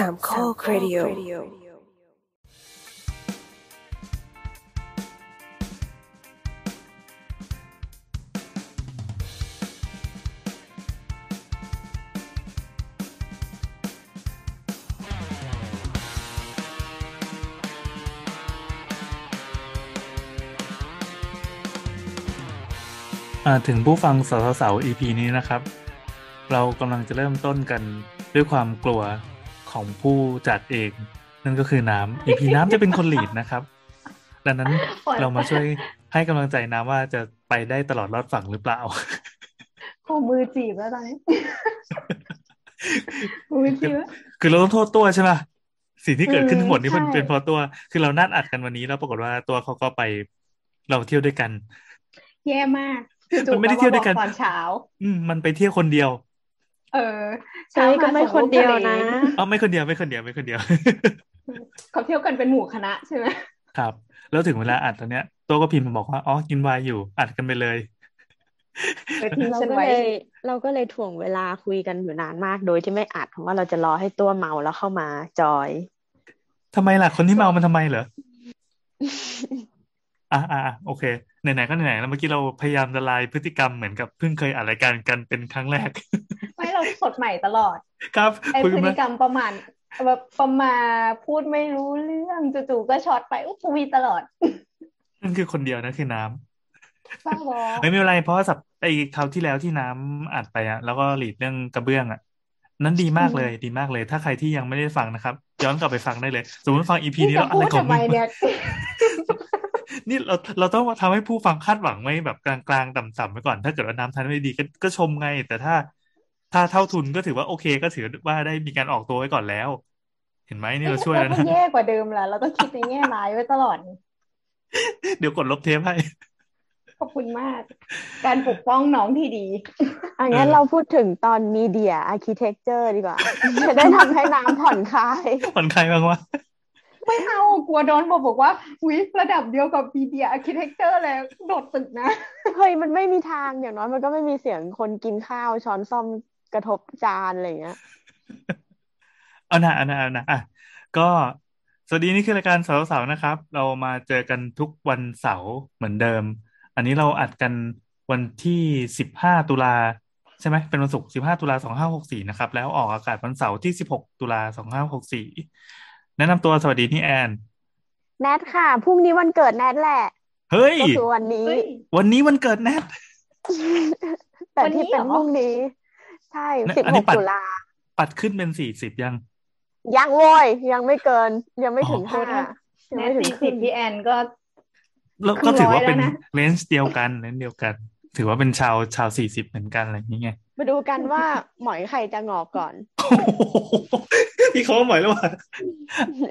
สามข้อครดิโออ่าถึงผู้ฟังสาวสาว EP นี้นะครับ เรากำลังจะเริ่มต้นกันด้วยความกลัว ของผู้จัดเองนั่นก็คือน้ำ EP น้ำจะเป็นคนลีดนะครับ ดังนั้นเรามาช่วยให้กำลังใจน้ำว่าจะไปได้ตลอดรอดฝั่งหรือเปล่าโอ้มือจีบแล้วตอนนี้มือจีบแล้วคือเราต้องโทษตัวใช่ไหมสิ่งที่เกิดขึ้นทั้งหมดนี่มันใช่เป็นเพราะตัว คือเรานัดอัดกันวันนี้แล้วปรากฏว่าตัวเขาก็ไปเราเที่ยวด้วยกัน แย่มากจู่มันๆไม่ได้เที่ยวด้วยกันมาบอกตอนเช้า อืมมันไปเที่ยวคนเดียว เออใช่ก็ไม่คนเดียวนะอ๋อไม่คนเดียวไม่คนเดียวไม่คนเดียวเขาเที่ยวกันเป็นหมู่คณะใช่ไหมครับ แล้วถึงเวลาอัดตอนเนี้ยตัวก็พิมพ์มาบอกว่าอ๋อกินไวน์อยู่อัดกันไปเลยเออทิ้งเราฉันก็ไว้เลยเราก็เลยถ่วงเวลาคุยกันอยู่นานมากโดยที่ไม่อัดเพราะว่าเราจะรอให้ตัวเมาแล้วเข้ามาจอยทำไมล่ะ คนที่เมามันทำไมเหรออะอะอะโอเคไหนๆก็ไหนๆแล้วเมื่อกี้เราพยายามละลายพฤติกรรมเหมือนกับเพิ่งเคยอ่านรายการกันเป็นครั้งแรกไม่เรา สดใหม่ตลอด ครับไอ้คุยพฤมาติกรรมประมาณแบบประมาณพูดไม่รู้เรื่องจู่ๆก็ช็อตไปอุ๊บทวีตลอดนั่นคือคนเดียวนะคือน้ำบ้าบอไม่ไม่เป็นไรเพราะว่าสับไอ้คราวที่แล้วที่น้ำอัดไปอะแล้วก็หลีดเรื่องกระเบื้องอะนั้นดีมากเลยดีมากเลย ถ้าใครที่ยังไม่ได้ฟังนะครับ ย้อนกลับไปฟังได้เลย สมมติฟังอีพีนี่นี้จะเราอะพูไรดของทำไมมึงเนี่ยนี่เราเราต้องทำให้ผู้ฟังคาดหวังไว้แบบกลางๆ ต่ำๆไว้ก่อน ถ้าเกิดว่าน้ำทันไม่ดีก็ก็ชมไง แต่ถ้า ถ้าเท่าทุนก็ถือว่าโอเคก็ถือว่าได้มีการออกตัวไว้ก่อนแล้ว เห็นไหมนี่เราช่วยแล้วก็นะแย่กว่าเดิมแล้วเราต้องคิดในแง่ร้ายไว้ตลอด เดี๋ยวกดลบเทปให้ขอบคุณมาก การปกป้องน้องที่ดีอันงั้นเออเราพูดถึงตอนมีเดียอาร์เคเต็กเจอร์ดีกว่า จะได้ทำให้น้ำผ่อนคลายผ่อนคลายบ้างวะไม่เอากลัวโดนบอกบอกว่าวิระดับเดียวกับ BDA Architecture เลยโดดตึกนะ เฮ้ย มันไม่มีทางอย่างน้อยมันก็ไม่มีเสียงคนกินข้าวช้อนซ่อม กระทบจานอะไรอย่างเงี้ย เอานะเอานะเอานะอะก็สวัสดีนี่คือรายการเสาร์เสาร์นะครับ เรามาเจอกันทุกวันเสาร์เหมือนเดิม อันนี้เราอัดกันวันที่สิบห้าตุลาใช่ไหมเป็นวันศุกร์สิบห้าตุลาสองห้าหกสี่นะครับ แล้วออกอากาศวันเสาร์ที่สิบหกตุลาสองห้าหกสี่แนะนำตัวสวัสดีนี่แอนแนทค่ะพรุ่งนี้วันเกิดแนทแหละเฮ้ยก็คือวันนี้เฮ้ยวันนี้วันเกิดแนทแต่วันนี้ที่เป็นเหรอพรุ่งนี้ ใช่เนี่ยสิบอันหนี้กปัดตุลาปัดขึ้นเป็นสี่สิบยัง ยังโว้ยยังไม่เกิน ยังไม่ถึงอ๋อห้ายังแนไม่ทถึงสี่คสิรึ่บงพี่แอนก็แล้วครึ่ก็งถือร้อยว่าเป็นแล้วนะเลนส์เดียวกันเลนส์เดียวกัน ถือว่าเป็นชาวชาวสี่สิบเหมือนกันอะไรอย่างเงี้ยมาดูกันว่าหมอยใครจะงอกก่อนโอ้โหพี่เขาหมายแล้วว่ะ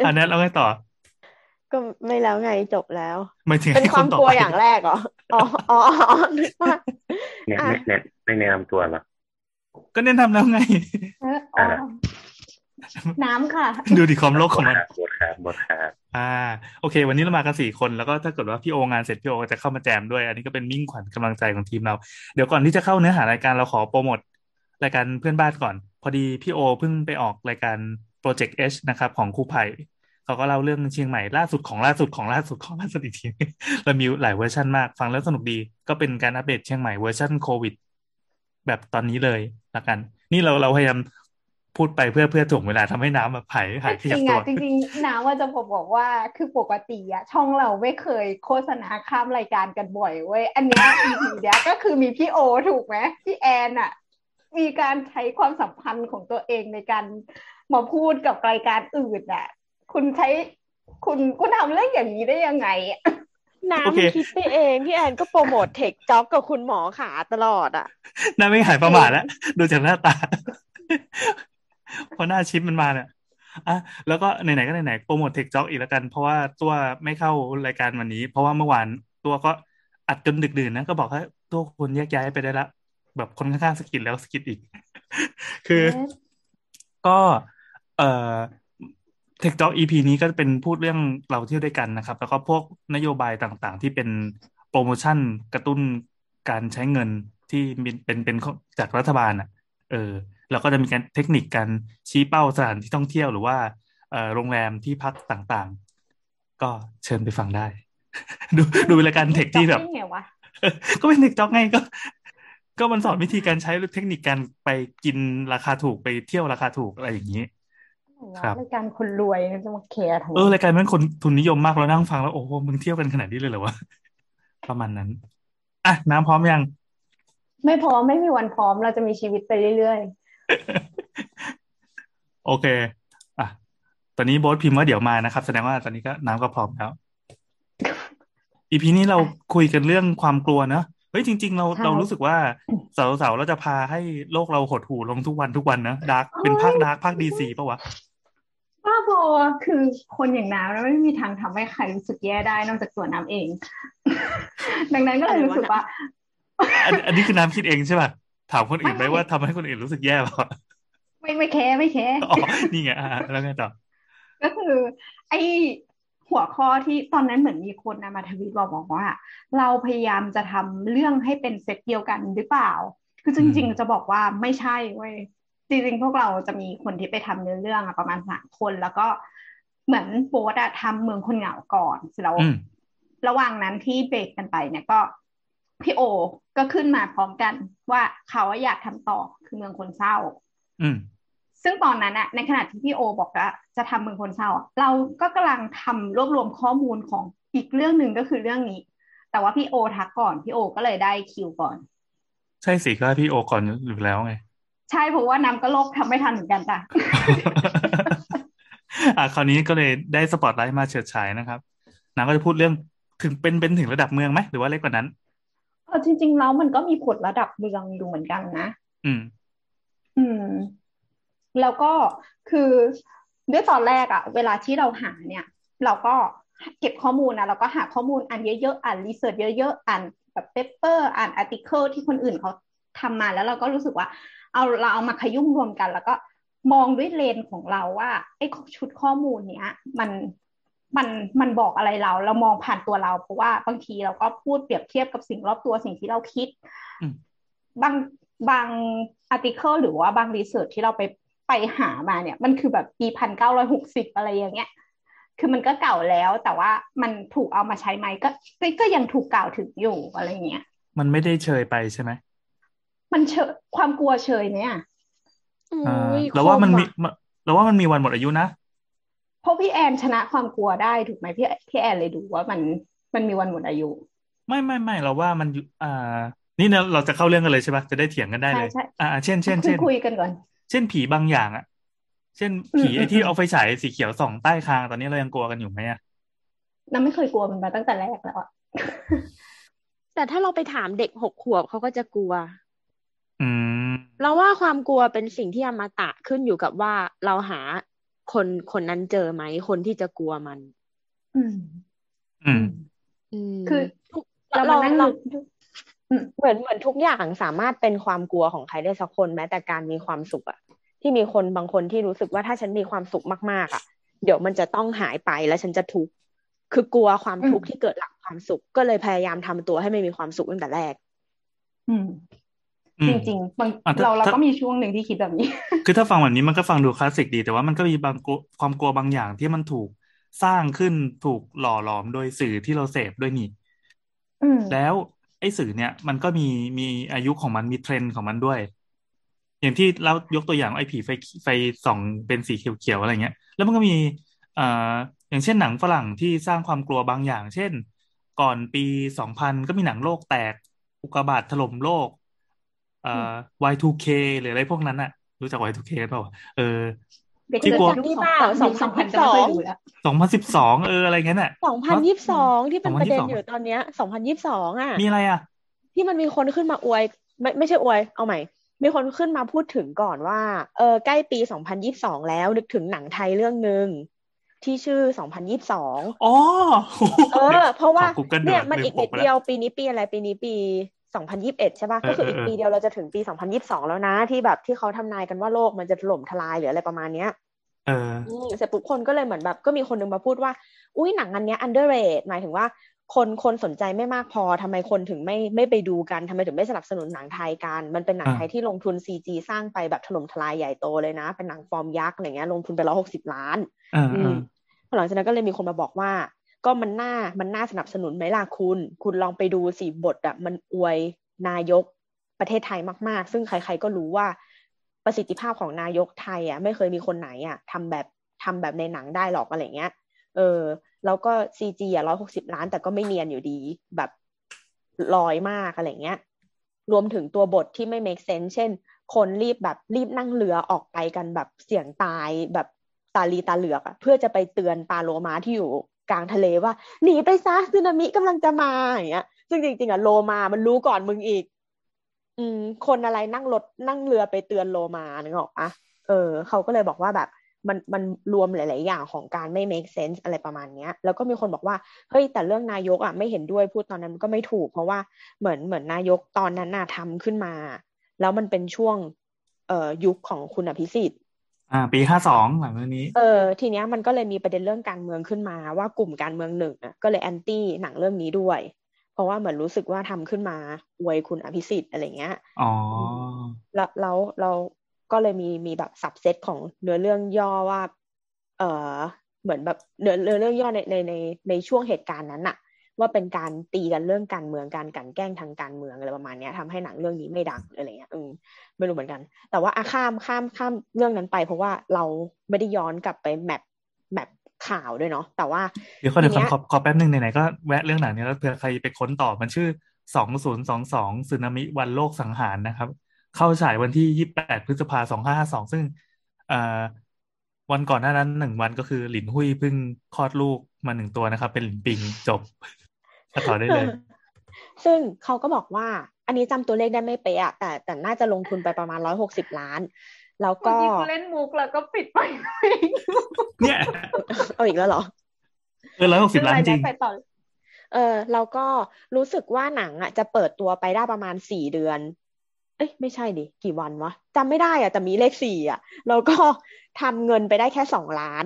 อันนั้นเราไงต่อ ก็ไม่แล้วไงจบแล้วหมายถึงเป็นให้ความต่กลัวไปอย่างแรกเหรออ๋ออ๋ออ๋อนึกว่าเนี่ยอะเนี่ยเนี่ยไม่แนะนำตัวเหรอ ก็แนะนำแล้วไงเอออ๋ออ่าน้ำค่ะ ดูดิความโลกของมันบทครับบทครับอ่า โอเค วันนี้เรามากันสี่คนแล้วก็ถ้าเกิดว่าพี่โองานเสร็จพี่โอก็จะเข้ามาแจมด้วย อันนี้ก็เป็นมิ่งขวัญกำลังใจของทีมเรา เดี๋ยวก่อนที่จะเข้าเนื้อหารายการเราขอโปรโมทรายการเพื่อนบ้านก่อน พอดีพี่โอเพิ่งไปออกรายการ Project H นะครับ ของครูไผ่เขาก็เล่าเรื่องเชียงใหม่ล่าสุดของล่าสุดของล่าสุดของล่าสุดอีกทีเรามีหลายเวอร์ชันมากฟังแล้วสนุกดี ก็เป็นการอัปเดตเชียงใหม่เวอร์ชันโควิดแบบตอนนี้เลย ละกัน นี่เราเราพยายามพูดไปเพื่อเพื่อถ่วงเวลาทำให้น้ำแบบหายหายขจยับริงตัอะวจริงๆน้าว่าจะบอกบอกว่าคือปกติอะช่องเราไม่เคยโฆษณาข้ามรายการกันบ่อยเว้ยอันเนี้ย EP เนี้ยก็คือมีพี่โอถูกไหมพี่แอนอะมีการใช้ความสัมพันธ์ของตัวเองในการมาพูดกับรายการอื่นอะคุณใช้คุณคุณทำเรื่องอย่างนี้ได้ยังไงอะ น้ำโอเคมันคิดไปเองพี่แอนก็โปรโมทเทคจ็อกกับคุณหมอขาตลอดอะหน้าไม่หายประมาทแล้วดูจากหน้าตาเพราะหน้าชิปมันมาเนี่ยอะแล้วก็ไหนๆก็ไหนๆโปรโมทเทคจ็อกอีกแล้วกัน เพราะว่าตัวไม่เข้ารายการวันนี้ เพราะว่าเมื่อวานตัวก็อัดจนดึกดื่นนะก็บอกให้ตัวคนแยกย้ายไปได้ละแบบคนข้างๆสะกิดแล้วสะกิดอีก คือ ก็ เอ่อ เทคจ็อก EP นี้ก็จะเป็นพูดเรื่องเราเที่ยวด้วยกันนะครับ แล้วก็พวกนโยบายต่างๆ ที่เป็นโปรโมชั่นกระตุ้นการใช้เงินที่เป็นเป็นเป็นจากรัฐบาลอะ เออแล้วก็จะมีการเทคนิคการชี้เป้าสถานที่ท่องเที่ยวหรือว่าเอ่อโรงแรมที่พักต่างๆ ก็เชิญไปฟังได้ ดูดูเป็นรายการเทคที่แบบจ๊อกได้ไงวะก็เป็นเทคจ็อกไงก็ ก็มันสอนวิธีการใช้เทคนิคการไปกินราคาถูกไปเที่ยวราคาถูกอะไรอย่างนี้ ครับรายการคนรวยจะมาแคร์ทำไมเออรายการมันคนทุนนิยมมากเรานั่งฟังแล้วโอ้โหมึงเที่ยวกันขนาดนี้เลยเหรอวะประมาณนั้นอะน้ำพร้อมยัง ไม่พร้อมไม่มีวันพร้อมเราจะมีชีวิตไปเรื่อยโอเคอะตอนนี้โบ๊ทพิมพ์ว่าเดี๋ยวมานะครับ แสดงว่าตอนนี้ก็น้ำก็พร้อมแล้วอีพีนี้เราคุยกันเรื่องความกลัวเนอะเฮ้ยจริง ๆ เราเรารู้สึกว่าเสาร์เสาร์เราจะพาให้โลกเราหดหู่ลงทุกวันทุกวันนะ dark เป็นภาค dark ภาค DC ปะวะ ๆบ้าบอคือคนอย่างน้ำแล้วไม่มีทางทำให้ใครรู้สึกแย่ได้นอกจากตัวน้ำเอง ดังนั้นก็เลยรู้สึกว่า อันอันนี้คือน้ำคิดเองใช่ป่ะถามคนอื่นไหมว่าทำให้คนอื่นรู้สึกแย่ป่ะไม่ไม่แคร์ไม่แคร์อ๋อนี่ไงอะแล้วไงต่อก็คือ ไอหัวข้อที่ตอนนั้นเหมือนมีคนนะมาทวีตบอกบอกว่า เราพยายามจะทำเรื่องให้เป็นเซตเดียวกันหรือเปล่า คือจริง ๆ จะบอกว่าไม่ใช่เว้ย จริงๆพวกเราจะมีคนที่ไปทำเนื้อเรื่องอะประมาณสามคนแล้วก็เหมือนโบ๊ทอะทำเมืองคนเหงาก่อนเสร็จแล้วอืมระหว่างนั้นที่เบรกกันไปเนี่ยก็พี่โอก็ขึ้นมาพร้อมกันว่าเขาอยากทำต่อคือเมืองคนเศร้า อืมซึ่งตอนนั้นอะในขณะที่พี่โอบอกว่าจะทำเมืองคนเศร้าอะเราก็กำลังทำรวบรวมข้อมูลของอีกเรื่องหนึ่งก็คือเรื่องนี้ แต่ว่าพี่โอทักก่อนพี่โอก็เลยได้คิวก่อน ใช่สิก็พี่โอก่อนอยู่แล้วไง ใช่เพราะว่าน้ำก็โลกทำไม่ทันเหมือนกันจ้ะอะคราวนี้ก็เลยได้สปอตไลท์มาเฉิดฉายนะครับนางก็จะพูดเรื่องถึงเป็นเป็นถึงระดับเมืองไหมหรือว่าเล็กกว่านั้นเออจริงๆแล้วมันก็มีผลระดับเมืองอยู่เหมือนกันนะ อืม อืม แล้วก็คือด้วยตอนแรกอะเวลาที่เราหาเนี่ย เราก็เก็บข้อมูลนะเราก็หาข้อมูลอ่านเยอะๆอ่าน research เยอะๆอ่านแบบ paper อ่าน article ที่คนอื่นเขาทำมาแล้วเราก็รู้สึกว่า เอาเราเอามาขยุ่มรวมกัน แล้วก็มองด้วยเลนส์ของเราว่าไอ้ชุดข้อมูลเนี้ย มันมันมันบอกอะไรเรา เรามองผ่านตัวเรา เพราะว่าบางทีเราก็พูดเปรียบเทียบกับสิ่งรอบตัวสิ่งที่เราคิดอืมบางบางอาร์ติเคิลหรือว่าบางรีเสิร์ชที่เราไปไปหามาเนี่ย มันคือแบบปีพันเก้าร้อยหกสิบอะไรอย่างเงี้ย คือมันก็เก่าแล้ว แต่ว่ามันถูกเอามาใช้ไหมก็ก็ก็ยังถูกกล่าวถึงอยู่อะไรเงี้ย มันไม่ได้เชยไปใช่ไหม มันเชยความกลัวเชยเนี่ยอ่าอุ้ยแล้วว่ามันคมีอะแล้วว่ามันมีวันหมดอายุนะเพราะพี่แอนชนะความกลัวได้ถูกไหมพี่พี่แอนเลยดูว่ามันมันมีวันหมดอายุ ไม่ไม่ไม่เราว่ามันอยู่อ่านี่เนี่ยเราจะเข้าเรื่องกันเลยใช่ปะจะได้เถียงกันได้เลยใช่ใช่อ่า เช่นเช่นคุยเช่นคุยกันก่อน เช่นผีบางอย่างอะ เช่นอืมผีไอ้ที่อืมเอาไฟฉายสีเขียวส่องใต้คางตอนนี้เรายังกลัวกันอยู่ไหมอะน้ำไม่เคยกลัวมันมาตั้งแต่แรกแล้วอะแต่ถ้าเราไปถามเด็กหกขวบเขาก็จะกลัว อืมเราว่าความกลัวเป็นสิ่งที่อมตะขึ้นอยู่กับว่าเราหาคนคนนั้นเจอไหมคนที่จะกลัวมัน อืม อืมอืมคือทุกเราเรามานั่งเราดูเหมือนเหมือนทุกอย่างสามารถเป็นความกลัวของใครได้สักคนแม้แต่การมีความสุขอะที่มีคนบางคนที่รู้สึกว่าถ้าฉันมีความสุขมากๆอะเดี๋ยวมันจะต้องหายไปแล้วฉันจะทุกข์คือกลัวความทุกข์ที่เกิดหลังความสุข ก็เลยพยายามทำตัวให้ไม่มีความสุขตั้งแต่แรก อืมอื จมริงๆบางอะถ้าเราเราถ้าก็มีช่วงหนึ่งที่คิดแบบนี้ คือถ้าฟังแบบนี้มันก็ฟังดูคลาสสิกดี แต่ว่ามันก็มีบางกลัวความกลัวบางอย่างที่มันถูกสร้างขึ้นถูกหล่อหลอมโดยสื่อที่เราเสพด้วยนี่อืมแล้วไอ้สื่อเนี่ย มันก็มีมีอายุของมันมีเทรนด์ของมันด้วย อย่างที่เรายกตัวอย่างไอ้ผีไฟไฟส่องเป็นสีเขียวๆอะไรเงี้ย แล้วมันก็มีเอ่ออย่างเช่นหนังฝรั่งที่สร้างความกลัวบางอย่าง เช่น ก่อนปีสองพันก็มีหนังโลกแตก อุกกาบาตถล่มโลกเอ่อ Y2K หรืออะไรพวกนั้นอะรู้จัก Y2K กันเปล่าวะเออเด็กที่เกิดกลัวจากยุคที่สองบ้าพันสองพันจะไม่ค่อยดูแล้วสองพันสิบสองเอออะไรเงี้ยน่ะสองพันยี่สิบสองที่เป็นประเด็น2022อยู่ตอนเนี้ยสองพันยี่สิบสองอะ มีอะไรอะ ที่มันมีคนขึ้นมาอวย ไม่ไม่ใช่อวย เอาใหม่ มีคนขึ้นมาพูดถึงก่อนว่า เออใกล้ปีสองพันยี่สิบสองแล้วนึกถึงหนังไทยเรื่องหนึ่งที่ชื่อสองพันยี่สิบสองอ๋อ เออ เพราะว่าขอ Google เนี่ยด่วนมันลืมอีกปนิกดไปแล้วเดียวปีนี้ปีอะไรปีนี้ปี สองพันยิบเอ็ดใช่ป่ะเออก็คืออีกเออปีเดียวเราจะถึงปีสองพันยิบสองแล้วนะที่แบบที่เขาทำนายกันว่าโลกมันจะถล่มทลายหรืออะไรประมาณเนี้ยเอออืมเสร็จปุ๊บคนก็เลยเหมือนแบบก็มีคนหนึงมาพูดว่า อุ้ยหนังอันเนี้ย underrate หมายถึงว่าคนคนสนใจไม่มากพอทำไมคนถึงไม่ไม่ไปดูกันทำไมถึงไม่สนับสนุนหนังไทยกัน มันเป็นหนังไทยที่ลงทุนซีจีสร้างไปแบบถล่มทลายใหญ่โตเลยนะ เป็นหนังฟอร์มยักษ์อะไรเงี้ยลงทุนไปร้อยหกสิบล้านอ่าอือ่ามหลังจากนั้นก็เลยมีคนมาบอกว่า ก็มันน่ามันน่าสนับสนุนไหมล่ะคุณ คุณลองไปดูสิบทอะมันอวยนายกประเทศไทยมาก ๆ ซึ่งใคร ๆก็รู้ว่าประสิทธิภาพของนายกไทยอะไม่เคยมีคนไหนอะทำแบบทำแบบในหนังได้หรอกอะไรเงี้ย เออ แล้วก็ซีจีอะร้อยหกสิบล้าน แต่ก็ไม่เนียนอยู่ดีแบบลอยมากอะไรเงี้ย รวมถึงตัวบทที่ไม่ make sense เช่น คนรีบแบบรีบนั่งเรือออกไปกันแบบเสี่ยงตายแบบตาลีตาเหลือกอะเพื่อจะไปเตือนปลาโลมาที่อยู่ กลางทะเลว่าหนีไปซะสึนามิกำลังจะมาอย่างเงี้ย ซึ่งจริงๆอะโลมามันรู้ก่อนมึงอีก อืม คนอะไรนั่งรถนั่งเรือไปเตือนโลมานึกออกปะเออเขาก็เลยบอกว่าแบบมันมันรวมหลาย ๆ อย่างของการไม่ make sense อะไรประมาณเนี้ย แล้วก็มีคนบอกว่า เฮ้ย แต่เรื่องนายกอะไม่เห็นด้วยพูดตอนนั้นก็ไม่ถูก เพราะว่าเหมือนเหมือนนายกตอนนั้นน่ะทำขึ้นมา แล้วมันเป็นช่วงเอ่อยุคของคุณอภิสิทธิ์ อ่า ปีห้าสองหลังเรื่องนี้ เออ ทีเนี้ยมันก็เลยมีประเด็นเรื่องการเมืองขึ้นมาว่ากลุ่มการเมืองหนึ่งอะก็เลยแอนตี้หนังเรื่องนี้ด้วย เพราะว่าเหมือนรู้สึกว่าทำขึ้นมาอวยคุณอภิสิทธิ์อะไรเงี้ยอ๋อแล้วแล้วเราก็เลยมีมีแบบสับเซตของเนื้อเรื่องย่อว่า เออเหมือนแบบเนื้อเนื้อเรื่องย่อในในในในช่วงเหตุการณ์นั้นน่ะ ว่าเป็นการตีกันเรื่องการเมืองการกลันแกล้งทางการเมืองอะไรประมาณเนี้ยทำให้หนังเรื่องนี้ไม่ดังอะไรเงี้ยอืมไม่รู้เหมือนกัน แต่ว่าอาข้ามข้ามข้ามเรื่องนั้นไป เพราะว่าเราไม่ได้ย้อนกลับไปแมปแมปข่าวด้วยเนาะแต่ว่าเดี๋ยวก่อนเดี๋ยวทีก่อนเนี้ยขอขอแป๊บหนึ่งไหนๆก็แวะเรื่องหนังนี้แล้วเผื่อใครไปค้นต่อมันชื่อสองศูนย์สองสองสึนามิวันโลกสังหารนะครับ เข้าฉายวันที่ยี่แปดพฤษภาสองห้าห้าสองซึ่งเอ่อวันก่อนหน้านั้นหนึ่งวันก็คือหลินหุยเพิ่งคลอดลูกมาหนึ่งตัวนะครับ เป็นหลินปิงจบ ก็ต่อได้เลย ซึ่งเขาก็บอกว่า อันนี้จำตัวเลขได้ไม่เป๊ะอะแต่แต่น่าจะลงทุนไปประมาณร้อยหกสิบล้าน แล้วเมื่อก็กี้กูเล่นมุกแล้วก็ปิดไปเนี่ยเอาอีกแล้วเหรอเออร้อยหกสิบล้านจริงไปต่อเออแล้วก็รู้สึกว่าหนังอะจะเปิดตัวไปได้ประมาณสี่เดือน เอ้ยไม่ใช่ดิกี่วันวะจำไม่ได้อะแต่มีเลขสี่อะแล้วก็ทำเงินไปได้แค่สองล้าน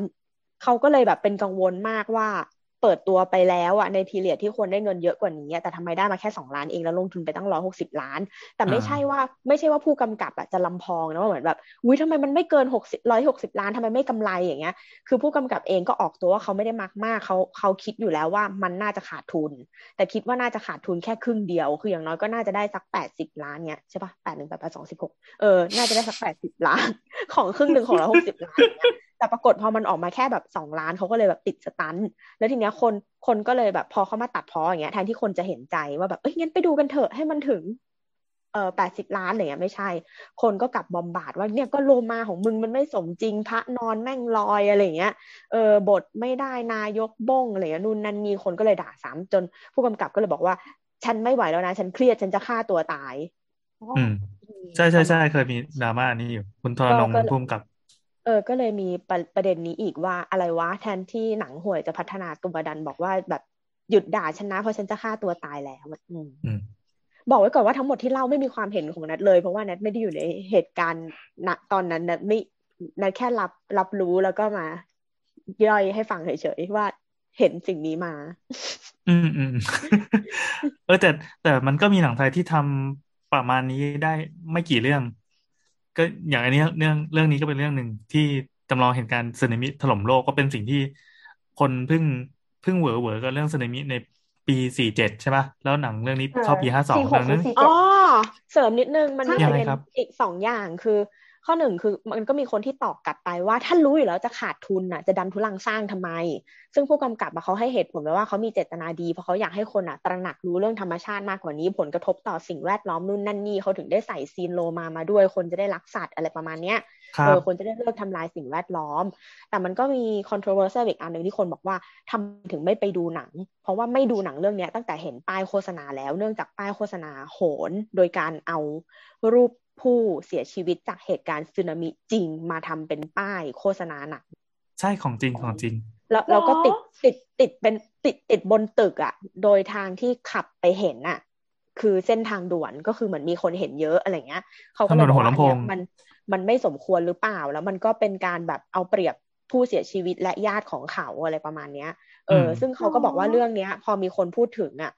เขาก็เลยแบบเป็นกังวลมากว่า เปิดตัวไปแล้วอะในพีเรียดที่ควรได้เงินเยอะกว่านี้อะแต่ทำไมได้มาแค่สองล้านเองแล้วลงทุนไปตั้งร้อยหกสิบล้าน แต่ไม่อ่าใช่ว่าไม่ใช่ว่าผู้กำกับอะจะลำพองนะว่าเหมือนแบบอุ้ยทำไมมันไม่เกินหกสิบร้อยหกสิบล้านทำไมไม่กำไรอย่างเงี้ย คือผู้กำกับเองก็ออกตัวว่าเขาไม่ได้มักมากเขาเขาคิดอยู่แล้วว่ามันน่าจะขาดทุน แต่คิดว่าน่าจะขาดทุนแค่ครึ่งเดียว คืออย่างน้อยก็น่าจะได้สักแปดสิบล้านเนี้ยใช่ปะแปดหนึ่งแปดแปดสองสิบหกเออน่าจะได้สักแปดสิบล้านของครึ่งหนึ่งของร้อยหกสิบล้านอย่างเงี้ย แต่ปรากฏพอมันออกมาแค่แบบสองล้านเขาก็เลยแบบติดสตันแล้วทีเนี้ยคนคนก็เลยแบบพอเขามาตัดพ้ออย่างเงี้ยแทนที่คนจะเห็นใจว่าแบบเอ้ยงั้นไปดูกันเถอะให้มันถึงเออแปดสิบล้านอะไรเงี้ยไม่ใช่ คนก็กลับบอมบาดว่าเนี่ยก็โลมาของมึงมันไม่สมจริงพระนอนแม่งลอยอะไรเงี้ยเออบทไม่ได้นายกบ้งอะไรเงี้ยนู่นนั่นนี่คนก็เลยด่าซ้ำจนผู้กำกับก็เลยบอกว่า ฉันไม่ไหวแล้วนะ ฉันเครียดฉันจะฆ่าตัวตายอืมใช่ใช่ใช่เคยมีดราม่าอันนี้อยู่คุณทรนงค์ก็ก็พุ่มกับ เออ ก็เลยมีประประเด็นนี้อีกว่าอะไรวะแทนที่หนังห่วยจะพัฒนาตัวดันบอกว่าแบบหยุดด่าฉันนะเพราะฉันจะฆ่าตัวตายแล้วอืมอืมบอกไว้ก่อนว่าทั้งหมดที่เล่าไม่มีความเห็นของนัทเลย เพราะว่านัทไม่ได้อยู่ในเหตุการณ์ณตอนนั้นนัทไม่นัทแค่รับรับรู้แล้วก็มา ย่อยให้ฟังเฉยๆว่าเห็นสิ่งนี้มา อืมอืมเออแต่แต่มันก็มีหนังไทยที่ทำประมาณนี้ได้ไม่กี่เรื่อง ก็อย่างอันนี้เรื่องเรื่องนี้ก็เป็นเรื่องหนึ่งที่จำลองเหตุการณ์สึนามิถล่มโลกก็เป็นสิ่งที่คนเพิ่งเพิ่งเหวอเหวอกับเรื่องสึนามิในปีสี่เจ็ดใช่ป่ะแล้วหนังเรื่องนี้เข้าปีห้าสองสี่หดักงหรืนั้อนสี่อ๋เจ็อดเสริมนิดนึงมันมียัปงระไงเด็นครับอีกสองอย่างคือ ข้อหนึ่งคือมันก็มีคนที่ตอบกลับไปว่าถ้ารู้อยู่แล้วจะขาดทุนน่ะ จะดันทุลังสร้างทำไม ซึ่งผู้กำกับอะเขาให้เหตุผลไว้ว่าเขามีเจตนาดีเพราะเขาอยากให้คนอะตระหนักรู้เรื่องธรรมชาติมากกว่านี้ผลกระทบต่อสิ่งแวดล้อมนู่นนั่นนี่เขาถึงได้ใส่ซีนโลมามาด้วย คนจะได้รักสัตว์อะไรประมาณเนี้ยครัเอบอคนจะได้เลิกทำลายสิ่งแวดล้อม แต่มันก็มี controversial อีกอันหนึ่งที่คนบอกว่าทำถึงไม่ไปดูหนัง เพราะว่าไม่ดูหนังเรื่องเนี้ยตั้งแต่เห็นป้ายโฆษณาแล้ว เนื่องจากป้ายโฆษณาโหน โดยการเอารูป ผู้เสียชีวิตจากเหตุการณ์สึนามิจริงมาทำเป็นป้ายโฆษณาหนังใช่ของจริงของจริง แล้วเราก็ติดติดติดเป็นติดติดบนตึกอะ โดยทางที่ขับไปเห็นอะ คือเส้นทางด่วนก็คือเหมือนมีคนเห็นเยอะอะไรเงี้ยเขาก็เลยถนนบอกหัวว่าลำโพอันงเนี้ยมันมันไม่สมควรหรือเปล่า แล้วมันก็เป็นการแบบเอาเปรียบผู้เสียชีวิตและญาติของเขาอะไรประมาณเนี้ย เออ ซึ่งเขาก็บอกว่าเรื่องเนี้ย พอมีคนพูดถึงอะเอ่อ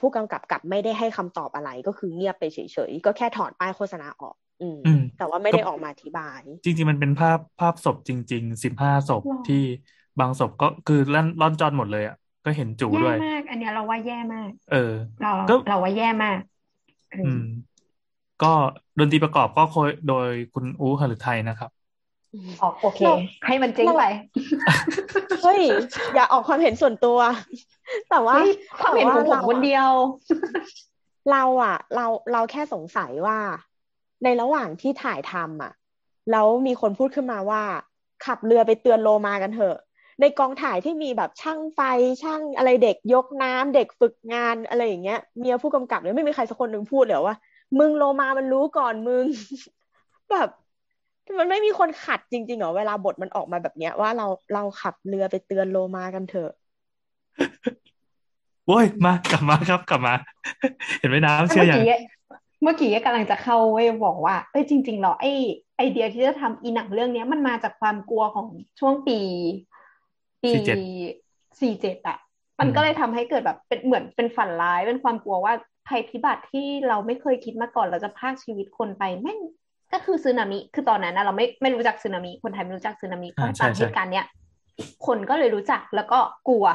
ผู้กำกับกับไม่ได้ให้คำตอบอะไรก็คือเงียบไปเฉยๆ ก็แค่ถอดป้ายโฆษณาออก อืมอืมแต่ว่าไม่ได้ออกมาอธิบาย จริงๆ มันเป็นภาพภาพศพจริงๆสิบห้าศพหรอที่บางศพก็คือล่อนล่อนจอนหมดเลยอะก็เห็นจูแย่ด้วยมาก อันเนี้ยเราว่าแย่มาก เออ เราก็เราว่าแย่มากเอออืม ก็ดนตรีประกอบก็โคยโดยคุณอู๋หฤทัยนะครับออกโอเคเราให้มันจริงไป เฮ้ย อย่าออกความเห็นส่วนตัว แต่ว่าเฮ้ยความเห็นของผมแต่ว่าคนเดียว เราอะเราเราแค่สงสัยว่า ในระหว่างที่ถ่ายทำอะแล้วมีคนพูดขึ้นมาว่า ขับเรือไปเตือนโลมากันเถอะ ในกองถ่ายที่มีแบบช่างไฟช่างอะไรเด็กยกน้ำเด็กฝึกงานอะไรอย่างเงี้ยเมียผู้กำกับเนี่ยไม่มีใครสักคนหนึ่งพูดเลยว่า มึงโลมามันรู้ก่อนมึง แบบ มันไม่มีคนขัดจริงๆเหรอเวลาบทมันออกมาแบบเนี้ย ว่าเราเราขับเรือไปเตือนโลมากันเถอะโว้ยมากลับมาครับกลับมา เห็นไหมน้ำเชื่อเมื่ออย่างกี้เมื่อกี้กำลังจะเข้าเว้ยบอกว่าเอ้ยจริงๆเหรอไอไอเดียที่จะทำอีหนังเรื่องเนี้ยมันมาจากความกลัวของช่วงปี ปี47สี่เจ็ดอะมันอืมก็เลยทำให้เกิดแบบเป็นเหมือนเป็นฝันร้ายเป็นความกลัวว่าภัยพิบัติที่เราไม่เคยคิดมาก่อนเราจะพรากชีวิตคนไปแม่ง ก็คือสึนามิคือตอนนั้นนะเราไม่ไม่รู้จักสึนามิคนไทยไม่รู้จักสึนามิพออ่าใช่ตามเหใช่ตุการณ์เนี้ยคนก็เลยรู้จักแล้วก็กลัว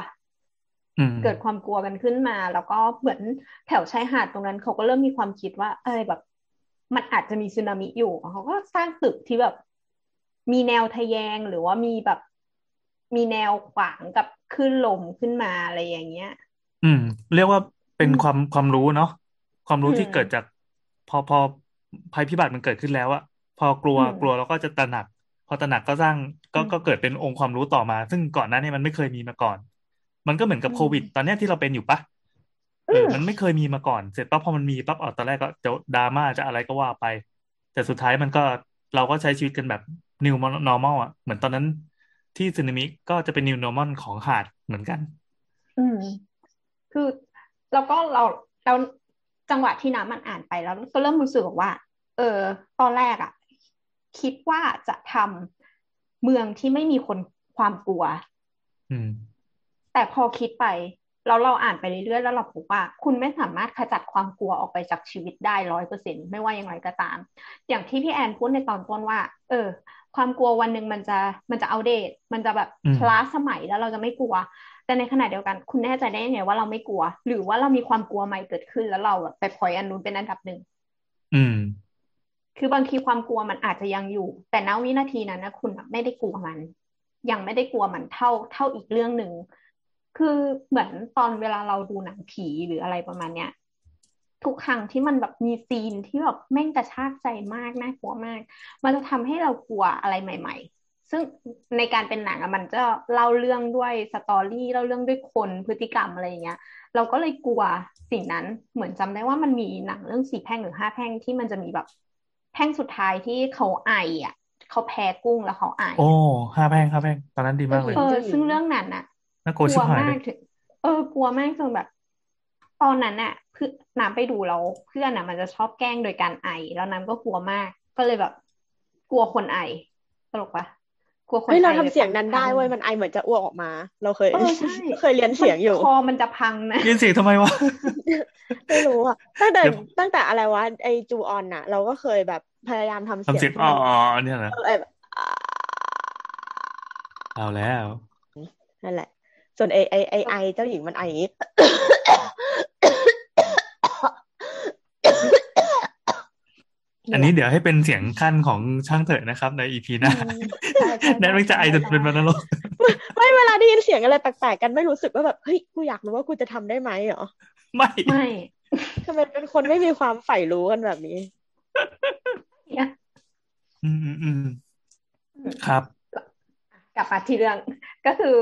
อืมเกิดความกลัวกันขึ้นมา แล้วก็เหมือนแถวชายหาดตรงนั้นเขาก็เริ่มมีความคิดว่า เอยแบบ มันอาจจะมีสึนามิอยู่เขาก็สร้างตึกที่แบบ มีแนวทะแยงหรือว่ามีแบบ มีแนวขวางกับคลื่นลมขึ้นมาอะไรอย่างเงี้ย อืม เรียกว่าเป็นอืมความความรู้เนาะความรู้อืมที่เกิดจาก พอพอ ภัยพิบัติมันเกิดขึ้นแล้วอะพอกลัวอืมกลัวแล้วก็จะตระหนัก พอตระหนักก็สร้างก็อืมก็เกิดเป็นองค์ความรู้ต่อมา ซึ่งก่อนหน้านี้มันไม่เคยมีมาก่อน มันก็เหมือนกับอืมโควิด ตอนเนี้ยที่เราเป็นอยู่ปะเออมันไม่เคยมีมาก่อน เสร็จปั๊บพอมันมีปั๊บอ๋อตอนแรกก็จะดราม่าจะอะไรก็ว่าไป แต่สุดท้ายมันก็เราก็ใช้ชีวิตกันแบบ new normal อะเหมือนตอนนั้นที่สึนามิก็จะเป็น new normal ของหาดเหมือนกัน อืม คือแล้วก็เราเรา จังหวะที่น้ำมันอ่านไปแล้วก็เริ่มรู้สึกว่า เออ ตอนแรกอะคิดว่าจะทำเมืองที่ไม่มีคนความกลัวอืมแต่พอคิดไปแล้วเราอ่านไปเรื่อยๆแล้วเราพบว่า คุณไม่สามารถขจัดความกลัวออกไปจากชีวิตได้ร้อยเปอร์เซ็นไม่ว่าอย่างไรก็ตาม อย่างที่พี่แอนพูดในตอนต้นว่า เออ ความกลัววันหนึ่งมันจะมันจะเอาเดตมันจะแบบอืมล้าสมัยแล้วเราจะไม่กลัว แต่ในขณะเดียวกันคุณแน่ใจได้ยังไงว่าเราไม่กลัว หรือว่าเรามีความกลัวใหม่เกิดขึ้นแล้วเราแบบไปพอยอันนู้นเป็นอันดับหนึ่งอืม คือบางทีความกลัวมันอาจจะยังอยู่ แต่ณวินาทีนั้นนะคุณไม่ได้กลัวมัน ยังไม่ได้กลัวมันเท่าเท่าอีกเรื่องหนึ่งคือเหมือนตอนเวลาเราดูหนังผีหรืออะไรประมาณเนี้ยทุกครั้งที่มันแบบมีซีนที่แบบแม่งกระชากใจมากน่ากลัวมาก มันจะทำให้เรากลัวอะไรใหม่ๆ ซึ่งในการเป็นหนังอะมันจะเล่าเรื่องด้วยสตอรี่เล่าเรื่องด้วยคนพฤติกรรมอะไรอย่างเงี้ย เราก็เลยกลัวสิ่งนั้นเหมือนจำได้ว่ามันมีหนังเรื่องสี่แพร่งหรือห้าแพร่งที่มันจะมีแบบแพร่งสุดท้ายที่เขาไออะเขาแพ้กุ้งแล้วเขาไอโอ้ห้าแพร่งห้าแพร่งตอนนั้นดีมากเลยเออเจ้าหญิงซึ่งเรื่องนั้นน่ะน่ากลัวกชิลับวหายมาเลกยถึงเออกลัวมากจนแบบ ตอนนั้นน่ะเพื่อนน้ำไปดูแล้วเพื่อนน่ะมันจะชอบแกล้งโดยการไอ แล้วน้ำก็กลัวมาก ก็เลยแบบ กลัวคนไอตลกปะก ลัวคนเฮ้ยเราไอทำเสียงนั้นได้พังเว้ยมันไอเหมือนจะอ้วกออกมา เราเคยเออใช่เคยเรียนเสียงอยู่คอมันจะพังนะยินเสียงทำไมวะไม่รู้อะตั้งแต่เดี๋ยวตั้งแต่อะไรวะไอจูออนน่ะ เราก็เคยแบบพยายามทำทำเสียงเสียงที่อ๋อมันเนี่ยนะเออแบบอ่าเอาแล้วนั่นแหละ ส่วนไอไอไอไอเจ้าหญิงมันไออย่างงี้ อันนี้เดี๋ยวให้เป็นเสียงขั้นของช่างเถอะนะครับ ในอีพีหน้าใช่ใช่แนทไม่จะไอจนเป็นวันนรกไม่เวลาได้ยินเสียงอะไรแปลกๆกันไม่รู้สึกว่าแบบเฮ้ยกูอยากรู้ว่ากูจะทำได้ไหมเหรอไม่ไม่ทำไมเป็นคนไม่มีความใฝ่รู้กันแบบนี้เนี่ยอืมอืมอืมครับ กลับมาที่เรื่องก็คือ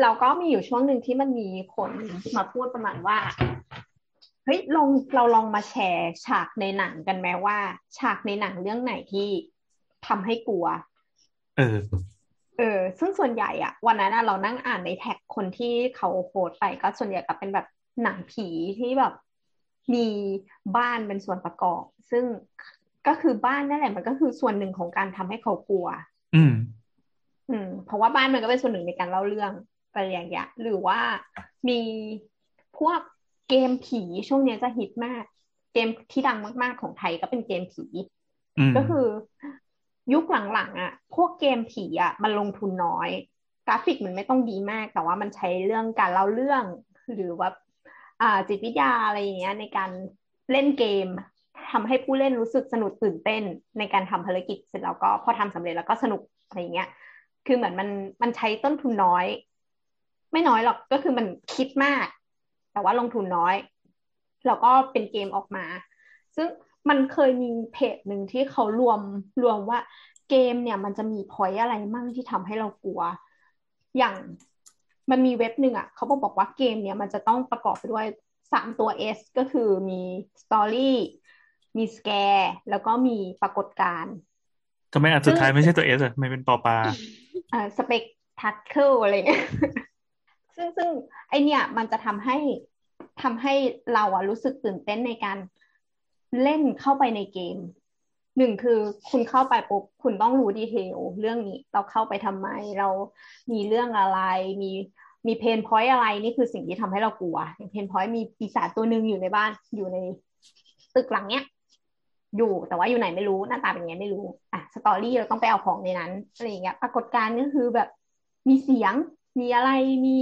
เราก็มีอยู่ช่วงหนึ่งที่มันมีคนมาพูดประมาณว่า เฮ้ยลองเราลองมาแชร์ฉากในหนังกันไหมว่า ฉากในหนังเรื่องไหนที่ทำให้กลัว เออ เออ ซึ่งส่วนใหญ่อะวันนั้นอะเรานั่งอ่านในแท็กคนที่เขาโพสต์ไปก็ส่วนใหญ่ก็เป็นแบบหนังผีที่แบบมีบ้านเป็นส่วนประกอบ ซึ่งก็คือบ้านนั่นแหละมันก็คือส่วนหนึ่งของการทำให้เขากลัว อืม อืม เพราะว่าบ้านมันก็เป็นส่วนหนึ่งในการเล่าเรื่องอะไรอย่างเงี้ยหรือว่ามีพวก เกมผีช่วงเนี้ยจะฮิตมาก เกมที่ดังมากๆของไทยก็เป็นเกมผีอืมก็คือยุคหลังๆอะ พวกเกมผีอะ มันลงทุนน้อย กราฟิกมันไม่ต้องดีมาก แต่ว่ามันใช้เรื่องการเล่าเรื่อง หรือว่า อ่าจิตวิทยาอะไรอย่างเงี้ย ในการเล่นเกมทำให้ผู้เล่นรู้สึกสนุกตื่นเต้น ในการทำภารกิจเสร็จแล้วก็พอทำสำเร็จแล้วก็สนุกอะไรอย่างเงี้ย คือเหมือนมันมันใช้ต้นทุนน้อย ไม่น้อยหรอกก็คือมันคิดมาก แต่ว่าลงทุนน้อย แล้วก็เป็นเกมออกมา ซึ่งมันเคยมีเพจหนึ่งที่เขารวมรวมว่าเกมเนี่ยมันจะมีพอยอะไรมั่งที่ทำให้เรากลัว อย่างมันมีเว็บหนึ่งอะเขาบอกบอกว่าเกมเนี่ยมันจะต้องประกอบไปด้วยสามตัว S ก็คือมี story มี scare แล้วก็มีปรากฏการณ์ทำไมอันสุดท้ายไม่ใช่ตัว S อะไม่เป็นปอปลาอ่า spectacle อะไรเงี้ย ซึ่งซึ่งไอเนี่ยมันจะทำให้ทำให้เราอะรู้สึกตื่นเต้นในการเล่นเข้าไปในเกมหนึ่งคือคุณเข้าไปปุ๊บคุณต้องรู้ detail เรื่องนี้เราเข้าไปทำไม เรามีเรื่องอะไร มีมี pain point อะไรนี่คือสิ่งที่ทำให้เรากลัว pain point มีปีศาจตัวหนึ่งอยู่ในบ้านอยู่ในตึกหลังเนี้ยอยู่แต่ว่าอยู่ไหนไม่รู้หน้าตาเป็นไงไม่รู้อะ story เราต้องไปเอาของในนั้นอะไรอย่างเงี้ยปรากฏการณ์ก็คือแบบมีเสียง มีอะไรมี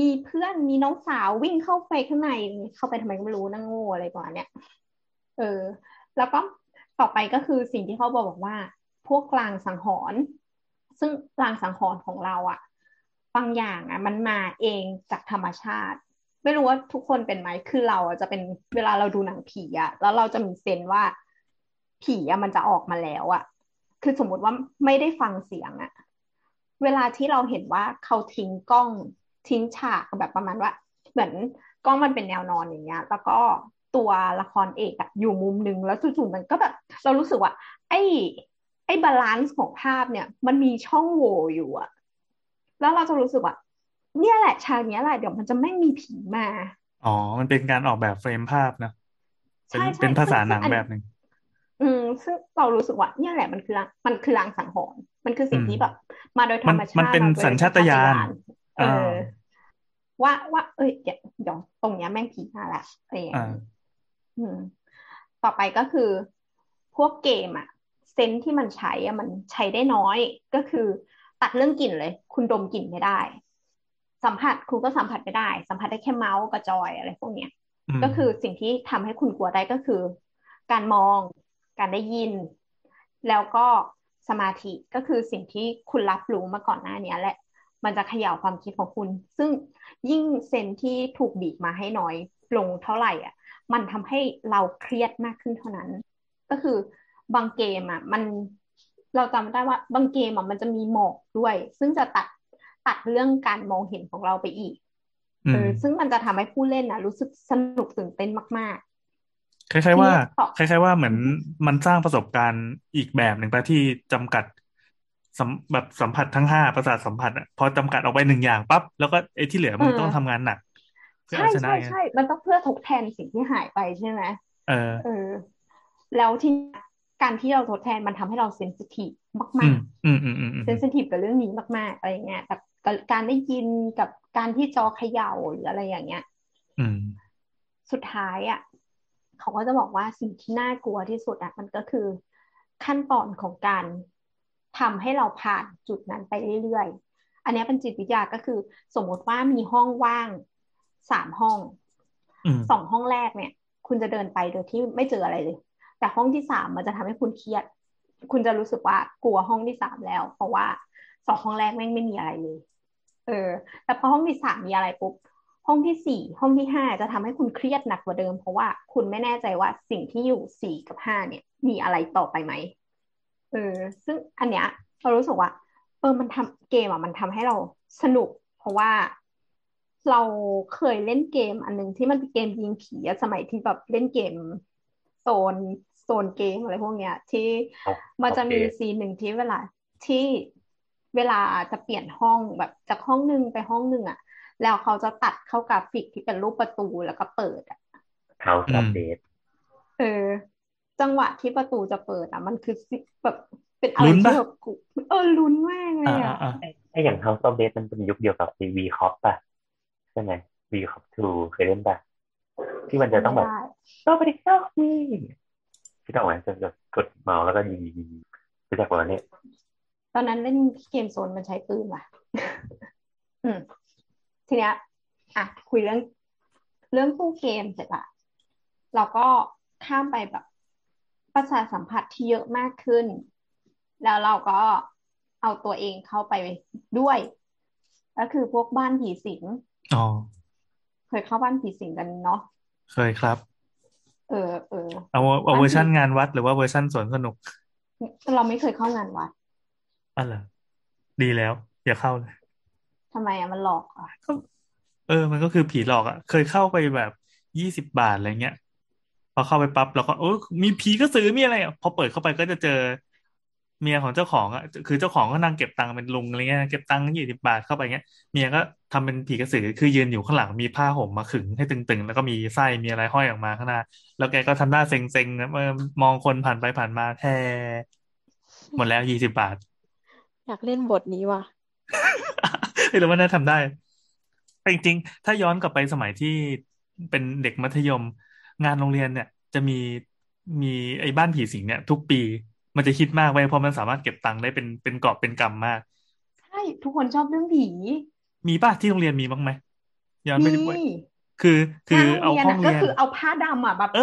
มีเพื่อนมีน้องสาววิ่งเข้าไปข้างในเข้าไปทำไมก็ไม่รู้นั่งโง่อะไรประมาณเนี้ยเออ แล้วก็ต่อไปก็คือสิ่งที่เขาบอกบอกว่า พวกลางสังหรณ์ซึ่งลางสังหรณ์ของเราอะบางอย่างอะมันมาเองจากธรรมชาติ ไม่รู้ว่าทุกคนเป็นไหมคือเราอะจะเป็นเวลาเราดูหนังผีอะแล้วเราจะมีเซนว่าผีอะมันจะออกมาแล้วอะคือสมมติว่าไม่ได้ฟังเสียงอะ เวลาที่เราเห็นว่าเขาทิ้งกล้องทิ้งฉากแบบประมาณว่า เหมือนกล้องมันเป็นแนวนอนอย่างเงี้ย แล้วก็ตัวละครเอกอะอยู่มุมหนึ่งแล้วจู่ๆมันก็แบบ เรารู้สึกว่า ไอ้ ไอ้ balance ของภาพเนี่ย มันมีช่องโหว่อยู่อะแล้วเราจะรู้สึกว่า เนี่ยแหละฉากเนี้ยแหละเดี๋ยวมันจะไม่มีผีมา อ๋อ มันเป็นการออกแบบ frame ภาพนะเป็นใช่ใช่เป็นภาษาซึ่งหนังอันแบบหนึ่งอืมซึ่งเรารู้สึกว่าเนี่ยแหละมันคือมันคือลางสังหรณ์ มันคือสิ่งอืมที่แบบ มาโดยธรรมชาติมันเป็นมาโดยสัญชาตญาณเอออ่าว่าว่า เอ้ยเดี๋ยวเดี๋ยวตรงเนี้ยแม่งผีมาละอะไรอย่างอ่าเงี้ยอืมต่อไปก็คือ พวกเกมอะเซนส์ที่มันใช้อะมันใช้ได้น้อยก็คือ ตัดเรื่องกลิ่นเลย คุณดมกลิ่นไม่ได้ สัมผัสคุณก็สัมผัสไม่ได้ สัมผัสได้แค่เมาส์กับจอยอะไรพวกเนี้ยมก็คือสิ่งที่ทำให้คุณกลัวได้ก็คือ การมอง การได้ยิน แล้วก็ สมาธิก็คือสิ่งที่คุณรับรู้มาก่อนหน้านี้แหละ มันจะเขย่าความคิดของคุณ ซึ่งยิ่งเซนที่ถูกบีบมาให้น้อยลงเท่าไหร่อะ มันทำให้เราเครียดมากขึ้นเท่านั้น ก็คือบางเกมอะ มันเราจำได้ว่าบางเกมอะมันจะมีหมอกด้วย ซึ่งจะตัดตัดเรื่องการมองเห็นของเราไปอีกอืเอมอซึ่งมันจะทำให้ผู้เล่นนะรู้สึกสนุกตื่นเต้นมาก คล้ายๆว่าทีนี้ต่อคล้าย ๆ ว่าเหมือนมันสร้างประสบการณ์อีกแบบหนึ่งไปที่จำกัดสัมแบบสัมผัสทั้งห้าประสาทสัมผัสอะพอจำกัดออกไปหนึ่งอย่างปั๊บแล้วก็ไอ้ที่เหลือมันต้องทำงานหนักๆเพื่อใช่เอาชนะใช่ไงใช่มันต้องเพื่อทดแทนสิ่งที่หายไปใช่ไหมเออเออ แล้วที่การที่เราทดแทนมันทำให้เราเซนซิทีฟอืมามกอืมอืมอืมอืมๆเซนซิทีฟกับเรื่องนี้มากๆอะไรเงี้ยกับกับการได้ยินกับการที่จอเขย่าหรืออะไรอย่างเงี้ยอืมสุดท้ายอะ เขาก็จะบอกว่าสิ่งที่น่ากลัวที่สุดอะมันก็คือขั้นตอนของการทำให้เราผ่านจุดนั้นไปเรื่อยๆ อันเนี้ยเป็นจิตวิทยาก็คือ สมมติว่ามีห้องว่างสามห้องอืมสองห้องแรกเนี่ย คุณจะเดินไปโดยที่ไม่เจออะไรเลย แต่ห้องที่สามมันจะทำให้คุณเครียด คุณจะรู้สึกว่ากลัวห้องที่สามแล้ว เพราะว่าสองห้องแรกแม่งไม่มีอะไรเลย เออ แต่พอห้องที่สามมีอะไรปุ๊บ ห้องที่สี่ห้องที่ห้าจะทำให้คุณเครียดหนักกว่าเดิม เพราะว่าคุณไม่แน่ใจว่าสิ่งที่อยู่สี่กับห้าเนี่ย มีอะไรต่อไปไหมเออซึ่งอันเนี้ยเรารู้สึกว่า เออมันทำเกมอะมันทำให้เราสนุก เพราะว่าเราเคยเล่นเกมอันหนึงที่มันเป็นเกมยิงผีอะสมัยที่แบบเล่นเกมโซนโซนเกมอะไรพวกเนี้ย ที่โอมันจะมีโอเคซีนหนึ่งที่เวลาที่เวลาจะเปลี่ยนห้องแบบจากห้องหนึ่งไปห้องหนึ่งอะ แล้วเขาจะตัดเข้ากราฟิกที่เป็นรูปประตูแล้วก็เปิดอะ House อื of ม Dead เออ จังหวะที่ประตูจะเปิดอะมันคือสิแบบเป็นอะไรลุ้นปะที่แบบกูเออลุ้นมากเลอ่ายอ่าอะอ่าไอ้ไออย่าง House of Dead มันเป็นยุคเดียวกับไอวีคอปป่ะใช่ไหมวีคอปทูเคยเล่นป่ะที่มันจะต้องแบบไม่ได้ก็ไปดิเข้านี่ที่ต้องไหมจะจะกดเมาส์แล้วก็ยิงยิงยิงรู้จักว่าเนี่ยตอนนั้นเล่นที่เกมโซนมันใช้ปืนว่ะ อืม ทีเนี้ยอะคุยเรื่องเรื่องตู้เกมเสร็จละเราก็ข้ามไปแบบประสาทสัมผัสที่เยอะมากขึ้น แล้วเราก็เอาตัวเองเข้าไปด้วย ก็คือพวกบ้านผีสิงอ๋อเคยเข้าบ้านผีสิงกันเนาะเคยครับ เออเออเอาเอาเวอร์ชันงานวัดหรือว่าเวอร์ชันสวนสนุก เราไม่เคยเข้างานวัดอ๋อเหรอดีแล้ว อย่าเข้าเลย ทำไมอะมันหลอกอะก็เออ มันก็คือผีหลอกอะ เคยเข้าไปแบบยี่สิบบาทอะไรเงี้ยพอเข้าไปปั๊บเราก็โอ้มีผีกระสือมีอะไรอะพอเปิดเข้าไปก็จะเจอเมียของเจ้าของอะคือเจ้าของก็นั่งเก็บตังค์เป็นลุงอะไรเงี้ยเก็บตังค์ยี่สิบบาทเข้าไปเงี้ยเมียก็ทำเป็นผีกระสือคือยืนอยู่ข้างหลังมีผ้าห่มมาขึงให้ตึงๆ แล้วก็มีไส้มีอะไรห้อยออกมาข้างหน้า แล้วแกก็ทำหน้าเซ็งๆนะเออมองคนผ่านไปผ่านมาแท้หมดแล้วยี่สิบบาท อยากเล่นบทนี้ว่ะ ไม่รู้ว่าน่าทำได้แต่จริงๆ ถ้าย้อนกลับไปสมัยที่เป็นเด็กมัธยม งานโรงเรียนเนี่ย จะมีมีไอ้บ้านผีสิงเนี่ย ทุกปีมันจะฮิตมากเว้ยเพราะมันสามารถเก็บตังค์ได้เป็นเป็นกอบเป็นกำมาก ใช่ทุกคนชอบเรื่องผี มีป่ะที่โรงเรียนมีบ้างไหมย้อนมีไปดูคือ คืงาอนโรเอางเรียนห้องอะก็เรียนคือเอาผ้าดำอะแบบเออ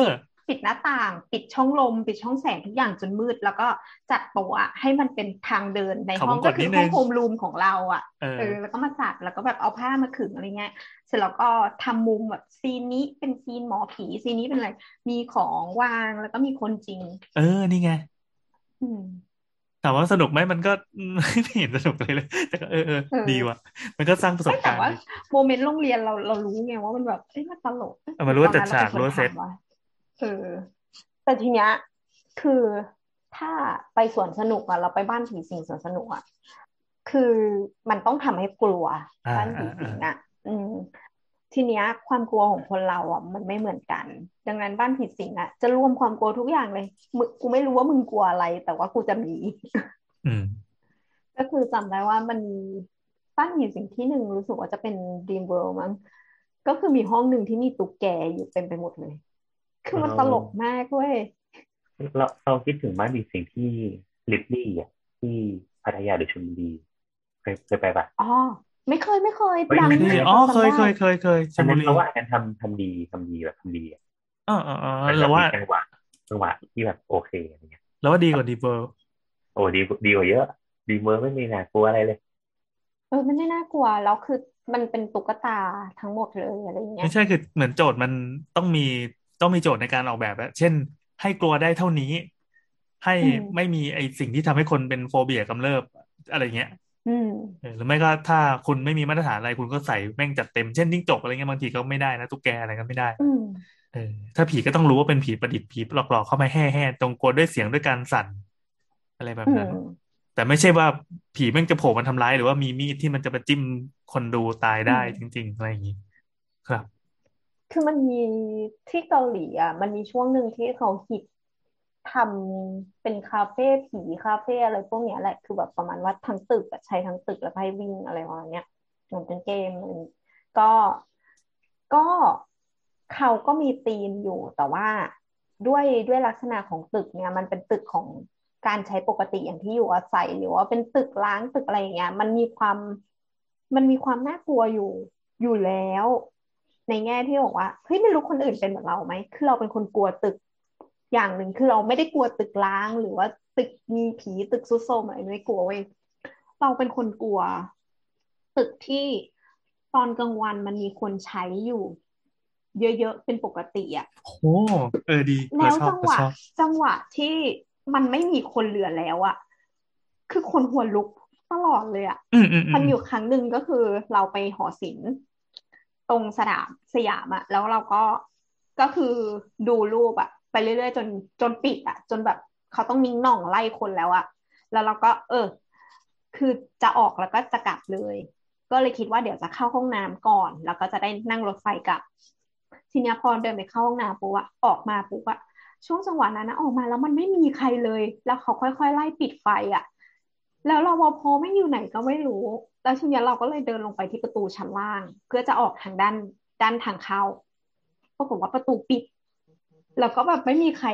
ปิดหน้าต่าง ปิดช่องลม ปิดช่องแสงทุกอย่างจนมืด แล้วก็จัดโต๊ะอะให้มันเป็นทางเดินในเขาห้องวงกก็ดคืนิอดห้นึองงโฮมรูมของเราอะเออเออแล้วก็มาจัดแล้วก็แบบเอาผ้ามาขึงอะไรเงี้ยเสร็จแล้วก็ทำมุมแบบซีนนี้เป็นซีนหมอผีซีนนี้เป็นอะไรมีของวางแล้วก็มีคนจริง เออนี่ไงอืมถามว่าสนุกไหมมันก็ไม่เห็นสนุกเลยเลย แต่ก็เออเออเออดีว่ะ มันก็สร้างประสบไม่แต่การณ์ว่าดีโมเมนต์โรงเรียนเราเรารู้ไงว่ามันแบบเอ้ยมันตลกเออมันรู้ว่าตอนนั้นจัดฉากเป็นคนรู้ว่าเซตทำวะ เออ แต่ทีเนี้ยคือถ้าไปสวนสนุกอะเราไปบ้านผีสิงสวนสนุกอะคือมันต้องทำให้กลัวอ่าบ้านผีอ่าสิอ่างอะอืม ทีเนี้ย ความกลัวของคนเราอะมันไม่เหมือนกัน ดังนั้นบ้านผีสิงอะจะรวมความกลัวทุกอย่างเลยมึงกูไม่รู้ว่ามึงกลัวอะไร แต่ว่ากูจะมี อืม ก็คือจำได้ว่ามันมีบ้านผีสิงที่หนึ่งรู้สึกว่าจะเป็น Dream World มั้งก็คือมีห้องหนึ่งที่มีตุ๊กแกอยู่เต็มไปหมดเลย คือมันอ๋อตลกมากเว้ยเราเราคิดถึงบ้านมีสิ่งที่ลิฟลี่อะที่พัทยาหรือชลบุรีเคยเคยไปปะอ๋อไม่เคยไม่เคยเฮ้ยดังไม่มาเคกยอ๋อจำเคยได้เคยเคยเคยชอันลบุนั้นรีเราว่าอันนั้นทำทำดีทำดีแบบทำดีอะเออเออเออมันแบเราบว่ามีจังหวะจังหวะที่แบบโอเคอะไรเงี้ยเราว่าดีกว่าดีเบอร์โอ้ดีดีกว่าเยอะดีเมอร์ไม่มีน่ากลัวอะไรเลยเออมันไม่น่ากลัวแล้วคือมันเป็นตุ๊กตาทั้งหมดเลยอะไรเงี้ยไม่ใช่คือเหมือนโจทย์มันต้องมี ต้องมีโจทย์ในการออกแบบอะเช่น ให้กลัวได้เท่านี้ ให้อืมไม่มีไอสิ่งที่ทำให้คนเป็นโฟเบียกำเริบอะไรเงี้ยอืมเออหรือไม่ก็ถ้าคุณไม่มีมาตรฐานอะไรคุณก็ใส่แม่งจัดเต็มเช่นจิ้งจกอะไรเงี้ยบางทีก็ไม่ได้นะตุ๊กแกอะไรก็ไม่ได้อืมเออถ้าผีก็ต้องรู้ว่าเป็นผีประดิษฐ์ผีหลอกๆเข้ามาแห่แห่ตรงกลัวด้วยเสียงด้วยการสั่น อะไรแบบอืนั้นมแต่ไม่ใช่ว่าผีแม่งจะโผล่มาทำร้ายหรือว่ามีมีดที่มันจะมาจิ้มคนดูตายได้อืจมริง ๆ อะไรอย่างนี้ครับ คือมันมีที่เกาหลีอะ มันมีช่วงหนึ่งที่เขาฮิตทำเป็นคาเฟ่ผีคาเฟ่อะไรพวกเนี้ยแหละคือแบบประมาณว่าทั้งตึกใช้ทั้งตึกแล้วให้วิ่งอะไรประมาณเนี้ยเหมือนเป็นเกมอะไรอย่างก็ก็เขาก็มีธีมอยู่แต่ว่าด้วยด้วยลักษณะของตึกเนี่ย มันเป็นตึกของการใช้ปกติอย่างที่อยู่อาศัยหรือว่าเป็นตึกล้างตึกอะไรอย่างเงี้ย มันมีความมันมีความน่ากลัวอยู่อยู่แล้ว ในแง่ที่บอกว่าเฮ้ยไม่รู้คนอื่นเป็นเหมือนเราไหมคือเราเป็นคนกลัวตึกอย่างหนึ่งคือเราไม่ได้กลัวตึกร้างหรือว่าตึกมีผีตึกซุดโทรมอะไรไม่กลัวเว้ยเราเป็นคนกลัว ตึกที่ตอนกลางวันมันมีคนใช้อยู่ เยอะๆเป็นปกติอะโอ้เออดีแล้เราวชอบจังหเราวะชอบจังหวะที่มันไม่มีคนเหลือแล้วอะคือคนหัวลุกตลอดเลยอะอืมอืมอืมันมอยู่ครั้งหนึ่งก็คือเราไปหอศิลป์ ตรงสนามสยามอะแล้วเราก็ก็คือดูรูปอะไปเรื่อยๆจนจนปิดอะจนแบบเขาต้องนิ่งหน่องไล่คนแล้วอะแล้วเราก็ เออ คือจะออกแล้วก็จะกลับเลย ก็เลยคิดว่าเดี๋ยวจะเข้าห้องน้ำก่อน แล้วก็จะได้นั่งรถไฟกลับ ทีนี้พอเดินไปเข้าห้องน้ำปุ๊บอะออกมาปุ๊บอะช่วงจังหวะนั้นนะออกมาแล้วมันไม่มีใครเลย แล้วเขาค่อยๆไล่ปิดไฟอะ แล้วรปภไม่อยู่ไหนก็ไม่รู้ แล้วทีนี้เราก็เลยเดินลงไปที่ประตูชั้นล่าง เพื่อจะออกทางด้านด้านทางเข้าปรากฏว่าประตูปิด แล้วก็แบบไม่มีใคร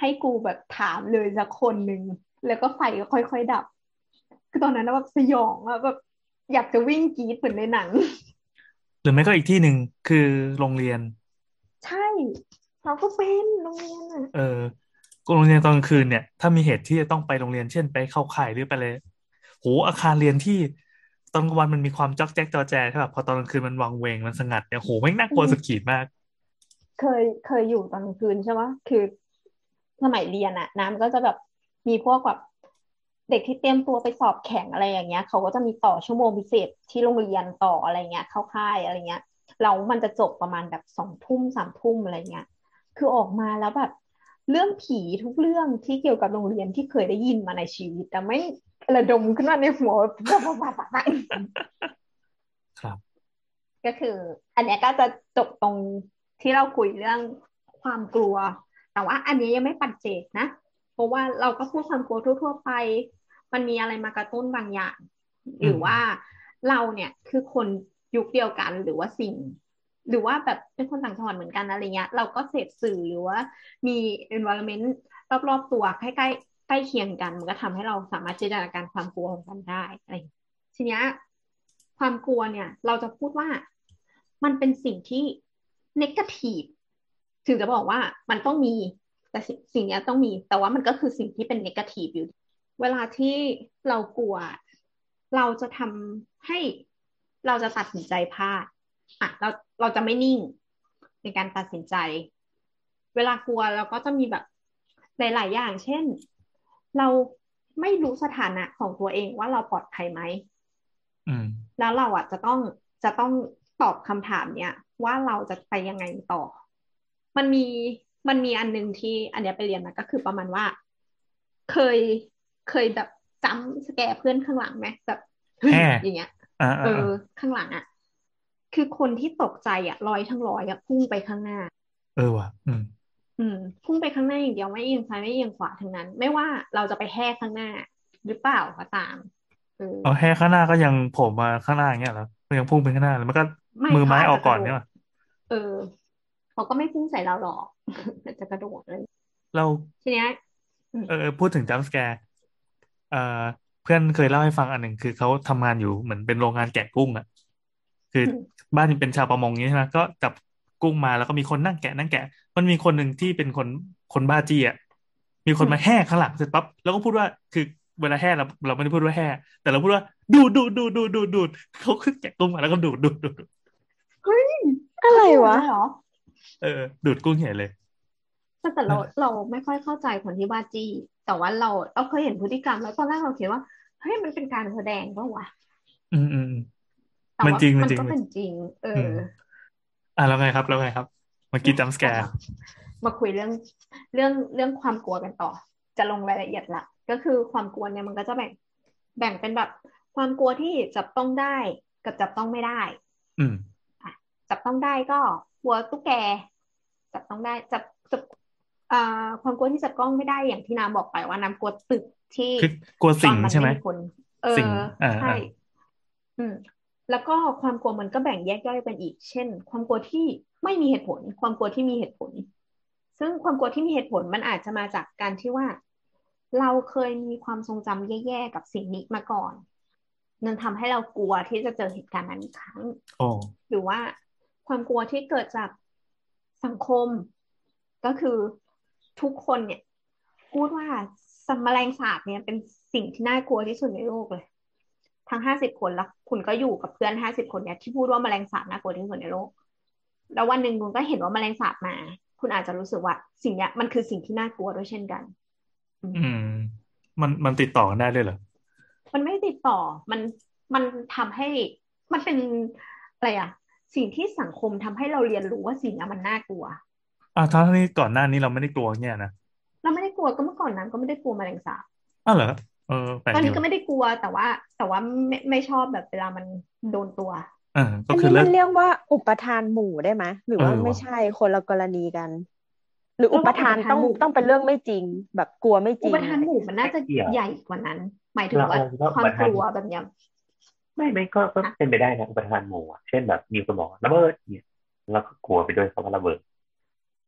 ให้กูแบบถามเลยสักคนหนึ่งแล้วก็ไฟก็ค่อยๆดับ คือตอนนั้นนะแบบสยองอะแบบอยากจะวิ่งกรีดเหมือนในหนัง หรือไม่ก็อีกที่หนึ่งคือโรงเรียน ใช่ เราก็เป็นโรงเรียนอะเออ โรงเรียนตอนกลางคืนเนี่ย ถ้ามีเหตุที่จะต้องไปโรงเรียนเช่นไปเข้าค่ายหรือไปเลยโหอาคารเรียนที่ตอนกลางวันมันมีความจ๊อกแจ๊กจอแจใช่ป่ะพอตอนกลางคืนมันวังเวงมันสงัดเนี่ยโหแม่งน่ากลัวสุดขีดมาก เคยเคยอยู่ตอนกลางคืนใช่ไหมคือสมัยเรียนอะน้ำก็จะแบบมีพวกแบบเด็กที่เตรียมตัวไปสอบแข่งอะไรอย่างเงี้ยเขาก็จะมีต่อชั่วโมงพิเศษที่โรงเรียนต่ออะไรเงี้ยเข้าค่ายอะไรเงี้ยแล้วมันจะจบประมาณแบบสองทุ่มสามทุ่มอะไรเงี้ย คือออกมาแล้วแบบ เรื่องผีทุกเรื่องที่เกี่ยวกับโรงเรียนที่เคยได้ยินมาในชีวิต แต่ไม่ระดมขึ้นมาในหัวแบบแบบแบบครับ ก็คือ อันเนี้ยก็จะจบตรงที่เราคุยเรื่องความกลัว แต่ว่า อันนี้ยังไม่ปัจเจกนะ เพราะว่าเราก็พูดความกลัวทั่ว ๆ ไป มันมีอะไรมากระตุ้นบางอย่าง หรือว่าเราเนี่ยคือคนยุคเดียวกันหรือว่าสิ่ง หรือว่าแบบเป็นคนต่างจังหวัดเหมือนกันอะไรเงี้ย เราก็เสพสื่อหรือว่ามี environment รอบๆตัวใกล้ๆใกล้เคียงกัน มันก็ทำให้เราสามารถจินตนาการความกลัวของกันได้อะไรทีเนี้ยความกลัวเนี่ย เราจะพูดว่ามันเป็นสิ่งที่ negative ถึงจะบอกว่ามันต้องมี แต่สิ่งนี้ต้องมี แต่ว่ามันก็คือสิ่งที่เป็น negative อยู่ เวลาที่เรากลัว เราจะทำให้เราจะตัดสินใจพลาด อะเราเราจะไม่นิ่งในการตัดสินใจ เวลากลัวเราก็จะมีแบบหลายๆอย่าง เช่น เราไม่รู้สถานะของตัวเองว่าเราปลอดภัยไหมอืมแล้วเราอะจะต้องจะต้องตอบคำถามเนี้ยว่าเราจะไปยังไงต่อ มันมีมันมีอันหนึ่งที่อันเนี้ยไปเรียนมาก็คือประมาณว่า เคยเคยแบบจำสแกเพื่อนข้างหลังไหมแบบเฮ้ยแฮ่อย่างเงี้ยอ่าเออ่าอข้างหลังอะ คือคนที่ตกใจอะร้อยทั้งร้อยอะพุ่งไปข้างหน้า เออว่ะ อืม อืม พุ่งไปข้างหน้าอย่างเดียวไม่เอียงซ้ายไม่เอียงขวาทั้งนั้น ไม่ว่าเราจะไปแห่ข้างหน้า หรือเปล่าก็ตามเออเอาแค่ข้างหน้าก็ยังโผล่มาข้างหน้าอย่างเงี้ยเหรอมันยังพุ่งไปข้างหน้าแล้วมันก็ไม่มือไม้เขาอาจออกก่อนจะกระโดดเนี่ยว่ะเออเขาก็ไม่พุ่งใส่เราหรอกแต่จะกระโดดเลยเราทีเนี้ยเออพูดถึงจัมป์สแกร์เอ่อเพื่อนเคยเล่าให้ฟังอันหนึ่งคือเขาทำงานอยู่เหมือนเป็นโรงงานแกะกุ้งอะ คืออืมบ้านเป็นชาวประมงนี้ใช่ไหมก็จับกุ้งมาแล้วก็มีคนนั่งแกะนั่งแกะ มันมีคนหนึ่งที่เป็นคนคนบ้าจี้อะมีคนมาแห่ข้างหลังเสร็จปั๊บแล้วก็พูดว่าคือเวลาแห่เราเราไม่ได้พูดว่าแห่แต่เราพูดว่าดูดดูดดูดดูดดูดดูดเขาคือแกะกุ้งมาแล้วก็ดูดดูดดูดอะไรวะเหรอเออ ดูดกุ้งใหญ่เลยแต่แต่เราเราไม่ค่อยเข้าใจคนที่บ้าจี้ แต่ว่าเราเราเคยเห็นพฤติกรรมแล้วตอนแรกเราคิดว่าเฮ้ยมันเป็นการแสดงปะวะอืมอืมอืม แต่มันว่าจริงมัมันนจริงก็เป็นจริง เอออมอะแล้วไงครับ แล้วไงครับ เมื่อกี้จัมป์สแกร์ มาคุยเรื่องเรื่องเรื่องความกลัวกันต่อ จะลงรายละเอียดละก็คือความกลัวเนี่ยมันก็จะแบ่งแบ่งเป็นแบบความกลัวที่จับต้องได้กับจับต้องไม่ได้ อืม จับต้องได้ก็กลัวตุ๊กแก จับต้องได้จับจับอ่าความกลัวที่จับต้องไม่ได้อย่างที่น้ำบอกไปว่าน้ำกลัวตึกที่คือกลัวสิ่งตอนมันใช่ไหมมีคน เอสิ่งออ่าใช่ อ่าอืม แล้วก็ความกลัวมันก็แบ่งแยกย่อยเป็นอีก เช่น ความกลัวที่ไม่มีเหตุผล ความกลัวที่มีเหตุผล ซึ่งความกลัวที่มีเหตุผลมันอาจจะมาจากการที่ว่า เราเคยมีความทรงจำแย่ๆกับสิ่งนี้มาก่อนนั่นทำให้เรากลัวที่จะเจอเหตุการณ์นั้นอีกครั้งหรือว่าความกลัวที่เกิดจากสังคม ก็คือทุกคนเนี่ย พูดว่าสัมแมลงสาบเนี่ยเป็นสิ่งที่น่ากลัวที่สุดในโลกเลย ทั้งห้าสิบคนแล้วคุณก็อยู่กับเพื่อนห้าสิบคนเนี่ยที่พูดว่าแมลงสาบน่ากลัวที่สุดในโลกแล้ววันหนึ่งคุณก็เห็นว่าแมลงสาบมา คุณอาจจะรู้สึกว่าสิ่งเนี้ยมันคือสิ่งที่น่ากลัวด้วยเช่นกัน อืม มันมันติดต่อกันได้เลยเหรอมันไม่ติดต่อมันมันทำให้มันเป็นอะไรอะสิ่งที่สังคมทำให้เราเรียนรู้ว่าสิ่งนี้มันน่ากลัวอ่าทั้งที่ก่อนหน้านี้เราไม่ได้กลัวเนี่ยนะเราไม่ได้กลัวก็เมื่อก่อนนั้นก็ไม่ได้กลัวแมลงสาบอ้าวเหรอ เออแปลกตอนดีนี้ก็ว่ะไม่ได้กลัวแต่ว่า แต่ว่าไม่ไม่ชอบแบบเวลามันโดนตัวเออก็อันคือนี้เลิมักนเรียกว่าอุปทานหมู่ได้ไหมหรือว่าเออว่ะไม่ใช่คนละกรณีกัน หรืออุปทานต้องต้องเป็นเรื่องไม่จริง แบบกลัวไม่จริง อุปทานหมู่มันน่าจะใหญ่กว่านั้น หมายถึงว่าความกลัวแบบนี้ไม่ไม่ก็ก็เป็นไปได้นะอุปทานหมู่เช่นแบบมีคนบอกระเบิดเนี่ยเราก็กลัวไปด้วยเพราะว่าระเบิด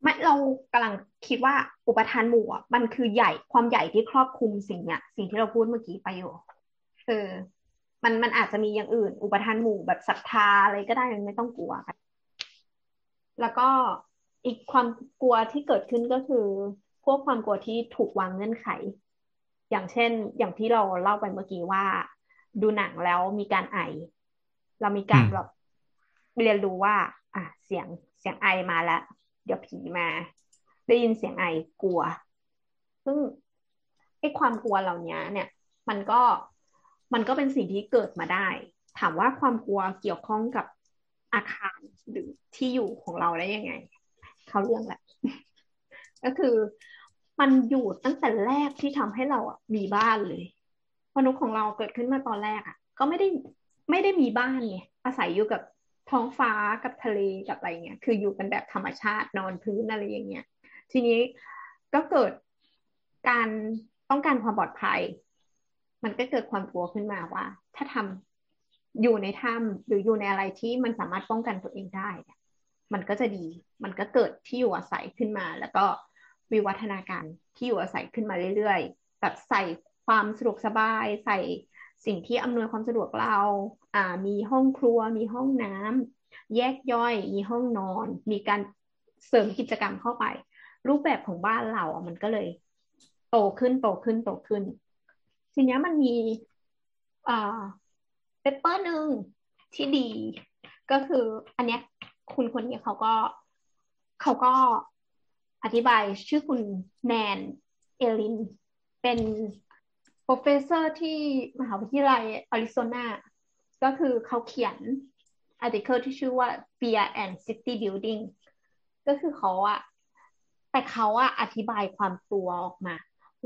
ไม่เรากำลังคิดว่าอุปทานหมู่อะมันคือใหญ่ความใหญ่ที่ครอบคลุมสิ่งเนี้ยสิ่งที่เราพูดเมื่อกี้ไปอยู่เออมันมันอาจจะมีอย่างอื่น อุปทานหมู่แบบศรัทธาอะไรก็ได้ไม่ต้องกลัวกันแล้วก็อีกความกลัวที่เกิดขึ้นก็คือ พวกความกลัวที่ถูกวางเงื่อนไข อย่างเช่น อย่างที่เราเล่าไปเมื่อกี้ว่า ดูหนังแล้วมีการไอ เรามีการแบบเรียนรู้ว่า อะเสียงเสียงไอมาแล้ว เดี๋ยวผีมา ได้ยินเสียงไอกลัว ซึ่งไอความกลัวเหล่านี้เนี่ย มันก็มันก็เป็นสิ่งที่เกิดมาได้ ถามว่าความกลัวเกี่ยวข้องกับอาคารหรือที่อยู่ของเราได้ยังไง เขาเรื่องแหละ ก็คือมันอยู่ตั้งแต่แรกที่ทำให้เราอะมีบ้านเลยมนุษย์ของเราเกิดขึ้นมาตอนแรกอะ ก็ไม่ได้ไม่ได้มีบ้านไงอาศัยอยู่กับ ท้องฟ้ากับทะเลกับอะไรเงี้ย คืออยู่กันแบบธรรมชาตินอนพื้นอะไรอย่างเงี้ย ทีนี้ก็เกิดการต้องการความปลอดภัย มันก็เกิดความกลัวขึ้นมาว่า ถ้าทำอยู่ในถ้ำหรืออยู่ในอะไรที่มันสามารถป้องกันตัวเองได้ มันก็จะดี มันก็เกิดที่อยู่อาศัยขึ้นมา แล้วก็วิวัฒนาการที่อยู่อาศัยขึ้นมาเรื่อยๆ แบบใส่ความสะดวกสบาย ใส่ สิ่งที่อำนวยความสะดวกเราอ่ามีห้องครัว มีห้องน้ำแยกย่อย มีห้องนอน มีการเสริมกิจกรรมเข้าไป รูปแบบของบ้านเราอะมันก็เลย โตขึ้นโตขึ้นโตขึ้น ทีนี้มันมีอ่า paper หนึ่งที่ดี ก็คืออันเนี้ยคุณคนนี้เขาก็เขาก็อธิบายชื่อคุณ Nan Ellin เป็น professor ที่มหาวิทยาลัยอาริโซนาก็คือเขาเขียนอาร์ติเคิลที่ชื่อว่า Fear and City Building ก็คือเขาอะแต่เขาอะอธิบายความกลัวออกมา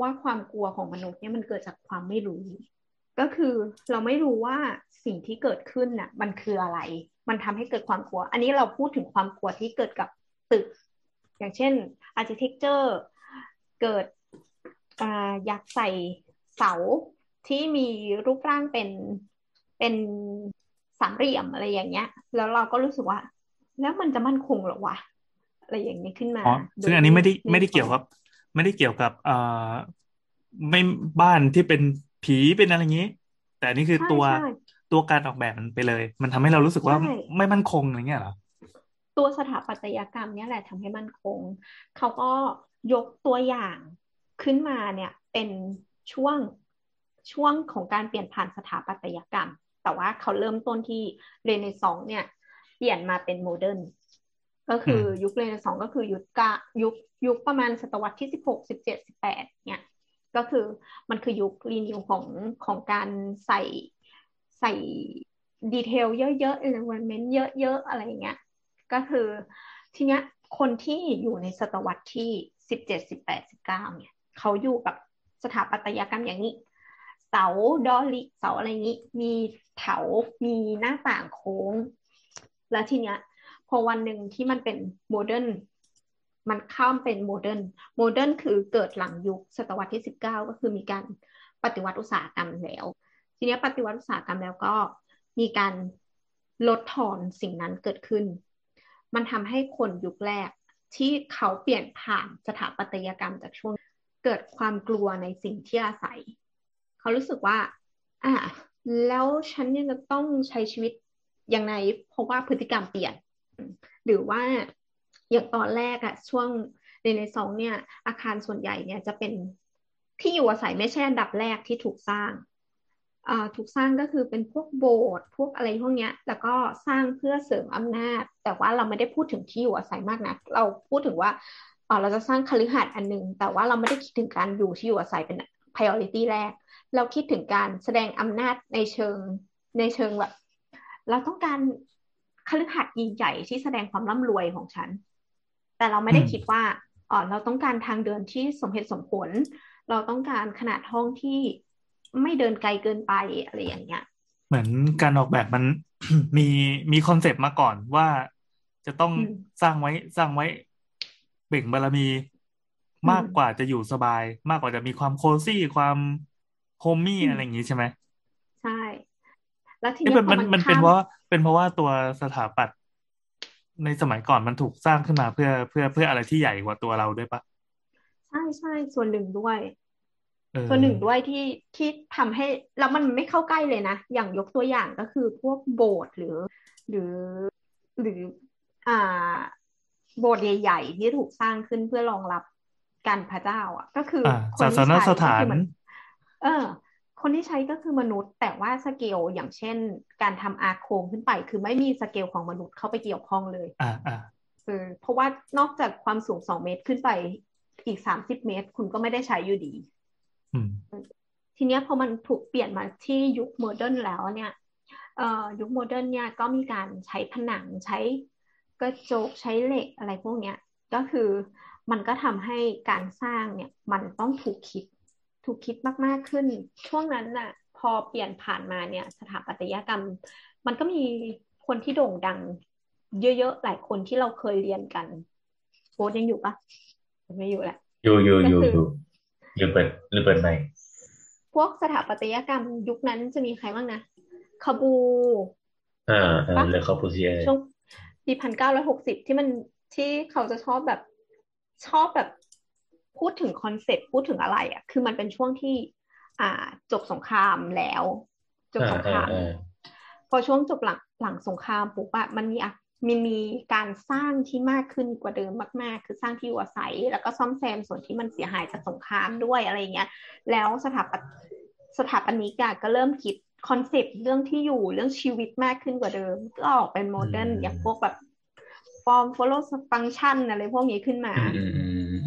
ว่าความกลัวของมนุษย์เนี่ยมันเกิดจากความไม่รู้ ก็คือเราไม่รู้ว่าสิ่งที่เกิดขึ้นน่ะ มันคืออะไร มันทำให้เกิดความกลัว อันนี้เราพูดถึงความกลัวที่เกิดกับตึก อย่างเช่น architecture เกิดออยากใส่ เสาที่มีรูปร่างเป็นเป็นสามเหลี่ยมอะไรอย่างเงี้ย แล้วเราก็รู้สึกว่า แล้วมันจะมั่นคงหรอวะอะไรอย่างนี้ขึ้นมาซึ่งอันนี้ไม่ได้ไม่ได้เกี่ยวกับ ไม่ได้เกี่ยวกับเอ่อไม่บ้านที่เป็นผีเป็นอะไรอย่างนี้ แต่นี่คือตัวตัวการออกแบบมันไปเลย มันทำให้เรารู้สึกว่าไม่มั่นคงอะไรเงี้ยเหรอตัวสถาปัตยกรรมเนี่ยแหละทำให้มั่นคง เขาก็ยกตัวอย่างขึ้นมาเนี่ยเป็น ช่วงช่วงของการเปลี่ยนผ่านสถาปัตยกรรม แต่ว่าเขาเริ่มต้นที่เรเนซองส์เนี่ย เปลี่ยนมาเป็น modern ก็คือยุคเรเนซองส์ก็คือยุคกะยุคยุคประมาณศตวรรษที่สิบหกสิบเจ็ดสิบแปดเนี่ยก็คือมันคือยุค renew ของของการใส่ใส่ detail เยอะๆ element เยอะๆ อะไรเงี้ย ก็คือทีเนี้ยคนที่อยู่ในศตวรรษที่สิบเจ็ดสิบแปดสิบเก้าเนี่ยเขาอยู่กับ สถาปัตยกรรมอย่างนี้ เสา Doric เสาอะไรนี้ มีเถามีหน้าต่างโค้ง แล้วทีเนี้ยพอวันหนึ่งที่มันเป็น modern มันข้ามเป็น modern modern คือเกิดหลังยุคศตวรรษที่สิบเก้าก็คือมีการปฏิวัติอุตสาหกรรมแล้ว ทีนี้ปฏิวัติอุตสาหกรรมแล้วก็มีการลดทอนสิ่งนั้นเกิดขึ้น มันทำให้คนยุคแรกที่เขาเปลี่ยนผ่านสถาปัตยกรรมจากช่วง เกิดความกลัวในสิ่งที่อาศัย เขารู้สึกว่า อ่า แล้วฉันยังจะต้องใช้ชีวิตยังไงเพราะว่าพฤติกรรมเปลี่ยน หรือว่าอย่างตอนแรกอะช่วงในในสองเนี่ย อาคารส่วนใหญ่เนี่ยจะเป็นที่อยู่อาศัยไม่ใช่อันดับแรกที่ถูกสร้างถูกสร้างก็คือเป็นพวกโบสถ์พวกอะไรพวกเนี้ย แล้วก็สร้างเพื่อเสริมอำนาจ แต่ว่าเราไม่ได้พูดถึงที่อยู่อาศัยมากนะ เราพูดถึงว่า เราจะสร้างคฤหาสน์อันหนึ่งแต่ว่าเราไม่ได้คิดถึงการอยู่ที่อยู่อาศัยเป็น priority แรก เราคิดถึงการแสดงอำนาจในเชิงในเชิงแบบเราต้องการคฤหาสน์ใหญ่ที่แสดงความร่ำรวยของฉัน แต่เราไม่ได้คิดว่าอ๋อเราต้องการทางเดินที่สมเหตุสมผล เราต้องการขนาดห้องที่ไม่เดินไกลเกินไปอะไรอย่างเงี้ย เหมือนการออกแบบมันมีมีคอนเซปต์มาก่อนว่าจะต้องสร้างไว้สร้างไว้ เบ่งบารมีมากกว่าจะอยู่สบาย มากกว่าจะมีความโคซี่ความโฮมมี่อะไรอย่างนี้ใช่ไหมใช่ แล้วทีนี่เนี้เป็นยพอมันมันมันเป็นข้ามเพราะว่าเป็นเพราะว่าตัวสถาปัตย์ในสมัยก่อนมันถูกสร้างขึ้นมาเพื่อเพื่อเพื่ออะไรที่ใหญ่กว่าตัวเราด้วยปะใช่ใช่ส่วนหนึ่งด้วยเออส่วนหนึ่งด้วยที่ที่ทำให้แล้วมันไม่เข้าใกล้เลยนะอย่างยกตัวอย่างก็คือพวกโบสถ์หรือ หรือหรือ อ่า โบสถ์ใหญ่ๆที่ถูกสร้างขึ้นเพื่อรองรับการพระเจ้า อะ ก็คืออ่าคนศาสที่นใช้สก็ถาคืนอมันเออ คนที่ใช้ก็คือมนุษย์ แต่ว่าสเกลอย่างเช่น การทำ arch โค้งขึ้นไป คือไม่มีสเกลของมนุษย์เข้าไปเกี่ยวข้องเลย อ่าอ่าเออเพราะว่านอกจากความสูงสองเมตรขึ้นไปอีกสามสิบเมตร คุณก็ไม่ได้ใช้อยู่ดีอืมทีเนี้ยพอมันถูกเปลี่ยนมาที่ยุค modern แล้วเนี่ยเอ่อยุค modern เนี่ยก็มีการใช้ผนังใช้ กระจกใช้เหล็กอะไรพวกเนี้ย ก็คือมันก็ทำให้การสร้างเนี่ยมันต้องถูกคิดถูกคิดมาก ๆ ขึ้น ช่วงนั้นน่ะ พอเปลี่ยนผ่านมาเนี่ยสถาปัตยกรรม มันก็มีคนที่โด่งดัง เยอะๆหลายคนที่เราเคยเรียนกันโค้ดยังอยู่ปะไม่อยู่แหละ อยู่อยู่ก็อยู่คืออยู่อยู่เปิดหรือเปิดใหม่พวกสถาปัตยกรรมยุคนั้นจะมีใครบ้างนะคาบู อ่าอ่าปะ Le Corbusier ช่วง ปีพันเก้าร้อยหกสิบที่มันที่เขาจะชอบแบบชอบแบบพูดถึง concept พูดถึงอะไรอะ คือมันเป็นช่วงที่ อ่า จบสงครามแล้ว จบอ่าสงคามอ่ารอ่าพอช่วงจบหลังหลังสงครามปุ๊บอะมันมีอะมันมีการสร้างที่มากขึ้นกว่าเดิมมาก ๆ คือสร้างที่อยู่อาศัย แล้วก็ซ่อมแซมส่วนที่มันเสียหายจากสงครามด้วยอะไรเงี้ย แล้วสถาปัตสถาปนิกอะก็เริ่มคิด concept เรื่องที่อยู่เรื่องชีวิตมากขึ้นกว่าเดิม ก็ออกเป็น modern อย่างพวกแบบ form follow function อะไรพวกนี้ขึ้นมาอืมอืมอืม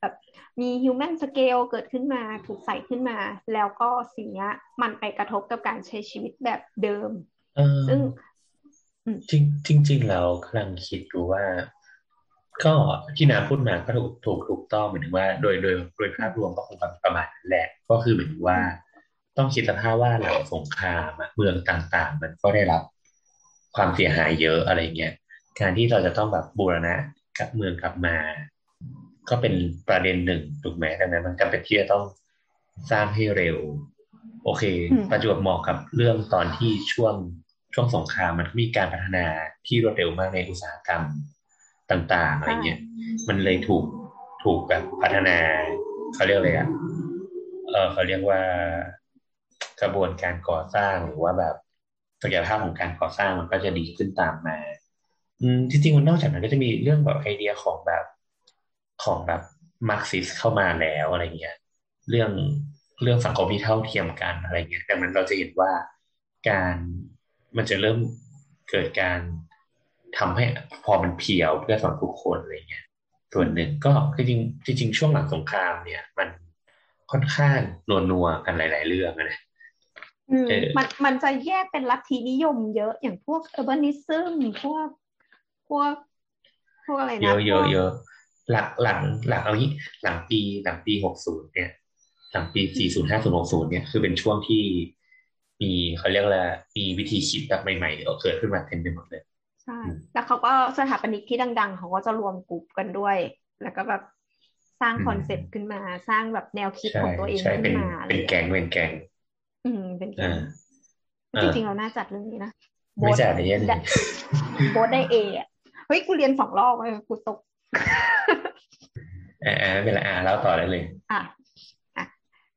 แบบมี human scale เกิดขึ้นมาถูกใส่ขึ้นมา แล้วก็สิ่งเนี้ยมันไปกระทบกับการใช้ชีวิตแบบเดิมเออซึ่งจริงจริงจริงๆแล้วกำลังคิดดูว่า ก็ที่นาพูดมาก็ถูกถูกถูกต้องหมายถึงว่า โดยโดยโดยภาพรวมก็คงประมาณนั้นแหละ ก็คือหมายถึงว่า ต้องคิดสภาพว่าหลังสงครามอะเมืองต่างๆ มันก็ได้รับความเสียหายเยอะอะไรเงี้ยการที่เราจะต้องแบบบูรณะกับเมืองกลับมา ก็เป็นประเด็นหนึ่งถูกไหมดังนั้น มันจำเป็นที่จะต้องสร้างให้เร็ว โอเคอืมประจวบเหมาะกับเรื่องตอนที่ช่วงช่วงสงครามมันมีการพัฒนาที่รวดเร็วมากในอุตสาหกรรมต่าง ๆ อะไรเงี้ย มันเลยถูกถูกแบบพัฒนาเขาเรียกอะไรอะเออเขาเรียกว่า กระบวนการก่อสร้างหรือว่าแบบศักยภาพของการก่อสร้างมันก็จะดีขึ้นตามมา อืมจริงๆมันนอกจากนั้นก็จะมีเรื่องแบบไอเดียของแบบของแบบมาร์กซิสเข้ามาแล้วอะไรเงี้ย เรื่องเรื่องสังคมที่เท่าเทียมกันอะไรเงี้ยแต่มันเราจะเห็นว่าการมันจะเริ่มเกิดการทำให้พอมันเพียวเพื่อสอนทุกคนอะไรเงี้ย ส่วนหนึ่งก็จริงๆจริงๆช่วงหลังสงครามเนี่ย มันค่อนข้างนัวนัวๆกันหลาย ๆ เรื่องอะนะอื มเออมันมันจะแยกเป็นลัทธินิยมเยอะอย่างพวก urbanism พวกพวกพวกอะไรเยนะอะเยพวอะกเยอะหลังหลังหลังเอางี้หลังปีหลังปีหกศูนย์เนี่ย หลังปีสี่ศูนย์ห้าศูนย์หกศูนย์เนี่ยคือเป็นช่วงที่มีเขาเรียกว่ามีวิธีคิดแบบใหม่ๆเกิดขึ้นมาเต็มไปหมดเลยใช่อืมแล้วเขาก็สถาปนิกที่ดัง ๆ เขาก็จะรวมกลุ่มกันด้วย แล้วก็แบบสร้างอืมคอนเซปต์ขึ้นมาสร้างแบบแนวคิดใช่ของตัวเองใช่ขึ้เป็นนมาอะไรเป็นอย่างแก๊เงี้ยงเป็นแก๊ง อืมเป็นแก๊อ่างอ่าจริงๆเราน่าจัดเรื่องนี้นะไม่จ่ายในเย็นได้โบทได้เออะเฮ้ยกูเรียนสองรอบเลยกูตกอ่าอ่าไม่เป็นไรอ่าแล้วต่อได้เลย อะอะ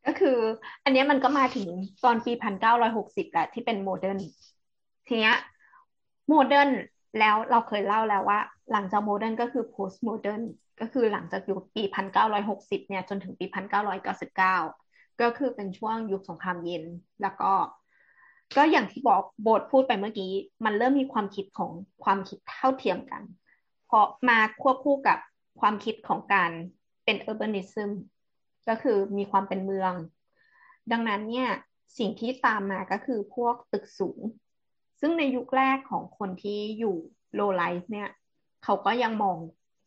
ก็คือ อันเนี้ยมันก็มาถึงตอนปีพันเก้าร้อยหกสิบแหละที่เป็น modern ทีเนี้ย modern แล้วเราเคยเล่าแล้วว่า หลังจาก modern ก็คือ post modern ก็คือหลังจากยุคปีพันเก้าร้อยหกสิบเนี่ยจนถึงปีพันเก้าร้อยเก้าสิบเก้า ก็คือเป็นช่วงยุคสงครามเย็น แล้วก็ ก็อย่างที่บอกโบทพูดไปเมื่อกี้ มันเริ่มมีความคิดของความคิดเท่าเทียมกัน เพราะมาควบคู่กับความคิดของการเป็น urbanism ก็คือมีความเป็นเมือง ดังนั้นเนี่ยสิ่งที่ตามมาก็คือพวกตึกสูง ซึ่งในยุคแรกของคนที่อยู่ low rise เนี่ย เขาก็ยังมอง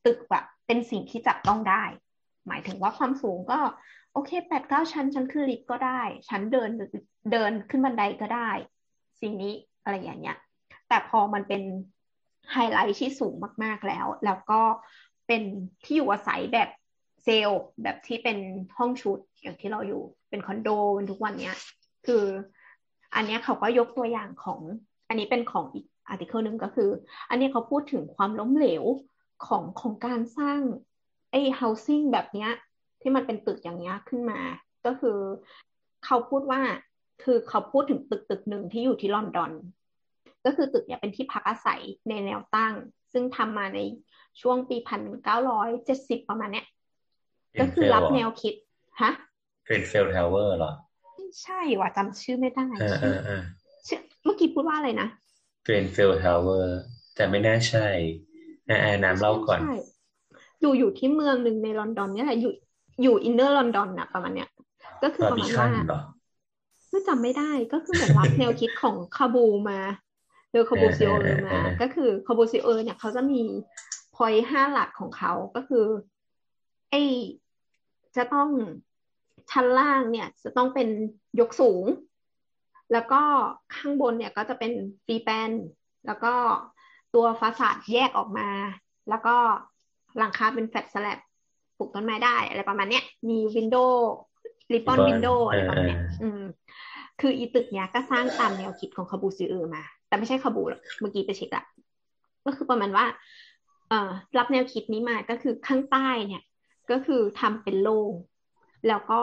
ตึกแบบเป็นสิ่งที่จับต้องได้ หมายถึงว่าความสูงก็ โอเคแปดเก้าชั้น ฉันขึ้นลิฟต์ก็ได้ ฉันเดินเดินขึ้นบันไดก็ได้ สิ่งนี้อะไรอย่างเงี้ย แต่พอมันเป็นไฮไลท์ที่สูงมาก ๆแล้ว แล้วก็เป็นที่อยู่อาศัยแบบเซลล์แบบที่เป็นห้องชุดอย่างที่เราอยู่เป็นคอนโดเป็นทุกวันเนี้ย คืออันเนี้ยเขาก็ยกตัวอย่างของ อันนี้เป็นของอีกอาร์ติเคิลหนึ่งก็คือ อันนี้เขาพูดถึงความล้มเหลวของของการสร้างไอ้ housing แบบเนี้ย ที่มันเป็นตึกอย่างเงี้ยขึ้นมา ก็คือเขาพูดว่าคือเขาพูดถึงตึกตึกหนึ่งที่อยู่ที่ลอนดอน ก็คือตึกเนี่ยเป็นที่พักอาศัยในแนวตั้ง ซึ่งทำมาในช่วงปีพันเก้าร้อยเจ็ดสิบประมาณเนี้ยก็คือรับแนวคิดฮะ Grenfell Tower เหรอไม่ใช่ว่ะจำชื่อไม่ได้อ่าชื่อ่าออ่าชื่อเมื่อกี้พูดว่าอะไรนะ Grenfell Tower แต่ไม่น่าใช่อ่าอ่าน้ำเล่าก่อนใช่อยู่อยู่ที่เมืองหนึ่งในลอนดอนเนี่ยแหละอยู่ อยู่ inner London อะประมาณเนี้ย ก็คือบาประร์บีมาณว่า Barbican เหรอไม่จำไม่ได้ก็คือเหมือนรับแนวคิดของคาบูมาเดอ Corbusier เออเออมาเออก็คือ Corbusier เนี่ยเขาจะมีพอยห้าหลักของเขาก็คือไอจะต้องชั้นล่างเนี่ย จะต้องเป็นยกสูง แล้วก็ข้างบนเนี่ยก็จะเป็น free planแล้วก็ตัว facade แยกออกมา แล้วก็หลังคาเป็น flat slab ป ลูกต้นไม้ได้อะไรประมาณเนี้ยมีวินโดว์ริบบอน Ribbon วินโดว์อะไรประมาณเนี้ยเออเอออืม คืออีตึกเนี้ยก็สร้างตามแนวคิดของ Corbusier มา แต่ไม่ใช่คาบูหรอกเมื่อกี้ไปเช็คละก็คือประมาณว่า เอ่อ รับแนวคิดนี้มาก็คือข้างใต้เนี่ย ก็คือทำเป็นโล่งแล้วก็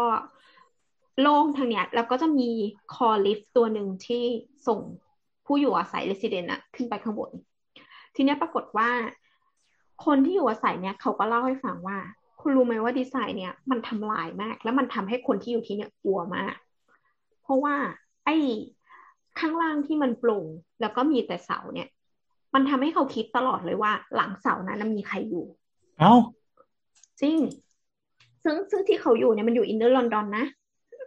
โล่งทางเนี้ยแล้วก็จะมีคอลิฟต์ตัวหนึ่งที่ส่งผู้อยู่อาศัยเรสซิเดนต์อะขึ้นไปข้างบน ทีเนี้ยปรากฏว่า คนที่อยู่อาศัยเนี่ยเขาก็เล่าให้ฟังว่า คุณรู้ไหมว่าดีไซน์เนี่ยมันทำลายมาก แล้วมันทำให้คนที่อยู่ที่เนี่ยกลัวมาก เพราะว่าไอ้ข้างล่างที่มันโปร่งแล้วก็มีแต่เสาเนี่ย มันทำให้เขาคิดตลอดเลยว่า หลังเสานั้นนะมีใครอยู่ เอ้าจริง ซึ่งซึ่งที่เขาอยู่เนี่ยมันอยู่อินเนอร์ลอนดอนนะ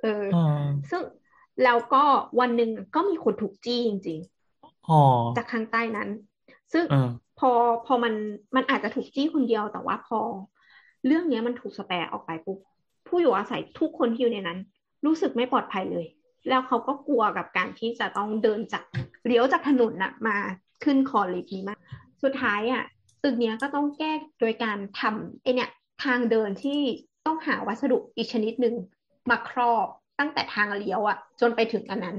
เอออ๋อซึ่งแล้วก็วันหนึ่งก็มีคนถูกจี้จริงอ๋อๆจากข้างใต้นั้น ซึ่งเออพอพอมันมันอาจจะถูกจี้คนเดียวแต่ว่าพอ เรื่องเนี้ยมันถูกสแปรออกไปปุ๊บผู้อยู่อาศัยทุกคนที่อยู่ในนั้น รู้สึกไม่ปลอดภัยเลย แล้วเขาก็กลัวกับการที่จะต้องเดินจากเลี้ยวจากถนนน่ะมาขึ้นคอลิฟต์นี้มาก สุดท้ายอะตึกเนี้ยก็ต้องแก้โดยการทำไอเนี่ยทางเดินที่ต้องหาวัสดุอีกชนิดหนึ่งมาครอบตั้งแต่ทางเลี้ยวอะ จนไปถึงอันนั้น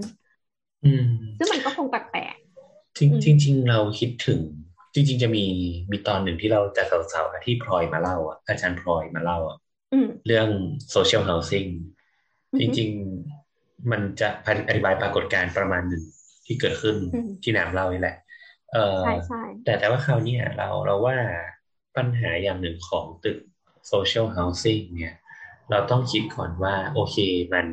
อืมซึ่งมันก็คงแปลกจริงอืมจริงๆเราคิดถึง จริง ๆ จะมีมีตอนหนึ่งที่เราจะสาวๆอะที่พลอยมาเล่าอะอาจารย์พลอยมาเล่าอะๆอืมเรื่อง social housing อือจฮึริง ๆ มันจะอธิบายปรากฏการณ์ประมาณหนึ่งที่เกิดขึ้นอืมที่น้ำเล่านี่แหละเออใช่ใช่แต่แต่ว่าคราวเนี้ยเราเราว่าปัญหาอย่างหนึ่งของตึก social housing เนี่ย เราต้องคิดก่อนว่า โอเคมัน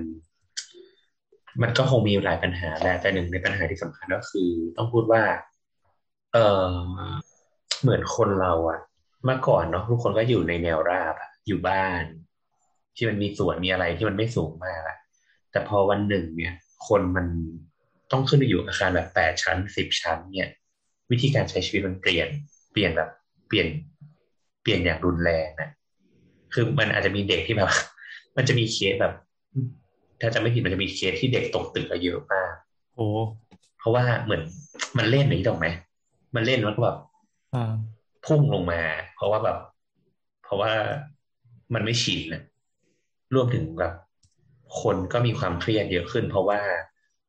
มันก็คงมีหลายปัญหาแหละแต่หนึ่งในปัญหาที่สำคัญก็คือ ต้องพูดว่า เออเหมือนคนเราอะเมื่อก่อนเนาะทุกคนก็อยู่ในแนวราบอะอยู่บ้าน ที่มันมีสวนมีอะไรที่มันไม่สูงมากอะแต่พอวันหนึ่งเนี่ย คนมันต้องขึ้นไปอยู่อาคารแบบแปดชั้นสิบชั้น เนี่ย วิธีการใช้ชีวิตมันเปลี่ยน เปลี่ยนแบบ เปลี่ยน เปลี่ยนอย่างรุนแรงนะคือมันอาจจะมีเด็กที่แบบมันจะมีเคสแบบ ถ้าจะไม่ผิดมันจะมีเคสที่เด็กตกตึกอะเยอะมากโอ้เพราะว่าเหมือนมันเล่นอย่างนี้ถูกไหม มันเล่นแล้วก็แบบอ่าพุ่งลงมา เพราะว่าแบบ เพราะว่ามันไม่ชินนะรวมถึงแบบ คนก็มีความเครียดเยอะขึ้น เพราะว่า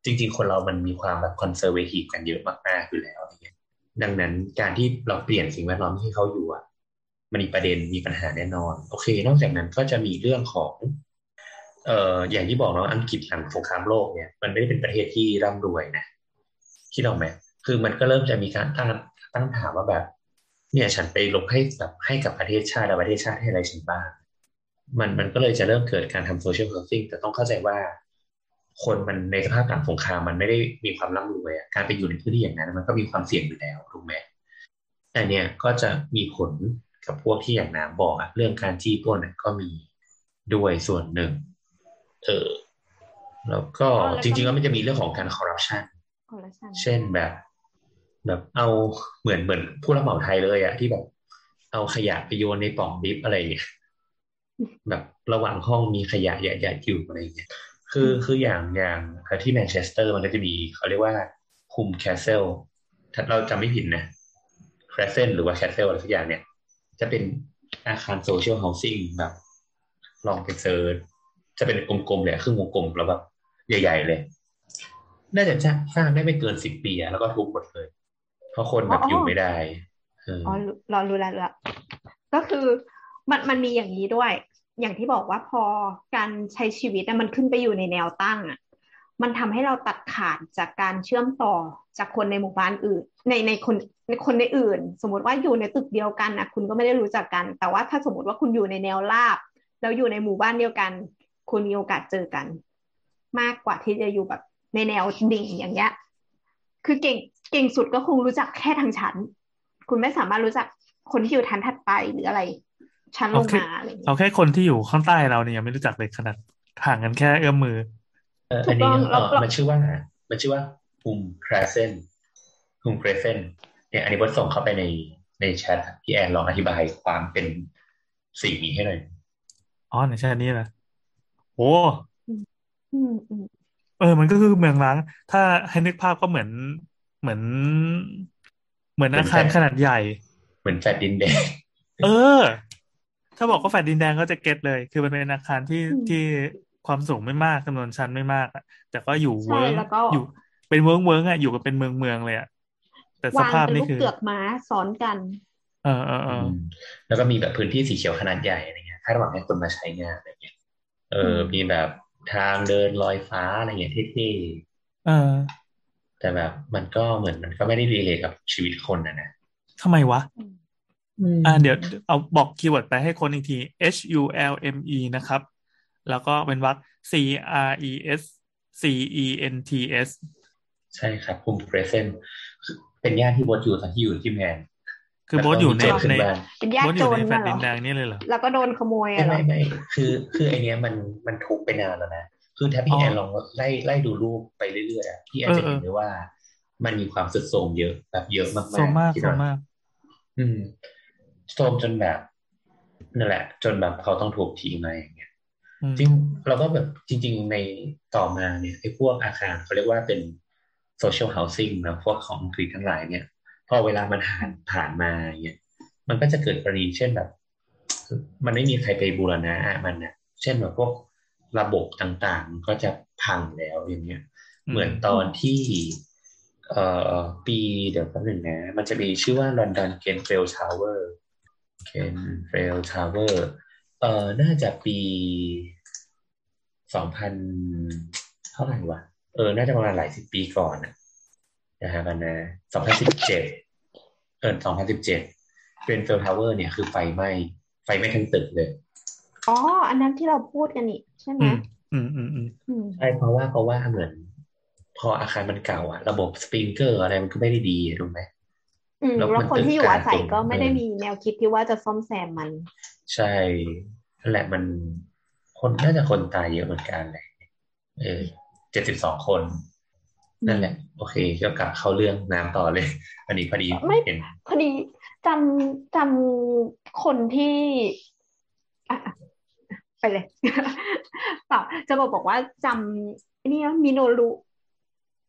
จริง ๆ คนเรามันมีความแบบคอนเซอร์เวทีฟกันเยอะมากๆอยู่แล้วอย่างเงี้ยดังนั้นการที่เราเปลี่ยนสิ่งแวดล้อมที่เขาอยู่อะ มันมีประเด็นมีปัญหาแน่นอน โอเค นอกจากนั้นก็จะมีเรื่องของ เอ่ออย่างที่บอกเนาะอังกฤษหลังสงครามโลกเนี่ย มันไม่ได้เป็นประเทศที่ร่ำรวยนะคิดออกไหม คือมันก็เริ่มจะมีการตั้งตั้งถามว่าแบบ เนี่ยฉันไปลบให้แบบให้กับประเทศชาติแล้วประเทศชาติให้อะไรฉันบ้างมันมันก็เลยจะเริ่มเกิดการทำโซเชียล o ฮ s ซิ n งแต่ต้องเข้าใจว่า คนมันในสภาพหลังสงครามมันไม่ได้มีความร่ำรวยอะการไปอยู่ในพื้นที่อย่างนั้น มันก็มีความเสี่ยงอยู่แล้วถูกไหมแต่เนี่ยก็จะมีผลกับพวกที่อย่างน้ำบอกอะเรื่องการจี้ปล้นอะก็มีด้วยส่วนหนึ่ง เออแล้วก็อ๋อแล้วก็จริงๆแล้วมันจะมีเรื่องของการคอร์รัปชันคอร์รัปชันเช่นแบบ แบบเอาเหมือนเหมือนผู้รับเหมาไทยเลยอะที่แบบเอาขยะไปโยนในปล่องลิฟต์อะไรอย่างเงี้ยแบบระหว่างห้องมีขยะใหญ่ๆอยู่อะไรอย่างเงี้ยคือคืออย่างอย่างที่แมนเชสเตอร์มันก็จะมีเขาเรียกว่า Hulme Crescent ถ้าเราจำไม่ผิดนะ Crescent หรือว่า Crescent อะไรสักอย่างเนี่ย จะเป็นอาคาร social housing แบบ ลองไป searchจะเป็นกลมๆเลยครึ่งวงกลมแล้วแบบใหญ่ ๆ เลย น่าจะสร้างได้ไม่เกินสิบปีอะแล้วก็ทุบหมดเลย เพราะคนแบบอยู่ไม่ได้เอออ๋อรู้เรารู้แล้วรู้แล้วก็คือมันมันมีอย่างนี้ด้วย อย่างที่บอกว่าพอการใช้ชีวิตอะมันขึ้นไปอยู่ในแนวตั้งอะมันทำให้เราตัดขาดจากการเชื่อมต่อจากคนในหมู่บ้านอื่น ในในคนในคนในอื่น สมมติว่าอยู่ในตึกเดียวกันนะคุณก็ไม่ได้รู้จักกัน แต่ว่าถ้าสมมติว่าคุณอยู่ในแนวราบ แล้วอยู่ในหมู่บ้านเดียวกัน คุณมีโอกาสเจอกัน มากกว่าที่จะอยู่แบบในแนวดิ่งอย่างเงี้ย คือเก่ง เก่งสุดก็คงรู้จักแค่ทางชั้น คุณไม่สามารถรู้จักคนที่อยู่ทันถัดไปหรืออะไร ชั้นลงมาอะไรอย่างเงี้ยเอาแค่คนที่อยู่ข้างใต้เราเนี่ยยังไม่รู้จักเลยขนาดห่างกันแค่เอื้อมมือเออถูอันกต้นี้องเอแล้วอแล้วมันชื่อว่ามันชื่อว่าภูมิคราเซนภูมิคราเซนเนี่ยอันนี้บดส่งเข้าไปในในแชทอะพี่แอนลองอธิบายความเป็นสิ่งนี้ให้หน่อยอ๋อในใช่อันนี้นะโอ้อืมอืมเออ มันก็คือเมืองร้าง ถ้าให้นึกภาพก็เหมือน เหมือน เหมือนอาคารขนาดใหญ่ เหมือนแฟลตดินแดง เออ ถ้าบอกว่าแฟลตดินแดงก็จะ get เลย คือมันเป็นอาคารที่ที่ความสูงไม่มากจำนวนชั้นไม่มากอะแต่ก็อยู่ใช่เวิ้งแล้วก็อยู่เป็นเวิร์กเวิร์กอะอยู่กันเป็นเมืองเมืองเลยอะแต่สวางภาพเป็นนี่ลูปคือเกือกม้าซ้อนกัน เออเออเออมแล้วก็มีแบบพื้นที่สีเขียวขนาดใหญ่อะไรเงี้ยคาดหวังให้คนมาใช้งานอะไรเงี้ยเอออืมมีแบบทางเดินลอยฟ้าอะไรเงี้ยเท่เออๆ แต่แบบมันก็เหมือนมันก็ไม่ได้ relate กับชีวิตคนนะนะทำไมวะอ่าเดี๋ยวเอาบอก keyword ไปให้คนอีกที H U L M E นะครับ แล้วก็เป็นวรรค C R E S C E N T S ใช่ครับภูมิคราเซนเป็นย่านที่บดอยู่ตอนที่อยู่ที่แมนคือโบสอยู่ในแล้วก็มีโจรขึ้ในนบ้านเป็นญาโบติสอโจยู่รในแฟลน่ะตเหรดิอนแดงนี่เลยเหรอแล้วก็โดนขโมยไม่อะเหรอไม่ไม่คือคือไอเนี้ยมันมันทุกไปนานแล้วนะ คือถ้าพี่อ๋อแอนลองไล่ไล่ดูรูปไปเรื่อยๆอะพี่แอนเออจะเห็นเออเลยว่า มันมีความสุดโทรมเยอะแบบเยอะมากโซมากที่โซแบบมาก อืมโทรมจนแบบนั่นแหละ จนแบบเขาต้องถูกทิ้งมาอย่างเงี้ยอืมจริงเราก็แบบจริง ๆ ในต่อมาเนี่ยไอ้พวกอาคารเขาเรียกว่าเป็น social housing นะพวกของอังกฤษทั้งหลายเนี่ย พอเวลามันผ่านผ่านมาอย่างเงี้ยมันก็จะเกิดกรณีเช่นแบบ มันไม่มีใครไปบูรณะมันนะเช่นแบบพวก ระบบต่างๆ ก็จะพังแล้วอย่างเงี้ย เหมือนตอนที่เอ่อปีเดี๋ยวแป๊บหนึ่งนะ มันจะมีชื่อว่า London Grenfell Tower Grenfell Tower เอ่อน่าจะปีสองพันเท่าไหร่วะ เออ น่าจะประมาณหลายสิบปีก่อนนะนะฮะกันนะสองพันสิบเจ็ดเออสองพันสิบเจ็ด Grenfell Tower เนี่ยคือไฟไหม้ ไฟไหม้ทั้งตึกเลย อ๋อ อันนั้นที่เราพูดกันนี่ ใช่ไหมอืมอืมอืมอืมอืมใช่เพราะว่าเพราะว่าเหมือน พออาคารมันเก่าอะระบบสปริงเกอร์อะไรมันก็ไม่ได้ดีอะถูกไหมอืมแล้วแล้วมันคนที่อยู่อาศัยตึกกลางก็ไม่ได้เออมีแนวคิดที่ว่าจะซ่อมแซมมัน ใช่นั่นแหละมันคนน่าจะคนตายเยอะเหมือนกันเลยเออเจ็ดสิบสองคน นั่นแหละ โอเคก็กลับเข้าเรื่องน้ำต่อเลย อันนี้พอดีไม่เห็นพอดีจำจำคนที่อะอะ ไปเลยเปล่าจะบอกบอกว่าจำเนี่ยมิโนรุ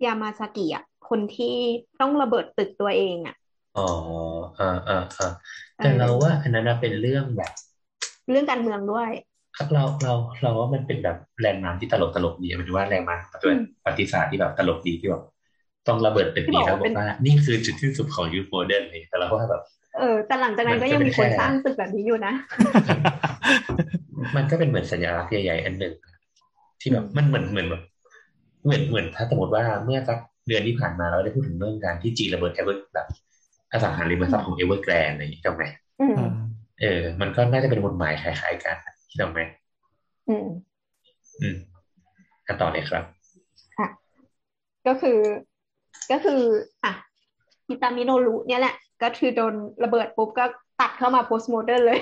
ยามาซากิอะคนที่ต้องระเบิดตึกตัวเองอะอ๋ออ่าอ่าอ่าแต่เราว่าอันนั้นนะเป็นเรื่องแบบ เรื่องการเมืองด้วยครับเราเราเราว่ามันเป็นแบบ landmark ที่ตลกตลกดีหมายถึงว่า landmark ประวัติศาสตร์ที่แบบตลกดีที่แบบต้องระเบิดตึกที่นี้บอกแล้วว่าบอเป็นกว่านี่คือจุดสิ้นสุดของยุค modern เลยแต่เราว่าแบบเออแต่หลังจากนั้นก็มันก็ยังเป็นมีคนแค่สร้างตึกแบบนี้อยู่นะ มันก็เป็นเหมือนสัญลักษณ์ใหญ่ๆอันหนึ่งที่แบบมันเหมือนเหมือนแบบเหมือนเหมือนถ้าสมมติว่าเมื่อสักเดือนที่ผ่านมาเราได้พูดถึงเรื่องการที่จีนระเบิด Ever แบบอสังหาริมทรัพย์ของเอเวอร์แกรนอะไรอย่างนี้ถูกไหมอืมอืมเออ มันก็น่าจะเป็นหมุดหมายคล้ายๆกันถูกไหมอืม อืมกันต่อเลยครับก็คือ ก็คือ อะอีตามิโนรุเนี่ยแหละ ก็คือโดนระเบิดปุ๊บก็ตัดเข้ามา postmodern เลย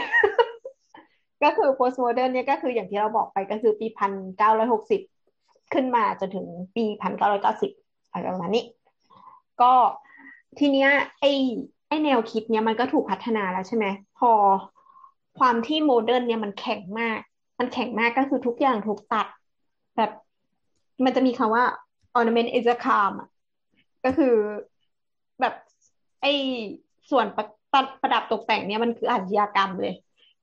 ก็คือ postmodern เนี่ยก็คืออย่างที่เราบอกไปก็คือปีพันเก้าร้อยหกสิบขึ้นมาจนถึงปีพันเก้าร้อยเก้าสิบอะไรประมาณนี้ ก็ทีเนี้ยไอไอแนวคิดเนี่ยมันก็ถูกพัฒนาแล้วใช่ไหมด้วยความที่ modern เนี่ยมันแข็งมาก มันแข็งมากก็คือทุกอย่างถูกตัด แบบมันจะมีคำว่า ornament is a crime อะก็คือแบบไอส่วนประประประดับตกแต่งเนี่ยมันคืออาชญากรรมเลย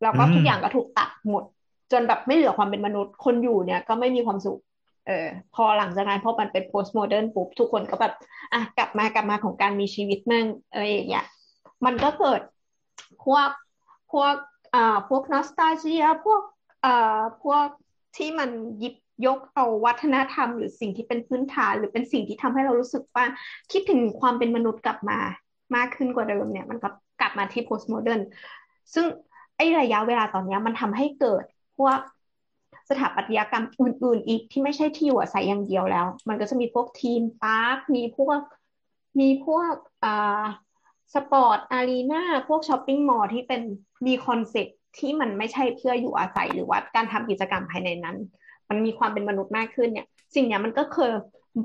แล้วก็อืมทุกอย่างก็ถูกตัดหมด จนแบบไม่เหลือความเป็นมนุษย์ คนอยู่เนี่ยก็ไม่มีความสุข เออพอหลังจากนั้นพอมันเป็น post modern ปุ๊บทุกคนก็แบบอะกลับมากลับมาของการมีชีวิตมั่งอะไรอย่างเงี้ยมันก็เกิดพวกพวกอ่าพวกนอสตาเจียพวกอ่าพวกที่มันหยิบยกเอาวัฒนธรรม หรือสิ่งที่เป็นพื้นฐาน หรือเป็นสิ่งที่ทำให้เรารู้สึกว่าคิดถึงความเป็นมนุษย์กลับมามากขึ้นกว่าเดิมเนี่ย มันก็กลับมาที่ postmodern ซึ่ง ไอ้ระยะเวลาตอนนี้มันทำให้เกิดพวกสถาปัตยกรรมอื่น ๆ อีกที่ไม่ใช่ที่อยู่อาศัยอย่างเดียวแล้ว มันก็จะมีพวกทีมพาร์ค มีพวก มีพวกอ่า sport arena พวก shopping mall ที่เป็นมี concept ที่มันไม่ใช่เพื่ออยู่อาศัยหรือว่าการทำกิจกรรมภายในนั้น มันมีความเป็นมนุษย์มากขึ้นเนี่ย สิ่งนี้มันก็เคย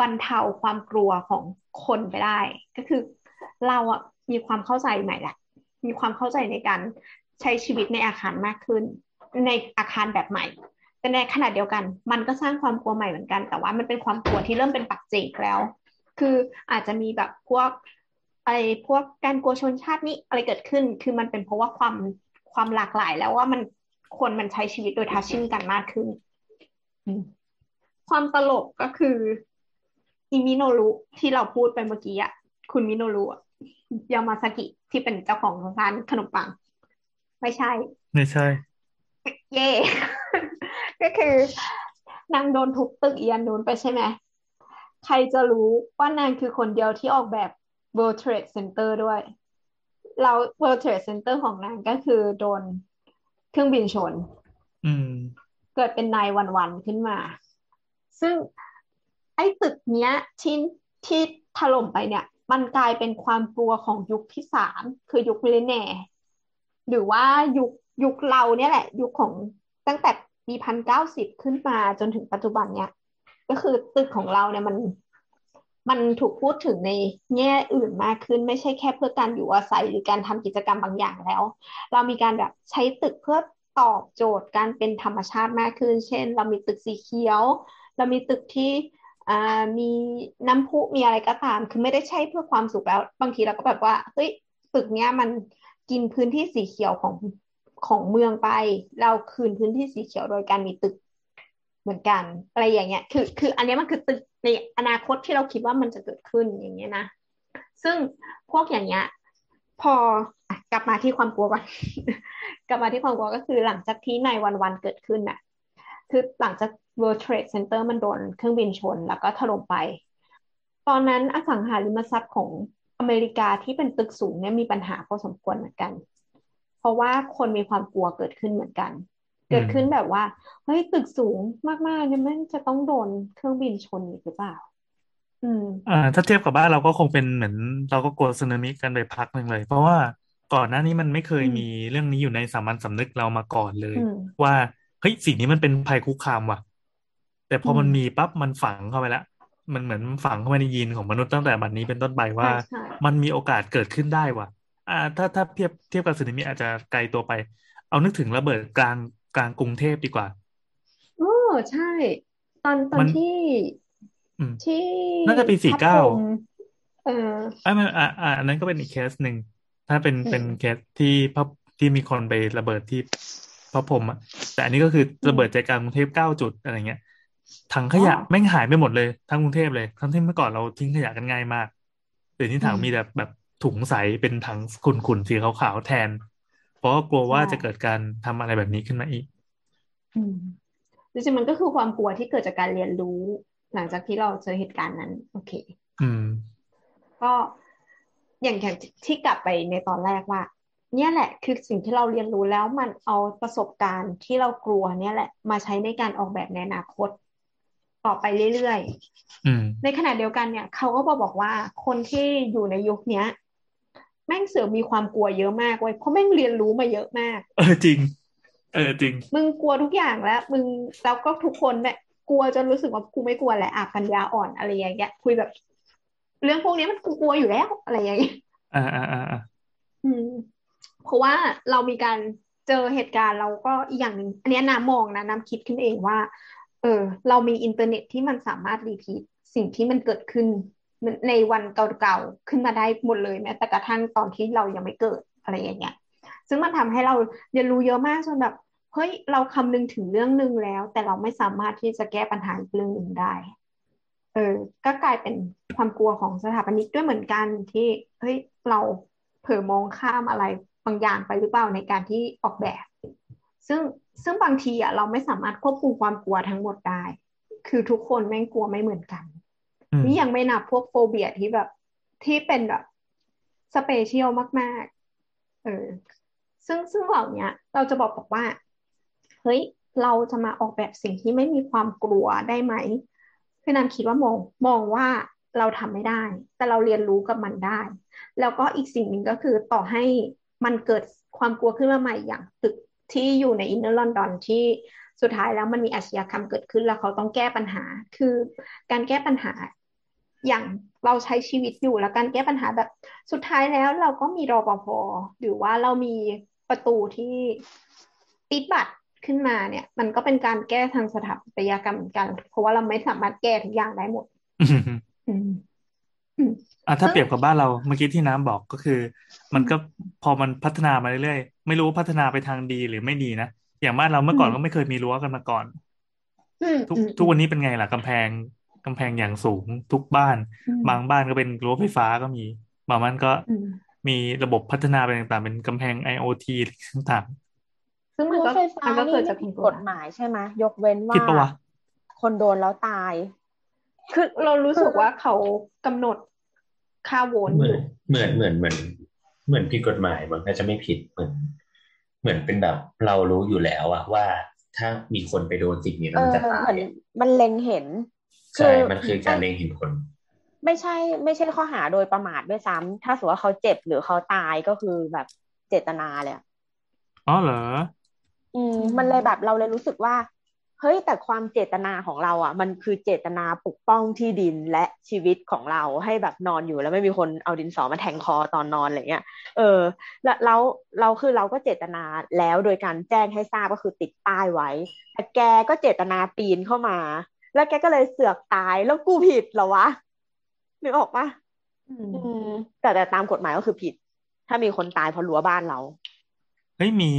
บรรเทาความกลัวของคนไปได้ ก็คือเราอะมีความเข้าใจใหม่แหละมีความเข้าใจในการ ใช้ชีวิตในอาคารมากขึ้น ในอาคารแบบใหม่ แต่ในขณะเดียวกัน มันก็สร้างความกลัวใหม่เหมือนกัน แต่ว่ามันเป็นความกลัวที่เริ่มเป็นปัจเจกแล้ว คืออาจจะมีแบบพวกอะไรพวกการกลัวชนชาตินี้อะไรเกิดขึ้น คือมันเป็นเพราะว่าความความหลากหลายแล้วว่ามันคนมันใช้ชีวิตโดยทัชชิ่งกันมากขึ้น ความตลกก็คืออิมิโนรุที่เราพูดไปเมื่อกี้อะคุณมิโนรุยามาซากิที่เป็นเจ้าของร้านขนมปัง ไม่ใช่ ไม่ใช่ เย่ ก็คือนางโดนทุบตึกเอียนนูนไปใช่ไหม ใครจะรู้ว่านางคือคนเดียวที่ออกแบบ World Trade Center ด้วย เรา World Trade Center ของนางก็คือโดนเครื่องบินชน อืม เกิดเป็นนายวันวันขึ้นมา ซึ่งไอ้ตึกเนี้ยที่ที่ถล่มไปเนี่ย มันกลายเป็นความกลัวของยุคที่สามคือยุคมิเลเนีย หรือว่ายุคยุคเราเนี่ยแหละ ยุคของตั้งแต่ปีพันเก้าสิบขึ้นมาจนถึงปัจจุบันเนี่ย ก็คือตึกของเราเนี่ยมัน มันถูกพูดถึงในแง่อื่นมากขึ้น ไม่ใช่แค่เพื่อการอยู่อาศัยหรือการทำกิจกรรมบางอย่างแล้ว เรามีการแบบใช้ตึกเพื่อตอบโจทย์การเป็นธรรมชาติมากขึ้น เช่น เรามีตึกสีเขียว เรามีตึกที่อ่ามีน้ำพุมีอะไรก็ตาม คือไม่ได้ใช่เพื่อความสุขแล้ว บางทีเราก็แบบว่าเฮ้ยตึกเนี้ยมัน กินพื้นที่สีเขียวของของเมืองไป เราคืนพื้นที่สีเขียวโดยการมีตึกเหมือนกัน อะไรอย่างเงี้ย คือ คือ อันนี้มันคือตึกในอนาคตที่เราคิดว่ามันจะเกิดขึ้นอย่างเงี้ยนะ ซึ่งพวกอย่างเงี้ย พอกลับมาที่ความกลัวก่อนกลับมาที่ความกลัวก็คือหลังจากที่ในวันวันเกิดขึ้นน่ะ คือหลังจาก World Trade Center มันโดนเครื่องบินชนแล้วก็ถล่มไป ตอนนั้นอสังหาริมทรัพย์ของ อเมริกาที่เป็นตึกสูงเนี่ยมีปัญหาพอสมควรเหมือนกัน เพราะว่าคนมีความกลัวเกิดขึ้นเหมือนกัน เกิดขึ้นแบบว่าเฮ้ยตึกสูงมากๆเนี่ยมันจะต้องโดนเครื่องบินชนหรือเปล่า อืมอ่าถ้าเทียบกับบ้านเราก็คงเป็นเหมือน เราก็กลัวสึนามิกันไปพักหนึ่งเลย เพราะว่าก่อนหน้านี้มันไม่เคยมีเรื่องนี้อยู่ในสามัญสำนึกเรามาก่อนเลย ว่าเฮ้ยสิ่งนี้มันเป็นภัยคุกคามว่ะ แต่พอมันมีปั๊บมันฝังเข้าไปแล้ว มันเหมือนฝังเข้าไปในยีนของมนุษย์ตั้งแต่บัดนนี้เป็นต้นไปว่า มันมีโอกาสเกิดขึ้นได้ว่ะ อ่า ถ้าถ้าเทียบเทียบกับสึนามิอาจจะไกลตัวไป เอานึกถึงระเบิดกลางกลางกรุงเทพดีกว่าโอ้ใช่ ตอนตอนที่ที่น่าจะปีสี่เก้าเอออ่าอ่าอ่าอันนั้นก็เป็นอีกเคสหนึ่งถ้าเป็นเป็นเคสที่พระที่มีคนไประเบิดที่พระพรมอะแต่อันนี้ก็คือระเบิดใจกลางกรุงเทพเก้าจุดอะไรเงี้ย ถังขยะแม่งหายไปหมดเลยทั้งกรุงเทพเลยทั้งที่เมื่อก่อนเราทิ้งขยะกันง่ายมากเดี๋ยวนี้ถังมีแบบแบบถุงใสเป็นถังขุ่นๆสีขาวๆแทน เพราะกลัวว่าจะเกิดการทำอะไรแบบนี้ขึ้นมาอีกอืมจริงๆมันก็คือความกลัวที่เกิดจากการเรียนรู้ หลังจากที่เราเจอเหตุการณ์นั้น โอเค อืม ก็อย่างอย่างที่กลับไปในตอนแรกว่า เนี่ยแหละ คือสิ่งที่เราเรียนรู้แล้วมันเอาประสบการณ์ที่เรากลัวเนี่ยแหละ มาใช้ในการออกแบบในอนาคต ต่อไปเรื่อยๆในขณะเดียวกันเนี่ย เขาก็บอกบอกว่าคนที่อยู่ในยุคเนี้ย แม่งเสือมีความกลัวเยอะมากเว้ยเพราะแม่งเรียนรู้มาเยอะมาก เออจริง เออจริง มึงกลัวทุกอย่างแล้ว มึงแล้วก็ทุกคนเนี่ยกลัวจนรู้สึกว่ากูไม่กลัวแหละอะปัญญาอ่อนอะไรอย่างเงี้ยคุยแบบ เรื่องพวกนี้มันกูกลัวอยู่แล้วอะไรอย่างเงี้ยอ่าอ่าอ่าอืมเพราะว่าเรามีการเจอเหตุการณ์เราก็อีกอย่างหนึ่งอันนี้น้ำมองนะน้ำคิดขึ้นเองว่า เออ เรามีอินเทอร์เน็ตที่มันสามารถ repeat สิ่งที่มันเกิดขึ้นในวันเก่าๆขึ้นมาได้หมดเลยแม้แต่กระทั่งตอนที่เรายังไม่เกิดอะไรอย่างเงี้ย ซึ่งมันทำให้เราเรียนรู้เยอะมากจนแบบเฮ้ยเราคำนึงถึงเรื่องหนึ่งแล้ว แต่เราไม่สามารถที่จะแก้ปัญหาอีกเรื่องหนึ่งได้ เออ ก็กลายเป็นความกลัวของสถาปนิกด้วยเหมือนกันที่เฮ้ยเราเผลอมองข้ามอะไรบางอย่างไปหรือเปล่าในการที่ออกแบบ ซึ่งซึ่งบางทีอะเราไม่สามารถควบคุมความกลัวทั้งหมดได้ คือทุกคนแม่งกลัวไม่เหมือนกันอืมนี่ยังไม่นับพวก phobia ที่แบบที่เป็นแบบ special มาก ๆ เออ ซึ่งซึ่งเหล่าเนี้ยเราจะบอกบอกว่า เฮ้ย เราจะมาออกแบบสิ่งที่ไม่มีความกลัวได้ไหม คือนันคิดว่ามองมองว่าเราทำไม่ได้ แต่เราเรียนรู้กับมันได้ แล้วก็อีกสิ่งหนึ่งก็คือต่อให้มันเกิดความกลัวขึ้นมาใหม่อย่างตึก ที่อยู่ใน inner London ที่สุดท้ายแล้วมันมีอาชญากรรมเกิดขึ้นแล้วเขาต้องแก้ปัญหา คือการแก้ปัญหาอย่างเราใช้ชีวิตอยู่แล้วการแก้ปัญหาแบบสุดท้ายแล้วเราก็มีรปภหรือว่าเรามีประตูที่ปิดบัตรขึ้นมาเนี่ย มันก็เป็นการแก้ทางสถาปัตยกรรมเหมือนกัน เพราะว่าเราไม่สามารถแก้ทุกอย่างได้หมด อืมอืมอะถ้าซึ่งเปรียบกับบ้านเราเมื่อกี้ที่น้ำบอกก็คือ มันก็พอมันพัฒนามาเรื่อยๆไม่รู้ว่าพัฒนาไปทางดีหรือไม่ดีนะอย่างบ้านเราเมื่อก่อนก็ไม่เคยมีรั้วกันมาก่อนอืมทุกอืมทุกวันนี้เป็นไงล่ะกำแพงกำแพงอย่างสูงทุกบ้านอืมบางบ้านก็เป็นรั้วไฟฟ้าก็มีบางบ้านก็อืมมีระบบพัฒนาไปต่างๆ เป็นกำแพง IoT ต่างซึ่งมันรั้วก็ไฟฟ้ามันก็นี่เกิดไม่จากผิคุดณกกฎฎหมายใช่ไหมยกเว้นๆว่าคิดปะวะคนโดนแล้วตาย คือเรารู้สึกว่าเขากำหนด ค่าโวลต์เหอมือนยู่เหมือนเหมือนเหมือน เหมือนผิดกฎหมายมันก็จะไม่ผิดเหมือน เหมือนเป็นแบบเรารู้อยู่แล้วอะว่าถ้ามีคนไปโดนสิ่งนี้เอแล้วมันอจะตาเหมืยอนมันเล็งเห็นใช่มันคือการเล็งเห็นผลไม่ใช่ ไม่ใช่ข้อหาโดยประมาทด้วยซ้ำถ้าสมมติว่าเขาเจ็บหรือเขาตายก็คือแบบเจตนาเลยอะอ๋อเหรอ อืม มันเลยแบบเราเลยรู้สึกว่า เฮ้ยแต่ความเจตนาของเราอะ มันคือเจตนาปกป้องที่ดินและชีวิตของเราให้แบบนอนอยู่แล้วไม่มีคนเอาดินสอมาแทงคอตอนนอนอะไรเงี้ยเออแล้วแล้วเราคือเราก็เจตนาแล้วโดยการแจ้งให้ทราบก็คือติดป้ายไว้แต่แกก็เจตนาปีนเข้ามา แล้วแกก็เลยเสือกตายแล้วกูผิดเหรอวะนึกออกปะอืมอืมแต่แต่ตามกฎหมายก็คือผิด ถ้ามีคนตายเพราะรั้วบ้านเราเฮ้ยมี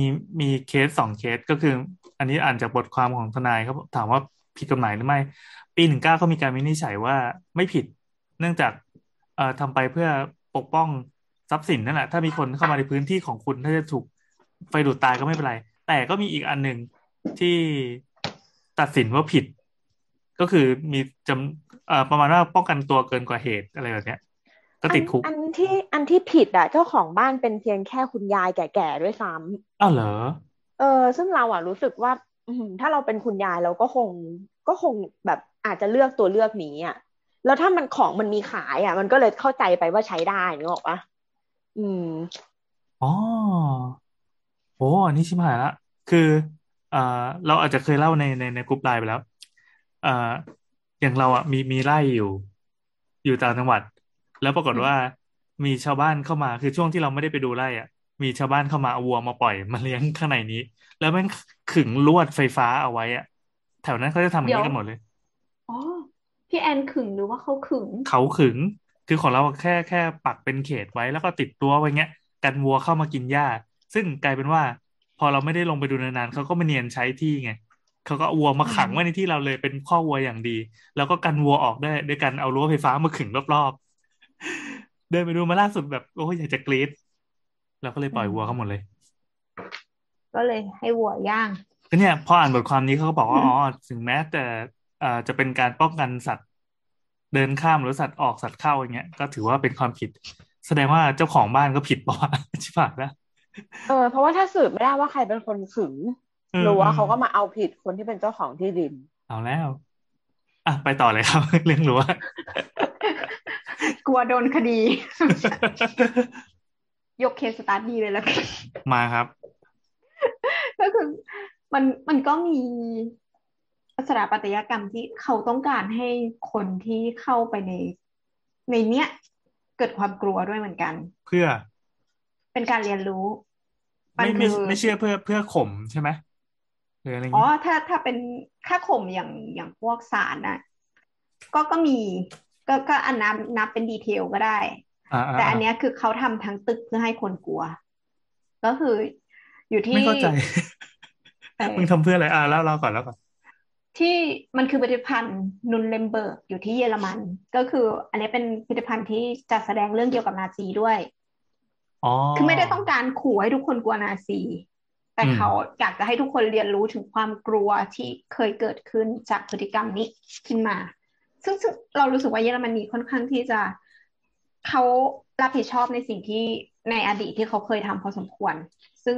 มีเคสสองเคสก็คือ อันนี้อ่านจากบทความของทนายเขาถามว่าผิดกฎหมายหรือไม่ ปีหนึ่งเก้าเขามีการวินิจฉัยว่าไม่ผิด เนื่องจากเอ่อทำไปเพื่อปกป้องทรัพย์สินนั่นแหละถ้ามีคนเข้ามาในพื้นที่ของคุณถ้าจะถูกไฟดูดตายก็ไม่เป็นไร แต่ก็มีอีกอันหนึ่งที่ตัดสินว่าผิด ก็คือมีจำเอ่อประมาณว่าป้องกันตัวเกินกว่าเหตุอะไรแบบเนี้ย ก็ติดคุกอันอันที่อันที่ผิดอะ เจ้าของบ้านเป็นเพียงแค่คุณยายแก่ๆด้วยซ้ำอ้าวเหรอ เออ ซึ่งเราอะรู้สึกว่าอืมถ้าเราเป็นคุณยายเราก็คง ก็คงแบบอาจจะเลือกตัวเลือกนี้อะ แล้วถ้ามันของมันมีขายอะ มันก็เลยเข้าใจไปว่าใช้ได้นึกออกปะอืมอ๋อโอ้อันนี้ชิบหายละ คือเอ่อเราอาจจะเคยเล่าในในในกลุ่มไลน์ไปแล้วเอ่ออย่างเราอะมีมีไร่อยู่ อยู่ต่างจังหวัด แล้วปรากฏว่ามีชาวบ้านเข้ามาคือช่วงที่เราไม่ได้ไปดูไร่อะ มีชาวบ้านเข้ามาเอาวัวมาปล่อยมาเลี้ยงข้างในนี้ แล้วแม่งขึงลวดไฟฟ้าเอาไว้อะ แถวนั้นเขาจะทำอย่างนี้กันหมดเลยอ๋อพี่แอนขึงหรือว่าเขาขึงเขาขึงคือของเราแค่แค่ปักเป็นเขตไว้แล้วก็ติดรั้วไว้เงี้ย กันวัวเข้ามากินหญ้า ซึ่งกลายเป็นว่า พอเราไม่ได้ลงไปดูนานๆเขาก็มาเนียนใช้ที่ไงเขาก็เอาวัวมาขังไว้ในที่เราเลยเป็นข้อวัวอย่างดี แล้วก็กันวัวออกได้ด้วยการเอารั้วไฟฟ้ามาขึงรอบๆ เดินไปดูมาล่าสุดแบบโอ้ยอยากจะกรี๊ดเราก็เลยปล่อยวัวเขาหมดเลย ก็เลยให้วัวย่างก็เนี่ยพออ่านบทความนี้เขาก็บอกว่าอ๋อถึงแม้แต่เอ่อจะเป็นการป้องกันสัตว์ เดินข้ามหรือสัตว์ออกสัตว์เข้าอย่างเงี้ยก็ถือว่าเป็นความผิด แสดงว่าเจ้าของบ้านก็ผิดป่ะวะชิบหายแล้วเออเพราะว่าถ้าสืบไม่ได้ว่าใครเป็นคนขึงเออหรือว่าเออเขาก็มาเอาผิดคนที่เป็นเจ้าของที่ดิน เอาแล้ว อะไปต่อเลยครับ เรื่องรั้ว กลัวโดนคดี ยกเคสสตาร์ทดีเลยแล้วกันมาครับ ก็คือมันมันก็มีสถาปัตยกรรมที่เขาต้องการให้คนที่เข้าไปในในเนี้ย เกิดความกลัวด้วยเหมือนกัน เพื่อ เป็นการเรียนรู้มันไม่คืไม่อไม่เชื่อเพื่อเพื่อข่มใช่ไหมหรืออะไรอ๋อเงี้ยถ้าถ้าเป็นค่าข่มอย่างอย่างพวกศาลน่ะ ก็ก็มี ก็ก็อันนับนับเป็นดีเทลก็ได้อ่าอ่าแต่อันเนี้ยคือเขาทำทั้งตึกเพื่อให้คนกลัว ก็คืออยู่ที่ไม่เข้าใจเอมึงทำเพื่ออะไรอ่าแล้วเราก่อนแล้วก่อนที่มันคือพิพิธภัณฑ์นุนเลมเบิร์กอยู่ที่เยอรมัน ก็คืออันนี้เป็นพิพิธภัณฑ์ที่จัดแสดงเรื่องเกี่ยวกับนาซีด้วยอ๋อคือไม่ได้ต้องการขู่ให้ทุกคนกลัวนาซี แต่อืมเขาอยากจะให้ทุกคนเรียนรู้ถึงความกลัวที่เคยเกิดขึ้นจากพฤติกรรมนี้ขึ้นมา ซึ่งเรารู้สึกว่าเยอรมนีค่อนข้างที่จะเขารับผิดชอบในสิ่งที่ในอดีตที่เขาเคยทำพอสมควร ซึ่ง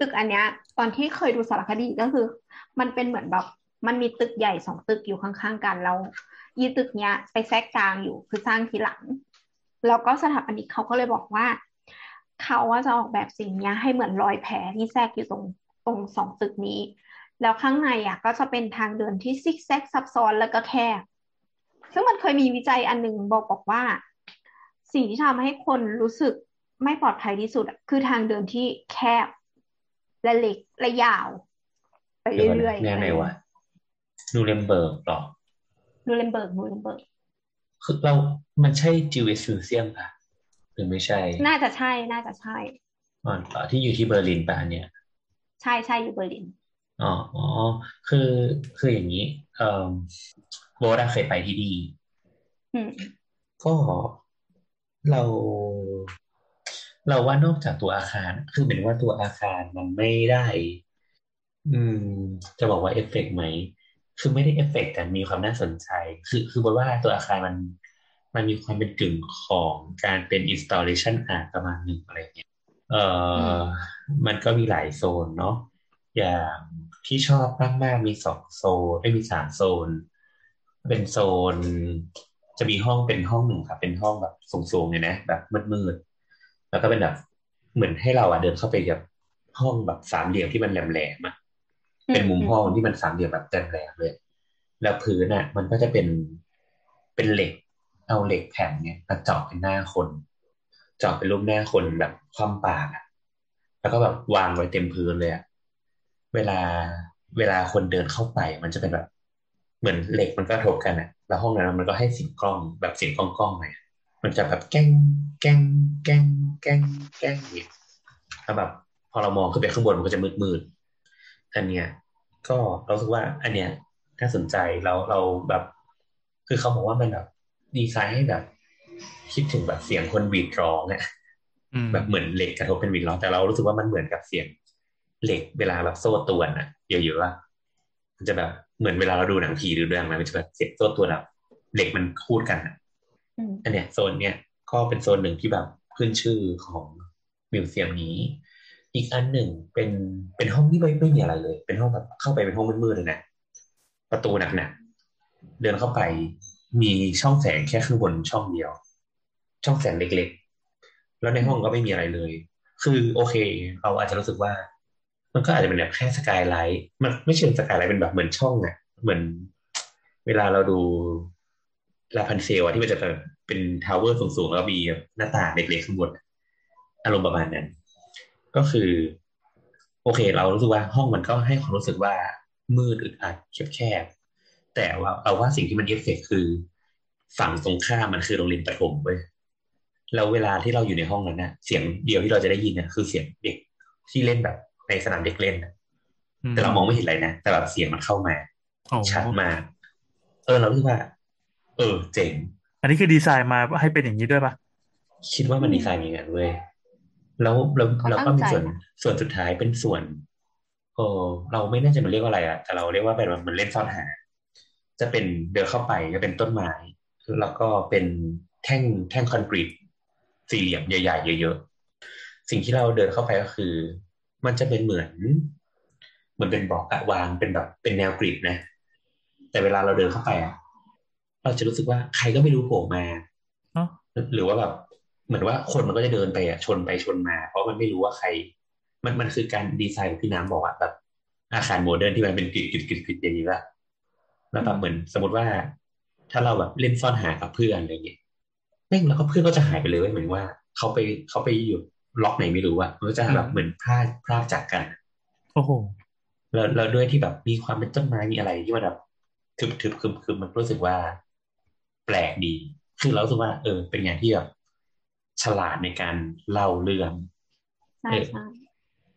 ตึกอันเนี้ย ตอนที่เคยดูสารคดีก็คือ มันเป็นเหมือนแบบมันมีตึกใหญ่สองตึกอยู่ข้างๆกันแล้วยีตึกเนี้ยไปแทรกกลางอยู่คือสร้างทีหลัง แล้วก็สถาปนิกเขาก็เลยบอกว่า เขาว่าจะออกแบบสิ่งเนี้ยให้เหมือนรอยแผลที่แทรกอยู่ตรงตรงสองตึกนี้ แล้วข้างในอะก็จะเป็นทางเดินที่ซิกแซกซับซ้อนแล้วก็แคบ ซึ่งมันเคยมีวิจัยอันหนึ่งบอกบอกว่า สิ่งที่ทำให้คนรู้สึกไม่ปลอดภัยที่สุดอะคือทางเดินที่แคบ และเล็กและยาว ไปเดี๋ยวก่อนเรื่อยนะแน่ไหนวะนูเรมเบิร์กหรอนูเรมเบิร์กนูเรมเบิร์กคือเรา มันใช่ Jewish Museum ป่ะหรือไม่ใช่ น่าจะใช่ น่าจะใช่อ๋อที่อยู่ที่เบอร์ลินป่ะอันเนี่ย ใช่ใช่อยู่เบอร์ลิน อ๋ออ๋อคือ คืออย่างนี้ เอ่อ โบราเคยไปที่นี่อืมก็เราเราว่านอกจากตัวอาคาร คือเหมือนว่าตัวอาคารมันไม่ได้ อืม จะบอกว่าเอฟเฟกต์ไหม คือไม่ได้เอฟเฟกต์แต่มีความน่าสนใจ คือคือบอกว่าตัวอาคารมัน มันมีความเป็นกึ่งของการเป็น installation art ประมาณหนึ่งอะไรเงี้ย เอ่อมันก็มีหลายโซนเนาะ อย่างที่ชอบมากๆมีสองโซนไม่มีสามโซน เป็นโซน จะมีห้องเป็นห้องหนึ่งครับ เป็นห้องแบบสูงๆเลยนะแบบมืดๆแล้วก็เป็นแบบเหมือนให้เราอะเดินเข้าไปแบบห้องแบบสามเหลี่ยมที่มันแหลมๆอะเป็นมุมห้องที่มันสามเหลี่ยมแบบแหลมๆเลย แล้วพื้นอะมันก็จะเป็นเป็นเหล็ก เอาเหล็กแผ่นเนี่ยมาเจาะเป็นหน้าคนเจาะเป็นรูปหน้าคนแบบคว่ำปากอะแล้วก็แบบวางไว้เต็มพื้นเลยอะเวลาเวลาคนเดินเข้าไปมันจะเป็นแบบ เหมือนเหล็กมันก็กระทบกันอะแล้วห้องนั้นมันก็ให้เสียงกล้องแบบเสียงกล้องกล้องๆหน่อยอะมันจะแบบแก้งแก้งแก้งแก้งแก้งอย่างเงี้ยแล้วแบบพอเรามองขึ้นไปข้างบนมันก็จะมืดมืดๆอันเนี้ยก็เราสึกว่า อันเนี้ยน่าสนใจเราเราแบบ คือเขาบอกว่ามันแบบดีไซน์ให้แบบ คิดถึงแบบเสียงคนหวีดร้องอะอืมแบบเหมือนเหล็กกระทบเป็นหวีดร้องแต่เรารู้สึกว่ามันเหมือนกับเสียงเหล็กเวลาแบบโซ่ตรวนอะเยอะๆอะมันจะแบบ เหมือนเวลาเราดูหนังผีหรือเรื่องอะไรมันจะแบบเสียงโซ่ตรวนแบบเหล็กมันคูดกันอะอืมอันเนี้ยโซนเนี้ยก็เป็นโซนหนึ่งที่แบบขึ้นชื่อของมิวเซียมนี้ อีกอันหนึ่งเป็นเป็นห้องที่ไม่ไม่มีอะไรเลย เป็นห้องแบบเข้าไปเป็นห้องมืดๆเลยนะประตูหนักๆเดินเข้าไปมีช่องแสงแค่ข้างบนช่องเดียว ช่องแสงเล็กๆ แล้วในห้องก็ไม่มีอะไรเลย คือโอเค เราอาจจะรู้สึกว่า มันก็อาจจะเป็นแบบแค่สกายไลท์มันไม่เชิงสกายไลท์เป็นแบบเหมือนช่องอะเหมือน เวลาเราดูราพันเซลอะที่มันจะแบบเป็น tower สูงๆ แล้วมีหน้าต่างเล็กๆข้างบนอารมณ์ประมาณนั้น ก็คือ โอเค เรารู้สึกว่าห้องมันก็ให้ความรู้สึกว่ามืดอึดอัดแคบๆแต่ว่าเอาว่าสิ่งที่มันเอฟเฟกต์คือ ฝั่งตรงข้ามมันคือโรงเรียนประถมเว้ยแล้วเวลาที่เราอยู่ในห้องนั้นนะเสียงเดียวที่เราจะได้ยินนี่ยคือเสียงเด็กที่เล่นแบบ ในสนามเด็กเล่นนะแต่เรามองไม่เห็นอะไรนะ แต่แบบเสียงมันเข้ามาโอ้ชัดมากเออ เราคิดว่า เออ เจ๋ง อันนี้คือดีไซน์มาให้เป็นอย่างนี้ด้วยปะคิดว่ามันดีไซน์อย่างนั้นเว้ยแล้วแล้วเขาแล้วก็ตั้งมีใจส่วนนะส่วนสุดท้ายเป็นส่วนเออเราไม่แน่ใจมันเรียกว่าอะไรอะแต่เราเรียกว่าเป็นมันเล่นซ่อนหา จะเป็นเดินเข้าไปจะเป็นต้นไม้แล้วก็เป็นแท่งแท่งคอนกรีตสี่เหลี่ยมใหญ่ๆเยอะๆสิ่งที่เราเดินเข้าไปก็คือ มันจะเป็นเหมือนเหมือนเป็นบล็อกอะวางเป็นแบบเป็นแนว grid นะ แต่เวลาเราเดินเข้าไปอะเราจะรู้สึกว่าใครก็ไม่รู้โผล่มาเนาะหรือว่าแบบเหมือนว่าคนมันก็จะเดินไปอะชนไปชนมา เพราะมันไม่รู้ว่าใคร มันมันคือการดีไซน์แบบที่น้ำบอกอะแบบอาคาร modern ที่มันเป็น grid grid grid grid อย่างนี้ละแล้วแบบเหมือนสมมติว่า ถ้าเราแบบเล่นซ่อนหากับเพื่อนอะไรอย่างเงี้ยแม่งแล้วก็เพื่อนก็จะหายไปเลยเว้ยเหมือนว่าเขาไปเขาไปอยู่ ล็อกไหนไม่รู้อะมันก็จะแบบเหมือนพลาดพลาดจากกันโอ้โหแล้วแล้วด้วยที่แบบมีความเป็นต้นไม้มีอะไรที่มันแบบทึบทึบคึมคึมมันรู้สึกว่า แปลกดี คือเรารู้สึกว่า เออ เป็นงานที่แบบฉลาดในการเล่าเรื่องใช่เออใช่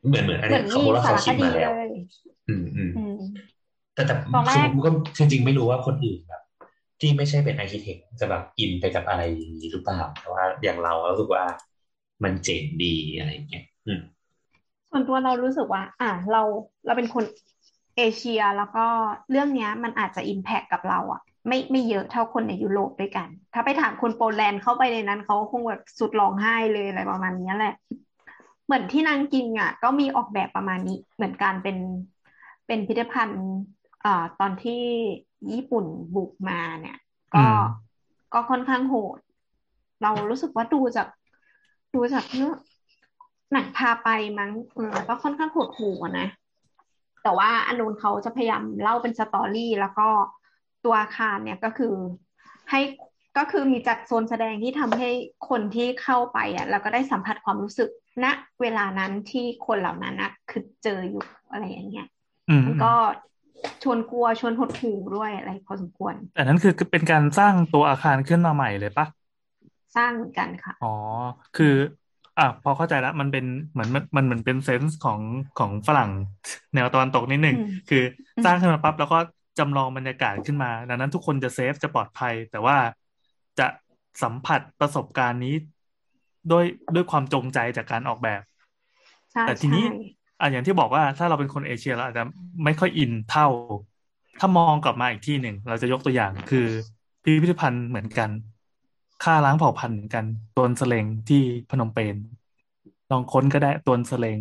เหมือนเหมือนอันเหมืนี้อนเขามีบอกว่าสาเขารคคิดดีมาแล้วเลยอืมอืมอืมแต่แต่ตอนแรกคือก็จริงๆไม่รู้ว่าคนอื่นแบบ ที่ไม่ใช่เป็น architect จะแบบอินไปกับอะไรอย่างนี้หรือเปล่าแต่ว่าอย่างเรารู้สึกว่า มันเจ๋งดีอะไรเงี้ยส่วนตัวเรารู้สึกว่า อะเราเราเป็นคนเอเชียแล้วก็เรื่องเนี้ยมันอาจจะ impact กับเราอะไม่ไม่เยอะเท่าคนในยุโรปด้วยกัน ถ้าไปถามคนโปแลนด์เข้าไปในนั้นเขาคงแบบสุดร้องไห้เลยอะไรประมาณนี้แหละ เหมือนที่นางกินอะ ก็มีออกแบบประมาณนี้เหมือนการเป็นเป็นพิพิธภัณฑ์อ่าตอนที่ญี่ปุ่นบุกมาเนี่ย ก็ก็ค่อนข้างโหด เรารู้สึกว่าดูจาก ดูจากเนื้อหนังพาไปมั้งเออก็ค่อนข้างโหดหู่อะนะ แต่ว่าอันนู้นเขาจะพยายามเล่าเป็นสตอรี่ แล้วก็ตัวอาคารเนี่ยก็คือให้ก็คือมีจัดโซนแสดงที่ทำให้คนที่เข้าไปอะแล้วก็ได้สัมผัสความรู้สึกณเวลานั้นที่คนเหล่านั้นนะคือเจออยู่อะไรอย่างเงี้ยอืมมันก็ชวนกลัวชวนหดหู่ด้วยอะไรพอสมควร แต่นั้นคือเป็นการสร้างตัวอาคารขึ้นมาใหม่เลยปะ สร้างเหมือนกันค่ะ อ๋อ คือ อะพอเข้าใจแล้วมันเป็นเหมือนมันมันเหมือนเป็นเซนส์ของของฝรั่งแนวตะวันตกนิดหนึ่งอืมคือสร้างขึ้นมาปั๊บแล้วก็จำลองบรรยากาศขึ้นมา ดังนั้นทุกคนจะเซฟจะปลอดภัย แต่ว่าจะสัมผัสประสบการณ์นี้ด้วยด้วยความจงใจจากการออกแบบใช่แต่ทีนี้ใช่อะอย่างที่บอกว่าถ้าเราเป็นคนเอเชียเราอาจจะไม่ค่อยอินเท่า ถ้ามองกลับมาอีกที่หนึ่ง เราจะยกตัวอย่างคือพิพิธภัณฑ์เหมือนกัน ค่าล้างเผ่าพันธุ์เหมือนกันตวนสเลงที่พนมเปญลองค้นก็ได้ตวนสเลง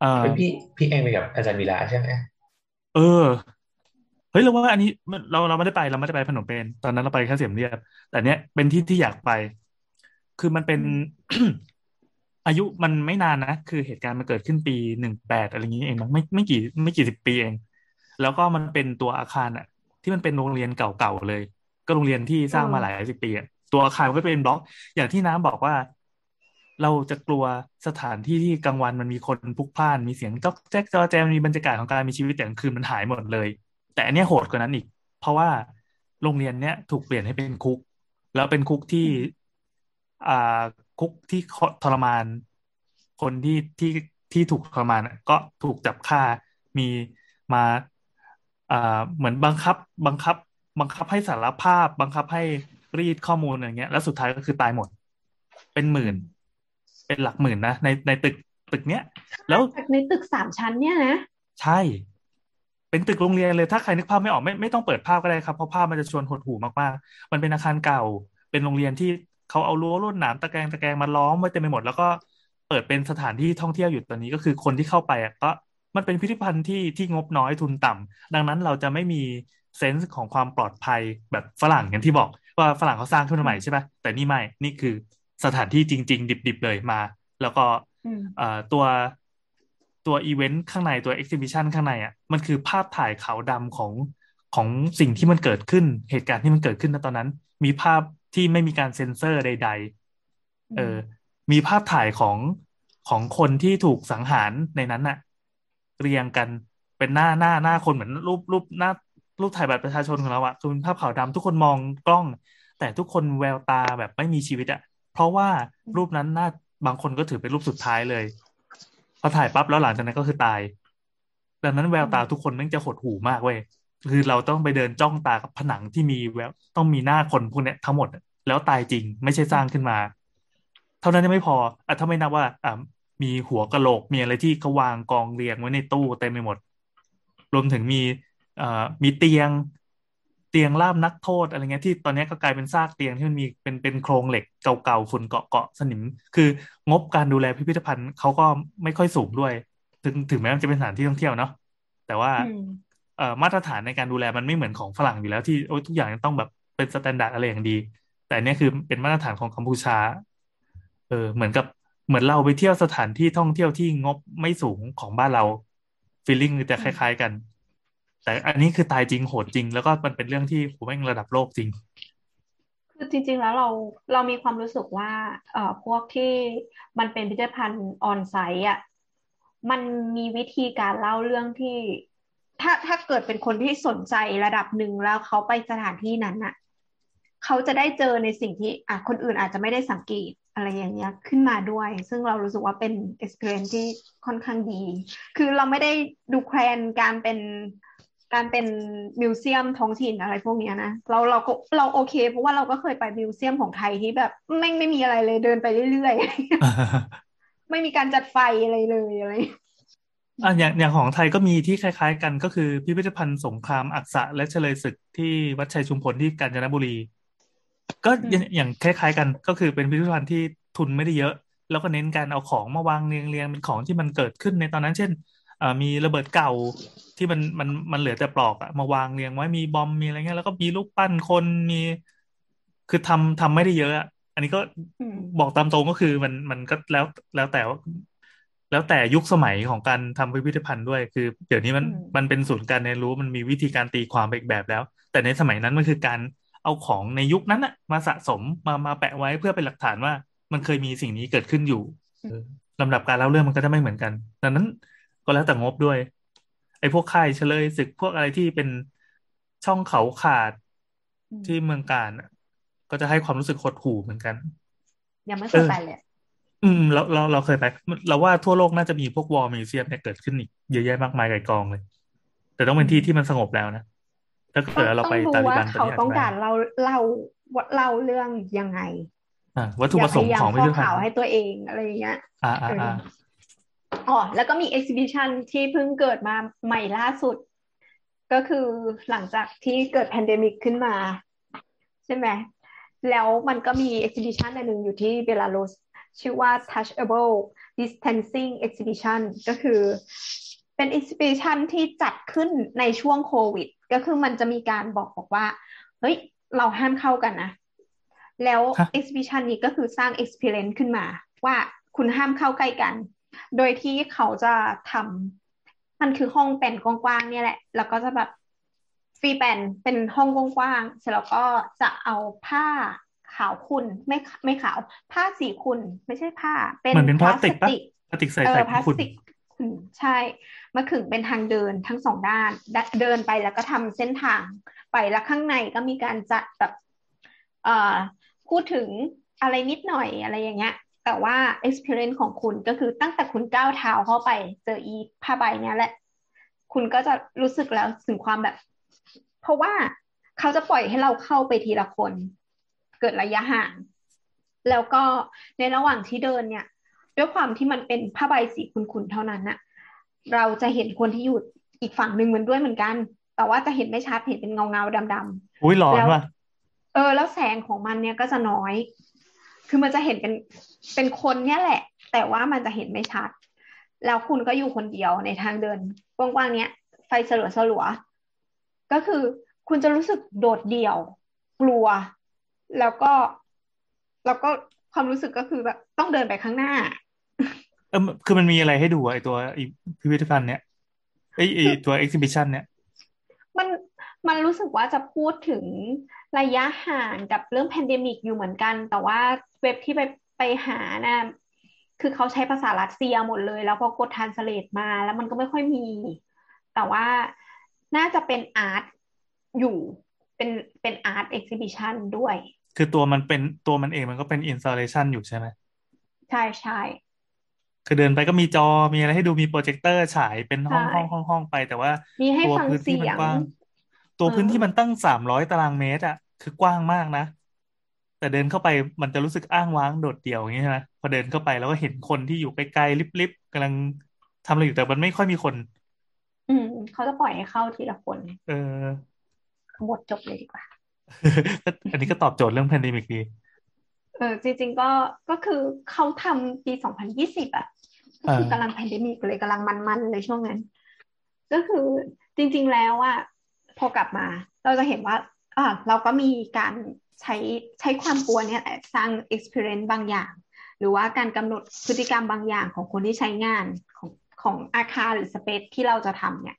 เอ่อเป็นพี่พี่เองไปกับอาจารย์วีระใช่ไหมเออเฮ้ยเราว่าอันนี้มันเราเราไม่ได้ไปเราไม่ได้ไปพนมเปญตอนนั้นเราไปแค่เสียมเรียบ แต่เนี้ยเป็นที่ที่อยากไป คือมันเป็นอายุมันไม่นานนะ คือเหตุการณ์มันเกิดขึ้นปีหนึ่งแปดอะไรอย่างนี้เองมั้งไม่ไม่กี่ไม่กี่สิบปีเอง แล้วก็มันเป็นตัวอาคารอะที่มันเป็นโรงเรียนเก่าๆเลย ก็โรงเรียนที่สร้างมาหลายสิบปีอะ ตัวอาคารก็เป็นบล็อก อย่างที่น้ำบอกว่า เราจะกลัวสถานที่ที่กลางวันมันมีคนพลุกพล่าน มีเสียงจ๊อกแจ๊กจอแจมมีบรรยากาศของการมีชีวิตแต่กลางคืนมันหายหมดเลย แต่อันนี้โหดกว่านั้นอีก เพราะว่าโรงเรียนเนี้ยถูกเปลี่ยนให้เป็นคุก แล้วเป็นคุกที่อ่าคุกที่ทรมาน คนที่ที่ที่ถูกทรมานก็ถูกจับฆ่ามีมาอ่าเหมือนบังคับบังคับ บังคับให้สารภาพ บังคับให้ รีดข้อมูลอย่างเงี้ย แล้วสุดท้ายก็คือตายหมด เป็นหมื่น เป็นหลักหมื่นนะในในตึกตึกเนี้ย แล้วจากในตึกสามชั้นเนี่ยนะใช่ เป็นตึกโรงเรียนเลยถ้าใครนึกภาพไม่ออกไม่ไม่ต้องเปิดภาพก็ได้ครับเพราะภาพมันจะชวนหดหู่มากๆ มันเป็นอาคารเก่า เป็นโรงเรียนที่เขาเอารั้วลวดหนามตะแกรงตะแกรงมาล้อมไว้เต็มไปหมด แล้วก็เปิดเป็นสถานที่ท่องเที่ยวอยู่ตอนนี้ก็คือคนที่เข้าไปอะก็มันเป็นพิพิธภัณฑ์ที่ที่งบน้อยทุนต่ำดังนั้นเราจะไม่มีเซนส์ของความปลอดภัยแบบฝรั่งอย่างที่บอก ว่าฝรั่งเขาสร้างขึ้นมาใหม่ใช่ปะแต่นี่ไม่นี่คือสถานที่จริง ๆ ดิบๆเลยมา แล้วก็อืมเอ่อตัวตัวอีเวนต์ข้างในตัวเอ็กซิบิชันข้างในอะมันคือภาพถ่ายขาวดำของของสิ่งที่มันเกิดขึ้นเหตุการณ์ที่มันเกิดขึ้นณตอนนั้น มีภาพที่ไม่มีการเซ็นเซอร์ใด ๆ เออ มีภาพถ่ายของของคนที่ถูกสังหารในนั้นน่ะ เรียงกันเป็นหน้าหน้าหน้าคนเหมือนรูปรูปหน้า รูปถ่ายบัตรประชาชนของเราอะคือเป็นภาพขาวดำทุกคนมองกล้อง แต่ทุกคนแววตาแบบไม่มีชีวิตอะเพราะว่ารูปนั้นหน้าบางคนก็ถือเป็นรูปสุดท้ายเลยพอถ่ายปั๊บแล้วหลังจากนั้นก็คือตาย ดังนั้นแววตาทุกคนแม่งจะหดหู่มากเว้ยคือเราต้องไปเดินจ้องตากับผนังที่มีแววต้องมีหน้าคนพวกเนี้ยทั้งหมด แล้วตายจริงไม่ใช่สร้างขึ้นมา เท่านั้นยังไม่พออะถ้าไม่นับว่าอ่ามีหัวกะโหลกมีอะไรที่เขาวางกองเรียงไว้ในตู้เต็มไปหมด รวมถึงมีเอ่อ มีเตียงเตียงล่ามนักโทษอะไรเงี้ยที่ตอนนี้ก็กลายเป็นซากเตียงที่มันมีเป็นเป็นโครงเหล็กเก่าๆฝุ่นเกาะเกาะสนิม คืองบการดูแลพิพิธภัณฑ์เขาก็ไม่ค่อยสูงด้วย ถึงถึงแม้มันจะเป็นสถานที่ท่องเที่ยวเนาะแต่ว่าอืมเอ่อมาตรฐานในการดูแลมันไม่เหมือนของฝรั่งอยู่แล้วที่โอ้ยทุกอย่างต้องแบบเป็น standard อะไรอย่างดี แต่อันเนี้ยคือเป็นมาตรฐานของกัมพูชา เออเหมือนกับเหมือนเราไปเที่ยวสถานที่ท่องเที่ยวที่งบไม่สูงของบ้านเราฟีลลิ่งจะคล้าย ๆ กัน แต่อันนี้คือตายจริงโหดจริง แล้วก็มันเป็นเรื่องที่โหแม่งระดับโลกจริง คือจริง ๆ แล้วเราเรามีความรู้สึกว่าเอ่อพวกที่มันเป็นพิพิธภัณฑ์ออนไซต์อะมันมีวิธีการเล่าเรื่องที่ ถ้าถ้าเกิดเป็นคนที่สนใจระดับหนึ่งแล้วเขาไปสถานที่นั้นอะเขาจะได้เจอในสิ่งที่อะคนอื่นอาจจะไม่ได้สังเกตอะไรอย่างเงี้ยขึ้นมาด้วย ซึ่งเรารู้สึกว่าเป็น experience ที่ค่อนข้างดี คือเราไม่ได้ดูแคลนการเป็น การเป็นมิวเซียมท้องถิ่นอะไรพวกเนี้ยนะเราเราก็เราโอเค เพราะว่าเราก็เคยไปมิวเซียมของไทยที่แบบไม่ไม่มีอะไรเลยเดินไปเรื่อยๆไม่มีการจัดไฟอะไรเลยอะไรอะอย่างอย่างของไทยก็มีที่คล้าย ๆ กันก็คือพิพิธภัณฑ์สงครามอักษะและเฉลยศึกที่วัดชัยชุมพลที่กาญจนบุรี ก็อย่างคล้าย ๆ กันก็คือเป็นพิพิธภัณฑ์ที่ทุนไม่ได้เยอะ แล้วก็เน้นการเอาของมาวางเรียงเรียงเป็นของที่มันเกิดขึ้นในตอนนั้นเช่น มีระเบิดเก่าที่มันมันมันเหลือแต่ปลอกอะมาวางเรียงไว้มีบอมมีอะไรเงี้ยแล้วก็มีลูกปั้นคนมี คือทำทำไม่ได้เยอะอันนี้ก็บอกตามตรงก็คือมันมันก็แล้วแล้วแต่แล้วแต่ยุคสมัยของการทำพิพิธภัณฑ์ด้วย คือ เดี๋ยวนี้มันมันเป็นศูนย์การเรียนรู้มันมีวิธีการตีความไปอีกแบบแล้ว แต่ในสมัยนั้นมันคือการเอาของในยุคนั้นอะมาสะสมมามาแปะไว้เพื่อเป็นหลักฐานว่า มันเคยมีสิ่งนี้เกิดขึ้นอยู่ลำดับการเล่าเรื่องมันก็จะไม่เหมือนกัน ดังนั้น ก็แล้วแต่งบด้วย ไอ้พวกค่ายเฉลยศึกพวกอะไรที่เป็นช่องเขาขาดที่เมืองการก็จะให้ความรู้สึกหดหู่เหมือนกัน ยังไม่เคยไปเลยอืมเราเราเราเคยไป เราว่าทั่วโลกน่าจะมีพวกวอลมิวเซียมเนี่ยเกิดขึ้นอีกเยอะแยะมากมายไกลกองเลย แต่ต้องเป็นที่ที่มันสงบแล้วนะถ้าเกิดเราไปตาลิบันเขาต้องการเราเล่าเล่าเรื่องยังไงวัตถุประสงค์ของพิพิธภัณฑ์ข่าวให้ตัวเองอะไรอย่างเงี้ยอ่าอ่า อ๋อแล้วก็มี exhibition ที่เพิ่งเกิดมาใหม่ล่าสุด ก็คือหลังจากที่เกิด pandemic ขึ้นมา ใช่ไหม แล้วมันก็มี exhibition อันหนึ่งอยู่ที่เบลารุสชื่อว่า Touchable Distancing Exhibition ก็คือเป็น exhibition ที่จัดขึ้นในช่วงโควิด ก็คือมันจะมีการบอกบอกว่า เฮ้ย เราห้ามเข้ากันนะ แล้ว exhibition นี้ก็คือสร้าง experience ขึ้นมา ว่าคุณห้ามเข้าใกล้กัน โดยที่เขาจะทำมันคือห้องเป็นกว้างๆเนี่ยแหละ แล้วก็จะแบบฟรีแปนเป็นห้องกว้างๆเสร็จแล้วก็จะเอาผ้าขาวคุณไม่ไม่ขาว ผ้าสีคุณไม่ใช่ผ้า เป็นพลาสติกพลาสติกใส่ใส่พลาสติกใช่มาขึงเป็นทางเดินทั้งสองด้าน เดินไปแล้วก็ทำเส้นทางไปแล้วข้างในก็มีการจัดแบบเอ่อพูดถึงอะไรนิดหน่อยอะไรอย่างเงี้ย แต่ว่า experience ของคุณก็คือตั้งแต่คุณก้าวเท้าเข้าไป เจออีผ้าใบเนี้ยแหละ คุณก็จะรู้สึกแล้วถึงความแบบ เพราะว่าเขาจะปล่อยให้เราเข้าไปทีละคน เกิดระยะห่าง แล้วก็ในระหว่างที่เดินเนี่ย ด้วยความที่มันเป็นผ้าใบสีขุ่นๆเท่านั้นน่ะ เราจะเห็นคนที่อยู่อีกฝั่งหนึ่งมันด้วยเหมือนกัน แต่ว่าจะเห็นไม่ชัดเห็นเป็นเงาเงาดำๆอุ้ยหลอนว่ะเออ แล้วแสงของมันเนี่ยก็จะน้อย คือมันจะเห็นเป็นเป็นคนเนี่ยแหละ แต่ว่ามันจะเห็นไม่ชัด แล้วคุณก็อยู่คนเดียวในทางเดินกว้างๆเนี้ย ไฟสลัวสลัวก็คือคุณจะรู้สึกโดดเดี่ยว กลัว แล้วก็แล้วก็ความรู้สึกก็คือแบบต้องเดินไปข้างหน้า เออคือมันมีอะไรให้ดูไอตัวพิพิธภัณฑ์เนี้ยไอไอตัว exhibition เนี้ย มันมันรู้สึกว่าจะพูดถึงระยะห่างกับเรื่อง pandemic อยู่เหมือนกัน แต่ว่าเว็บที่ไปไปหานะคือเขาใช้ภาษารัสเซียหมดเลย แล้วพอกด translate มาแล้วมันก็ไม่ค่อยมี แต่ว่าน่าจะเป็น art อยู่เป็นเป็น art exhibition ด้วย คือตัวมันเป็นตัวมันเองมันก็เป็น installation อยู่ใช่ไหมใช่ใช่คือเดินไปก็มีจอมีอะไรให้ดูมีโปรเจคเตอร์ฉายเป็นห้องห้องห้องห้องไป แต่ว่าตัวพื้นที่มันกว้าง ตัวพื้นที่มันตั้งสามร้อยตารางเมตร อะ คือกว้างมากนะ แต่เดินเข้าไปมันจะรู้สึกอ้างว้างโดดเดี่ยวอย่างนี้ใช่ไหมพอเดินเข้าไปแล้วก็เห็นคนที่อยู่ไกลๆลิบๆกำลังทำอะไรอยู่แต่มันไม่ค่อยมีคน อืมเขาจะปล่อยให้เข้าทีละคน เออหมดจบเลยดีกว่า อันนี้ก็ตอบโจทย์เรื่อง pandemic ดีเออจริง ๆ ก็ก็คือเขาทำปีสองพันยี่สิบอะก็คือกำลัง pandemic เลยกำลังมันๆเลยช่วงนั้น ก็คือจริง ๆ แล้วอะ พอกลับมา เราจะเห็นว่าอ่าเราก็มีการใช้ใช้ความกลัวเนี่ยสร้าง experience บางอย่าง หรือว่าการกำหนดพฤติกรรมบางอย่างของคนที่ใช้งานของของอาคารหรือสเปซที่เราจะทำเนี่ย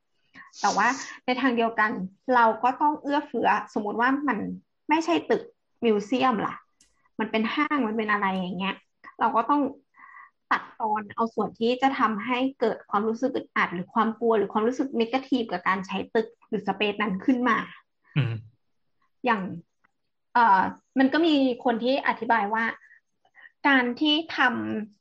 แต่ว่าในทางเดียวกันเราก็ต้องเอื้อเฟื้อสมมติว่ามันไม่ใช่ตึกมิวเซียมล่ะ มันเป็นห้างมันเป็นอะไรอย่างเงี้ย เราก็ต้อง ตัดตอนเอาส่วนที่จะทำให้เกิดความรู้สึกอึดอัดหรือความกลัวหรือความรู้สึกมิกทีฟกับการใช้ตึกหรือสเปซนั้นขึ้นมาอย่างเอ่อมันก็มีคนที่อธิบายว่า การที่ท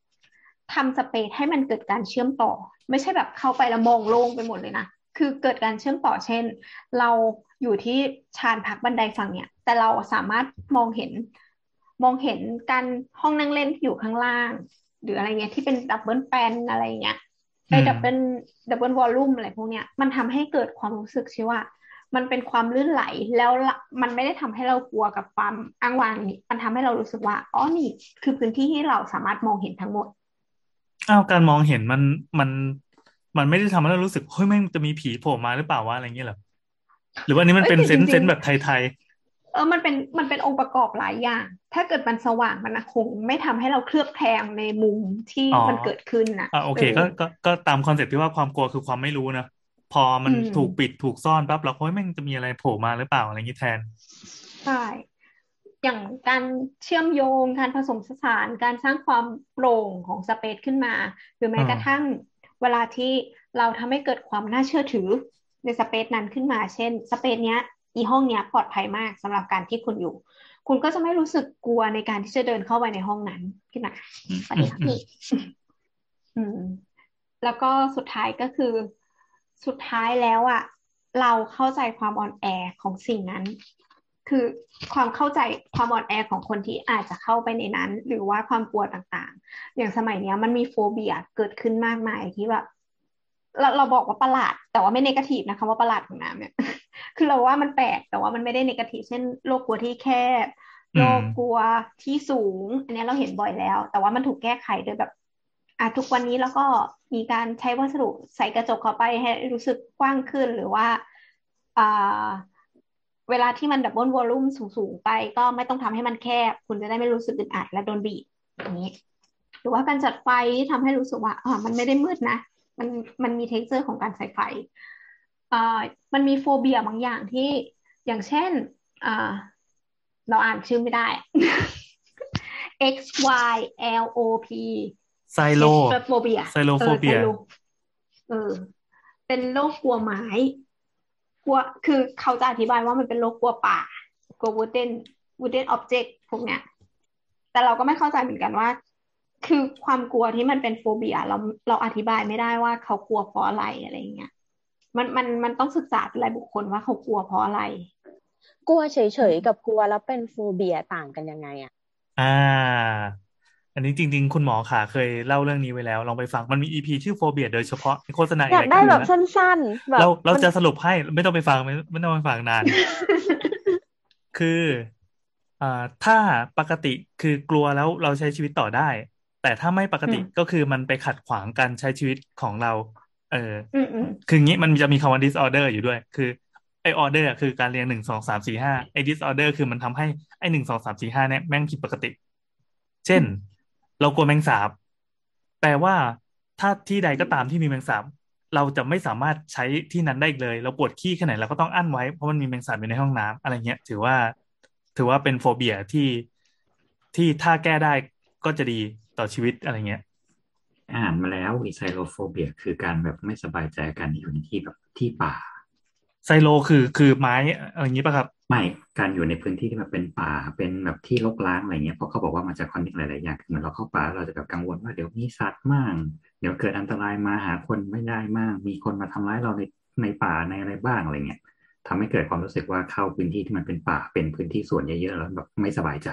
ำทำ space ให้มันเกิดการเชื่อมต่อ ไม่ใช่แบบเข้าไปแล้วมองโล่งไปหมดเลยนะคือเกิดการเชื่อมต่อเช่น เราอยู่ที่ชานพักบันไดฝั่งเนี่ย แต่เราสามารถมองเห็นมองเห็นการห้องนั่งเล่นที่อยู่ข้างล่างห รืออะไรเงี้ยที่เป็น double แปลนอะไรเงี้ยไอ้ double double volume อะไรพวกเนี้ยมันทำให้เกิดความรู้สึกชื่อว่า มันเป็นความลื่นไหลแล้วมันไม่ได้ทำให้เรากลัวกับความอ้างว้างนี่มันทำให้เรารู้สึกว่าอ๋อนี่คือพื้นที่ที่เราสามารถมองเห็นทั้งหมดอ้าวการมองเห็นมันมันมันไม่ได้ทำให้เรารู้สึกเฮ้ยแม่งจะมีผีโผล่มาหรือเปล่าวะอะไรเงี้ยหรอหรือว่านี่มันเป็นเซนเซนแบบไทยๆเออมันเป็นมันเป็นองค์ประกอบหลายอย่าง ถ้าเกิดมันสว่างมันคงไม่ทำให้เราเคลือบแคลงในมุมที่มันเกิดขึ้นนะอ่าโอเคก็ก็ก็ตาม concept ที่ว่าความกลัวคือความไม่รู้นะพอมันถูกปิดถูกซ่อนปั๊บเราก็แม่งจะมีอะไรโผล่มาหรือเปล่าอะไรอย่างนี้แทนใช่อย่างการเชื่อมโยงการผสมผสานการสร้างความโปร่งของ space ขึ้นมา หรือแม้กระทั่งเวลาที่เราทำให้เกิดความน่าเชื่อถือใน space นั้นขึ้นมา เช่น space เนี้ย อีห้องเนี้ยปลอดภัยมากสำหรับการที่คุณอยู่ คุณก็จะไม่รู้สึกกลัวในการที่จะเดินเข้าไปในห้องนั้นขึ้นมาสวัสดีครับพี่อืมแล้วก็สุดท้ายก็คือสุดท้ายแล้วอะเราเข้าใจความอ่อนแอของสิ่งนั้น คือความเข้าใจความอ่อนแอของคนที่อาจจะเข้าไปในนั้น หรือว่าความกลัวต่างๆ อย่างสมัยนี้มันมี phobia เกิดขึ้นมากมายที่แบบเราเราบอกว่าประหลาด แต่ว่าไม่ negative นะคะว่าประหลาดของน้ำเนี่ย คือเราว่ามันแปลกแต่ว่ามันไม่ได้ negative เช่นโรคกลัวที่แคบโรคกลัวที่สูง อันนี้เราเห็นบ่อยแล้ว แต่ว่ามันถูกแก้ไขโดยแบบอะทุกวันนี้แล้วก็มีการใช้วัสดุใส่กระจกเข้าไปให้รู้สึกกว้างขึ้นหรือว่าอ่าเวลาที่มัน double volume สูง ๆ ไปก็ไม่ต้องทำให้มันแคบ คุณจะได้ไม่รู้สึกอึดอัดและโดนบีบอย่างนี้หรือว่าการจัดไฟทำให้รู้สึกว่าอ่ามันไม่ได้มืดนะ มันมันมี texture ของการใส่ไฟ อ่ามันมี phobia บางอย่างที่อย่างเช่นอ่าเราอ่านชื่อไม่ได้ X Y L O P xylopho bia xylophobia เออ เป็นโรคกลัวไม้กลัวคือเขาจะอธิบายว่ามันเป็นโรคกลัวป่ากลัว wooden wooden object พวกเนี้ย แต่เราก็ไม่เข้าใจเหมือนกันว่า คือความกลัวที่มันเป็น phobia เราเราอธิบายไม่ได้ว่าเขากลัวเพราะอะไรอะไรเงี้ย มันมันมันต้องศึกษาเป็นรายบุคคลว่าเขากลัวเพราะอะไร กลัวเฉยๆกับกลัวแล้วเป็นโฟเบียต่างกันยังไงอะ อ่า อันนี้จริง ๆ คุณหมอขาเคยเล่าเรื่องนี้ไว้แล้ว ลองไปฟังมันมีอีพีชื่อโฟเบียโดยเฉพาะโฆษณาอยากได้แบบสั้นๆแบบเราเราจะสรุปให้ไม่ต้องไปฟังไม่ไม่ต้องไปฟังนาน คืออ่าถ้าปกติคือกลัวแล้วเราใช้ชีวิตต่อได้ แต่ถ้าไม่ปกติก็คือมันไปขัดขวางการใช้ชีวิตของเรา เออคืองี้มันจะมีคำว่า disorder อยู่ด้วย คือไอออเดอร์คือการเรียงหนึ่งสองสามสี่ห้าไอ disorder คือมันทำให้ไอหนึ่งสองสามสี่ห้าเนี่ยแม่งผิดปกติ เช่น เรากลัวแมงสาบ แปลว่าถ้าที่ใดก็ตามที่มีแมงสาบ เราจะไม่สามารถใช้ที่นั้นได้อีกเลย เราปวดขี้แค่ไหนเราก็ต้องอั้นไว้เพราะมันมีแมงสาบอยู่ในห้องน้ำอะไรเงี้ย ถือว่า ถือว่าเป็น phobia ที่ที่ถ้าแก้ได้ก็จะดีต่อชีวิตอะไรเงี้ย อ่านมาแล้วไอ้ xylophobia คือการแบบไม่สบายใจการอยู่ในที่แบบที่ป่า xylo คือคือไม้อะไรอย่างนี้ป่ะครับ ไม่การอยู่ในพื้นที่ที่มันเป็นป่าเป็นแบบที่รกร้างอะไรเงี้ยเพราะเขาบอกว่ามันจะ connect หลายๆอย่างเหมือนเราเข้าป่าเราจะแบบกังวลว่าเดี๋ยวมีสัตว์มากเดี๋ยวเกิดอันตรายมาหาคนไม่ได้มาก มีคนมาทำร้ายเราในในป่าในอะไรบ้างอะไรเงี้ยทำให้เกิดความรู้สึกว่าเข้าพื้นที่ที่มันเป็นป่าเป็นพื้นที่ส่วนเยอะๆแล้วแบบไม่สบายใจ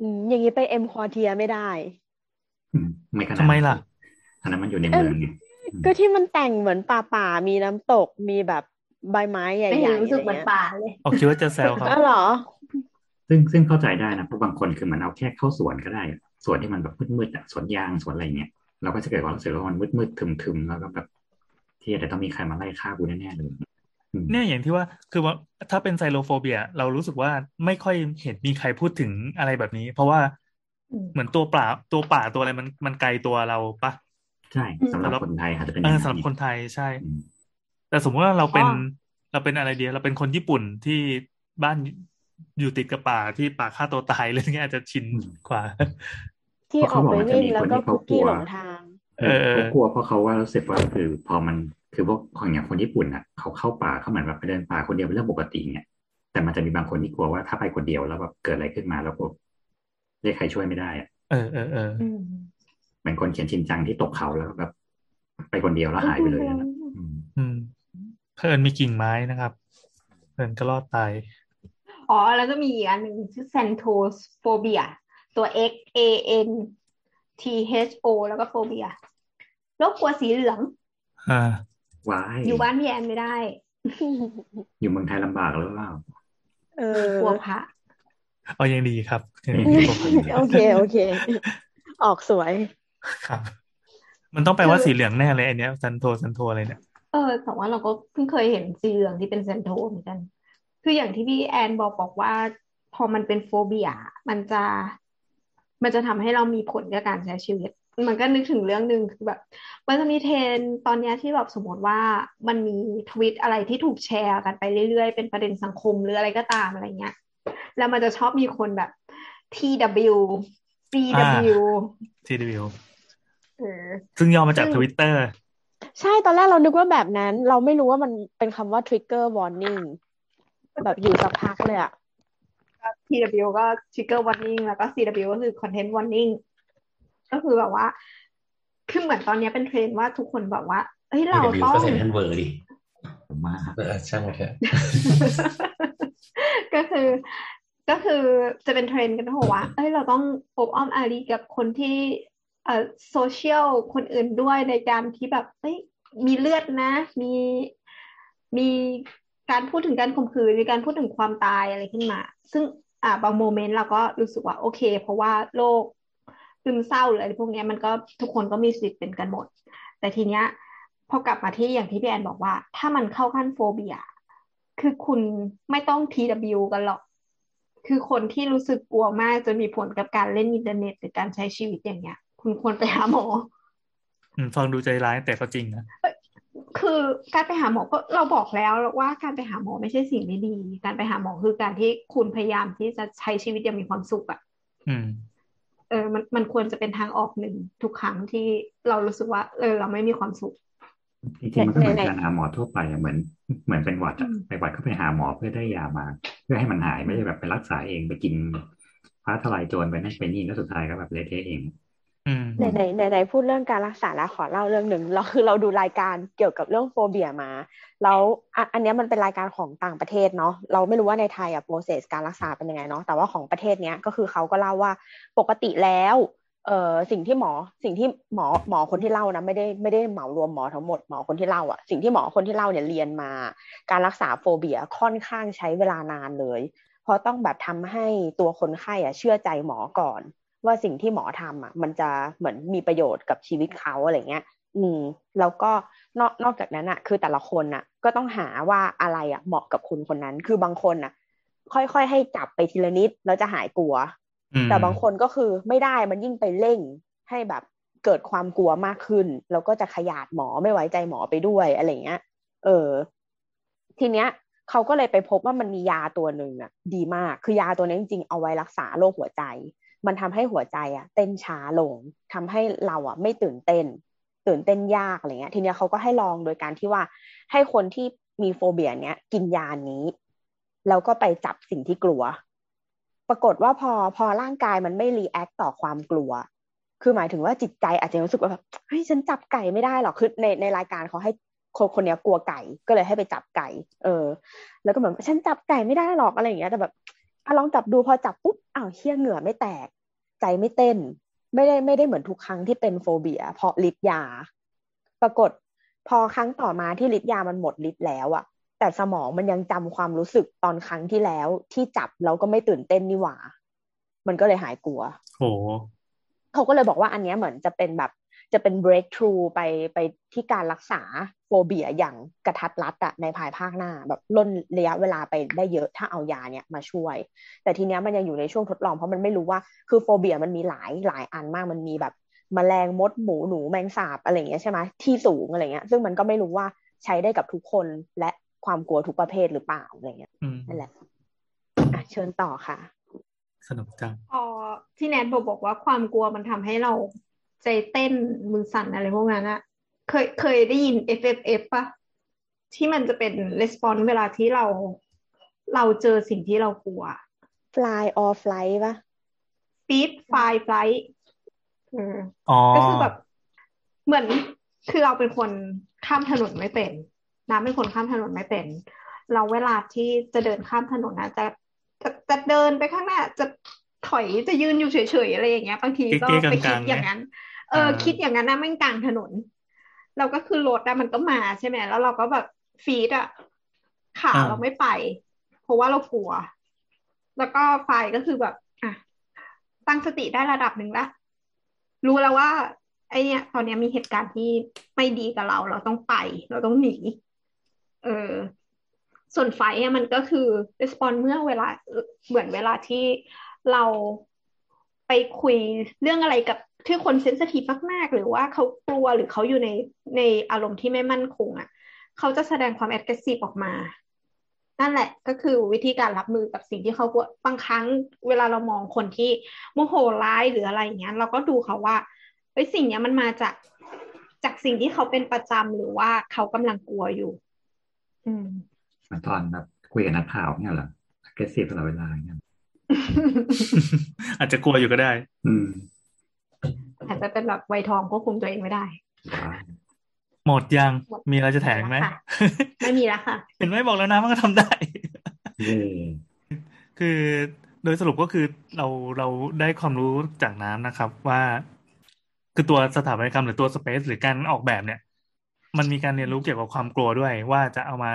อืมอย่างนี้ไปเอ็มควอเทียไม่ได้ไม่ขนาดทำไมล่ะ อันนั้นมันอยู่ในเมืองก็ที่มันแต่งเหมือนป่าป่ามีน้ำตกมีแบบใบไม้ใหญ่ๆไม่รู้สึกเหมือนป่าเลยออกคิดว่าจะแซวเขาอ๋อเหรอ ซึ่งซึ่งเข้าใจได้นะเพราะบางคนคือมันเอาแค่เข้าสวนก็ได้ สวนที่มันแบบมืดๆอะสวนยางสวนอะไรเงี้ยเราก็จะเกิดความรู้สึกว่ามันมืดๆทึมๆแล้วก็แบบที่จะต้องมีใครมาไล่ฆ่ากูแน่ๆเลยเนี่ยอย่างที่ว่าคือว่าถ้าเป็นไซโลโฟเบีย เรารู้สึกว่าไม่ค่อยเห็นมีใครพูดถึงอะไรแบบนี้ เพราะว่าเหมือนตัวป่าตัวป่าตัวอะไรมันมันไกลตัวเราปะ ใช่สำหรับคนไทยอาจจะเป็นสำหรับคนไทยใช่ แต่สมมติว่าเราเป็นเราเป็นอะไรเดียวเราเป็นคนญี่ปุ่นที่บ้านอยู่ติดกับป่าที่ป่าฆ่าตัวตายเลยงี้อาจจะชินกว่า ที่ออกไปวิ่งแล้วก็คุกกี้หลงทางเออเขากลัวเพราะเขาว่ารู้สึกว่าคือพอมันคือพวกคนอย่างคนญี่ปุ่นอะเขาเข้าป่าเขาเหมือนแบบไปเดินป่าคนเดียวเป็นเรื่องปกติเนี่ยแต่มันจะมีบางคนที่กลัวว่าถ้าไปคนเดียวแล้วแบบเกิดอะไรขึ้นมาแล้วก็เรียกใครช่วยไม่ได้อะเออเออเอออื มเหมือนคนเขียนชินจังที่ตกเขาแล้วแบบไปคนเดียวแล้วหายไปเลยนะอืมอืมเพิ่นมีกิ่งไม้นะครับ เพิ่นก็รอดตาย อ๋อ แล้วก็มีอีกอันหนึ่งชื่อ Xanthophobia ตัว X A N T H O แล้วก็ phobia โรคกลัวสีเหลืองอ่าว้ายอยู่บ้านพี่แอนไม่ได้ อยู่เมืองไทยลำบากหรือเปล่าเออกลัวพระเอายังดีครับยังดีกว่าผมโอเคโอเค ออกสวย ครับ มันต้องแปลว่าสีเหลืองแน่เลยอันเนี้ยซันโทซันโทอะไรเนี่ยเออแต่ว่าเราก็เพิ่งเคยเห็นสีเหลืองที่เป็นเซนโทเหมือนกัน คืออย่างที่พี่แอนบอกบอกว่า พอมันเป็น phobia มันจะ มันจะทำให้เรามีผลกับการใช้ชีวิต มันก็นึกถึงเรื่องหนึ่งคือแบบ มันจะมีเทรนด์ตอนเนี้ยที่แบบสมมติว่ามันมีทวิตอะไรที่ถูกแชร์กันไปเรื่อยๆ เป็นประเด็นสังคมหรืออะไรก็ตามอะไรเงี้ยแล้วมันจะชอบมีคนแบบ TW CW TW เออ ซึ่งย่อมาจากซึ่งทวิตเตอร์ใช่ตอนแรกเรานึกว่าแบบนั้น เราไม่รู้ว่ามันเป็นคำว่า trigger warning แบบอยู่สักพักเลยอะ TW ก็ trigger warning แล้วก็ CW ก็คือ content warning ก็คือแบบว่า คือเหมือนตอนนี้เป็นเทรนด์ว่าทุกคนแบบว่า เฮ้ยเราวิวต้องก็ใส่ทันเวอร์ดิผมมาเออช่างมันเถอะก็คือก็คือจะเป็นเทรนด์กันทั้งว่าเอ้ยเราต้องอบอ้อมอารีกับคนที่ เอ่อโซเชียลคนอื่นด้วยในการที่แบบเอ้ยมีเลือดนะ มีมีการพูดถึงการข่มขืนมีการพูดถึงความตายอะไรขึ้นมา ซึ่งอ่าบาง moment เราก็รู้สึกว่าโอเค เพราะว่าโรคซึมเศร้าหรืออะไรพวกนี้มันก็ทุกคนก็มีสิทธิ์เป็นกันหมด แต่ทีเนี้ยพอกลับมาที่อย่างที่พี่แอนบอกว่า ถ้ามันเข้าขั้น phobia คือคุณไม่ต้อง TW กันหรอก คือคนที่รู้สึกกลัวมากจนมีผลกับการเล่นอินเทอร์เน็ตหรือการใช้ชีวิตอย่างเงี้ย คุณควรไปหาหมออืมฟังดูใจร้ายแต่ก็จริงนะคือการไปหาหมอก็เราบอกแล้วว่าการไปหาหมอไม่ใช่สิ่งไม่ดี การไปหาหมอคือการที่คุณพยายามที่จะใช้ชีวิตอย่างมีความสุขอะอืมเออมันมันควรจะเป็นทางออกหนึ่งทุกครั้งที่เรารู้สึกว่า เออ เราไม่มีความสุขจริงๆมันก็เหมือนไหนๆการหาหมอทั่วไปอะเหมือนเหมือนเป็นหวัดอะอืมไปหวัดก็ไปหาหมอเพื่อได้ยามา เพื่อให้มันหายไม่ใช่แบบไปรักษาเองไปกินฟ้าทลายโจรไปนั่นไปนี่แล้วสุดท้ายก็แบบเละเทะเองอืม ไหนไหนไหนไหนพูดเรื่องการรักษาแล้วขอเล่าเรื่องหนึ่งเราคือเราดูรายการเกี่ยวกับเรื่องโฟเบียมาแล้วอันนี้มันเป็นรายการของต่างประเทศเนาะเราไม่รู้ว่าในไทยอะโปรเซสการรักษาเป็นยังไงเนาะแต่ว่าของประเทศเนี้ยก็คือเขาก็เล่าว่าปกติแล้วเอ่อสิ่งที่หมอสิ่งที่หมอหมอคนที่เล่านะไม่ได้ไม่ได้เหมารวมหมอทั้งหมดหมอคนที่เล่าอะสิ่งที่หมอคนที่เล่าเนี่ยเรียนมา การรักษาโฟเบียค่อนข้างใช้เวลานานเลย เพราะต้องแบบทำให้ตัวคนไข้อะเชื่อใจหมอก่อน ว่าสิ่งที่หมอทำอะ มันจะเหมือนมีประโยชน์กับชีวิตเขาอะไรเงี้ย อืม แล้วก็นอกนอกจากนั้นอะ คือแต่ละคนอะ ก็ต้องหาว่าอะไรอะเหมาะกับคุณคนนั้น คือบางคนอะ ค่อยๆให้จับไปทีละนิดแล้วจะหายกลัวอืมแต่บางคนก็คือไม่ได้มันยิ่งไปเร่งให้แบบเกิดความกลัวมากขึ้น แล้วก็จะขยาดหมอไม่ไว้ใจหมอไปด้วยอะไรเงี้ย เออ ทีเนี้ยเขาก็เลยไปพบว่ามันมียาตัวหนึ่งอะ ดีมาก คือยาตัวนี้จริงๆเอาไว้รักษาโรคหัวใจ มันทำให้หัวใจอะเต้นช้าลงทำให้เราอะไม่ตื่นเต้น ตื่นเต้นยากอะไรเงี้ย ทีเนี้ยเขาก็ให้ลองโดยการที่ว่าให้คนที่มี phobia เนี้ยกินยานี้ แล้วก็ไปจับสิ่งที่กลัว ปรากฏว่าพอพอร่างกายมันไม่ react ต่อความกลัว คือหมายถึงว่าจิตใจอาจจะรู้สึกว่าแบบเฮ้ยฉันจับไก่ไม่ได้หรอกคือในในรายการเขาให้คนคนนี้กลัวไก่ก็เลยให้ไปจับไก่ เออ แล้วก็เหมือนฉันจับไก่ไม่ได้หรอกอะไรอย่างเงี้ยแต่แบบเออลองจับดูพอจับปุ๊บอ้าวเชี่ยเหงื่อไม่แตก ใจไม่เต้น ไม่ได้ไม่ได้เหมือนทุกครั้งที่เป็น phobia เพราะฤทธิ์ยา ปรากฏพอครั้งต่อมาที่ฤทธิ์ยามันหมดฤทธิ์แล้วอะแต่สมองมันยังจำความรู้สึกตอนครั้งที่แล้ว ที่จับแล้วก็ไม่ตื่นเต้นนี่หว่า มันก็เลยหายกลัวโหเขาก็เลยบอกว่าอันเนี้ยเหมือนจะเป็นแบบ จะเป็น breakthrough ไปไปที่การรักษาโฟเบียอย่างกระทัดรัดอะในภายภาคหน้า แบบล่นระยะเวลาไปได้เยอะถ้าเอายาเนี้ยมาช่วย แต่ทีเนี้ยมันยังอยู่ในช่วงทดลองเพราะมันไม่รู้ว่าคือโฟเบียมันมีหลายหลายอันมากมันมีแบบแมลงมดหมูหนูแมงสาบอะไรอย่างเงี้ยใช่ไหมที่สูงอะไรเงี้ย ซึ่งมันก็ไม่รู้ว่าใช้ได้กับทุกคนและความกลัวทุกประเภทหรือเปล่าอะไรเงี้ยอืมนั่นแหละอะเชิญต่อค่ะสนุกจังพอที่แนทบอกบอกว่าความกลัวมันทำให้เรา ใจเต้นมือสั่นอะไรพวกนั้นอะเคยเคยได้ยิน FFF ปะที่มันจะเป็น response เวลาที่เรา เราเจอสิ่งที่เรากลัว fly or flight ปะ speed fly flight อืมอ๋อก็คือแบบ เหมือนคือเราเป็นคนข้ามถนนไม่เป็นน้ำเป็นคนข้ามถนนไม่เป็น เราเวลาที่จะเดินข้ามถนนนะจะจะจะเดินไปข้างหน้าจะ ถอยจะยืนอยู่เฉยๆอะไรอย่างเงี้ยบางทีก็เก๊ๆไปคิดกลางๆอย่างนั้น เอออ่าคิดอย่างนั้นนะแม่งกลางถนน เราก็คือรถอะมันก็มาใช่ไหมแล้วเราก็แบบฟีดอะขาเราไม่ไป เพราะว่าเรากลัว แล้วก็ไฟก็คือแบบอะตั้งสติได้ระดับหนึ่งละ รู้แล้วว่า ไอเนี้ยตอนเนี้ยมีเหตุการณ์ที่ไม่ดีกับเรา เราต้องไป เราต้องหนี เออ ส่วนไฟอะมันก็คือ response เมื่อเวลาเหมือนเวลาที่ เราไปคุยเรื่องอะไรกับที่คนเซนซิทีฟมากๆ หรือว่าเขากลัวหรือเขาอยู่ในในอารมณ์ที่ไม่มั่นคงอะเขาจะแสดงความ aggressive ออกมา นั่นแหละก็คือวิธีการรับมือกับสิ่งที่เขากลัวบางครั้งเวลาเรามองคนที่โมโหร้ายหรืออะไรอย่างเงี้ยเราก็ดูเขาว่าเฮ้ยสิ่งเนี้ยมันมาจากจากสิ่งที่เขาเป็นประจำหรือว่าเขากำลังกลัวอยู่ อืมเหมือนตอนแบบคุยกับนักข่าวเนี่ยเหรอ aggressive ตลอดเวลาเนี่ย อาจจะกลัวอยู่ก็ได้ อืม อาจจะเป็นแบบไวยทองควบคุมตัวเองไม่ได้ว้าวหมดยังหมดมีอะไรจะแถมไหมค่ะไม่มีแล้วค่ะ เห็นไหมบอกแล้วนะมันก็ทำได้เย่คือโดยสรุปก็คือเราเราได้ความรู้จากน้ำนะครับ ว่า คือตัวสถาปัตยกรรมหรือตัวสเปซหรือการออกแบบเนี่ย มันมีการเรียนรู้เกี่ยวกับความกลัวด้วย ว่าจะเอามา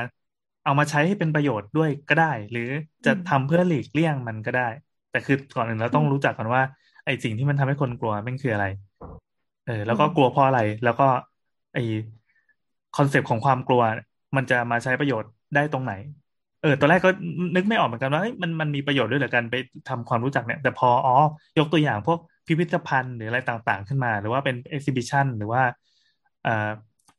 เอามาใช้ให้เป็นประโยชน์ด้วยก็ได้ หรือจะทำเพื่อหลีกเลี่ยงมันก็ได้ แต่คือก่อนอื่นเราต้องรู้จักก่อนว่า ไอ้สิ่งที่มันทำให้คนกลัวมันคืออะไร เออ แล้วก็กลัวเพราะอะไร แล้วก็ ไอ้ concept ของความกลัว มันจะมาใช้ประโยชน์ได้ตรงไหน เออตอนแรกก็นึกไม่ออกเหมือนกันว่าเฮ้ยมันมันมีประโยชน์ด้วยเหรอกันไปทำความรู้จักเนี่ย แต่พออ๋อยกตัวอย่างพวกพิพิธภัณฑ์หรืออะไรต่างๆ ขึ้นมา หรือว่าเป็น exhibition หรือว่า เอ่อ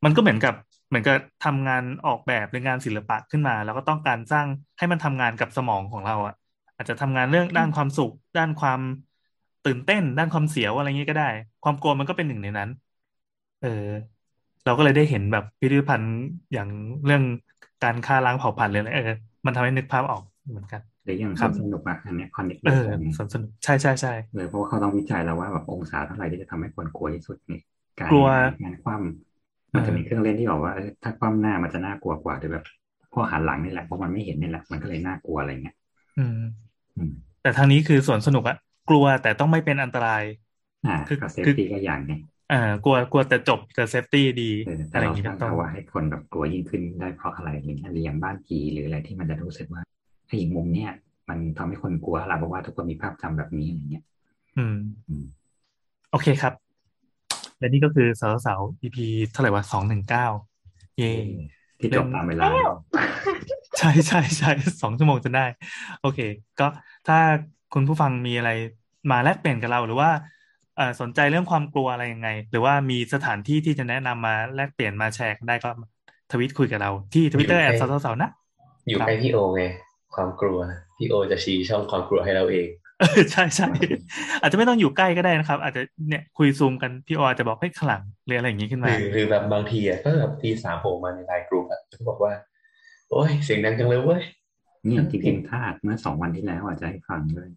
มันก็เหมือนกับ เหมือนกับทำงานออกแบบหรืองานศิลปะขึ้นมา แล้วก็ต้องการสร้างให้มันทำงานกับสมองของเราอะอาจจะทำงานเรื่องด้านความสุข ด้านความตื่นเต้น ด้านความเสียวอะไรเงี้ยก็ได้ ความกลัวมันก็เป็นหนึ่งในนั้น เออ เราก็เลยได้เห็นแบบพิพิธภัณฑ์อย่างเรื่องการฆ่าล้างเผ่าพันธุ์เลยนะเออมันทำให้นึกภาพออกเหมือนกันหรืออย่างครับสนุกอะอันเนี้ยคอนเน็กเออสนสนุกใช่ใช่ใช่เลยเพราะว่าเขาต้องวิจัยแล้วว่าแบบองศาเท่าไหร่ที่จะทำให้คนกลัวที่สุดนี่การกลัวงานคว่ำมั นจะมีเครื่องเล่นที่บอกว่าเออถ้าคว่ำหน้ามันจะน่ากลัวกว่าโดยแบบพอหันหลังนี่แหละเพราะมันไม่เห็นนี่แหละมันก็เลยน่ากลัวอะไรเงี้ยอืมอืมแต่ทางนี้คือส่วนสนุกอะกลัวแต่ต้องไม่เป็นอันตราย อ่าคือก็เซฟคือตี้ก็อย่างไงอ่ากลัวกลัวแต่จบแต่เซฟตี้ดีเออแต่อะไรอเราย่างนี้ตั้เป็นต้นงภาวะให้คนแบบกลัวยิ่งขึ้นได้เพราะอะไรอะไรเงี้ยหรืออย่างบ้านผีหรืออะไรที่มันจะรู้สึกว่าไอ้อีกมุมเนี้ยมันทำให้คนกลัวอะไรเพราะว่าทุกคนมีภาพจำแบบนี้อะไรเงี้ย อืมอืมโอเคครับ และนี่ก็คือสาวสาว EP เท่าไหร่วะสองหนึ่งเก้าเย่ที่จบตามเวลา ใช่ใช่ใช่สองชั่วโมงจะได้ โอเค ก็ถ้าคุณผู้ฟังมีอะไรมาแลกเปลี่ยนกับเราหรือว่าเอ่อสนใจเรื่องความกลัวอะไรยังไง หรือว่ามีสถานที่ที่จะแนะนำมาแลกเปลี่ยนมาแชร์กันได้ก็ทวิตคุยกับเรา ที่ทวิตเตอร์อยู่แอใกล้ดสาวๆนะ อยู่ครับใกล้พี่โอไงความกลัว พี่โอจะชี้ช่องความกลัวให้เราเองเออ ใช่ใช่อาจจะไม่ต้องอยู่ใกล้ก็ได้นะครับ อาจจะเนี่ยคุยซูมกันพี่โออาจจะบอกให้ข้างหลังหรืออะไรอย่างนี้ขึ้นหมารือหรือแบบบางทีอะก็แบบทีสามโผล่มาในไลน์กลุ่มอะก็บอกว่า โอ้ยเสียงดังจังเลยเว้ยเนี่ยจริงๆถ้าอัดเมื่อสองวันที่แล้วอาจจะให้ฟังเลย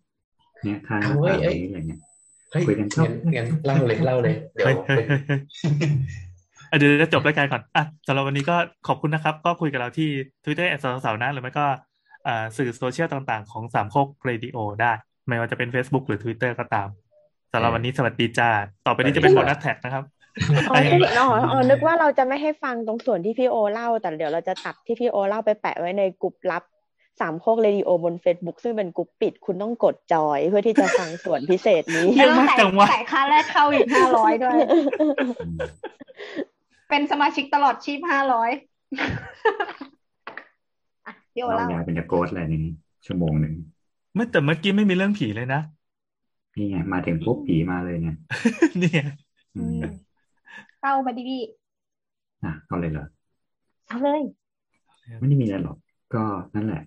เนี่ยถ้าเอาเว้ยแบบเอ้ยนี้อะไรเงี้ยเฮ้ยคุยกันชอบงั้นงั้นเล่าเลยเล่าเลย เดี๋ยวเฮ้ยเฮ้ยเฮ้ยเฮ้ยอะเดี๋ยวจะจบรายการก่อนอะสำหรับวันนี้ก็ขอบคุณนะครับ ก็คุยกับเราที่ Twitter at เสาเสาเสานะหรือไม่ก็อ่าสื่อโซเชียลต่างๆ ของสามโคกเรดิโอได้ ไม่ว่าจะเป็น Facebook หรือ Twitter ก็ตามสำหรับวันนี้สวัสดีจ้า ต่อไปนี้จะเป็น bonus track นะครับอ๋อที่อ๋ออ๋อนึกว่าเราจะไม่ให้ฟังตรงส่วนที่พี่โอเล่า แต่เดี๋ยวเราจะตัดที่พี่โอเล่าไปแปะไว้ในกลุ่มลับสามโคกเรดิโอบน Facebook ซึ่งเป็นกลุ่มปิดคุณต้องกดจอย เพื่อที่จะฟังส่วนพิเศษนี้เยอะมากจังวะใส่ค่าแรกเข้าอีกห้าร้อยด้วยอืมเป็นสมาชิกตลอดชีพห้าร้อยอะพี่โอเราเล่ายายเป็นโกสอะไรนี้ชั่วโมงหนึ่ง เมื่อแต่เมื่อกี้ไม่มีเรื่องผีเลยนะนี่ไงมาถึงปุ๊บผีมาเลยเนี่ยเนี่ยอืมเล่ามาดีอะเอาเลยเหรอๆเอาเลย ไม่ได้มีอะไรหรอก ก็นั่นแหละ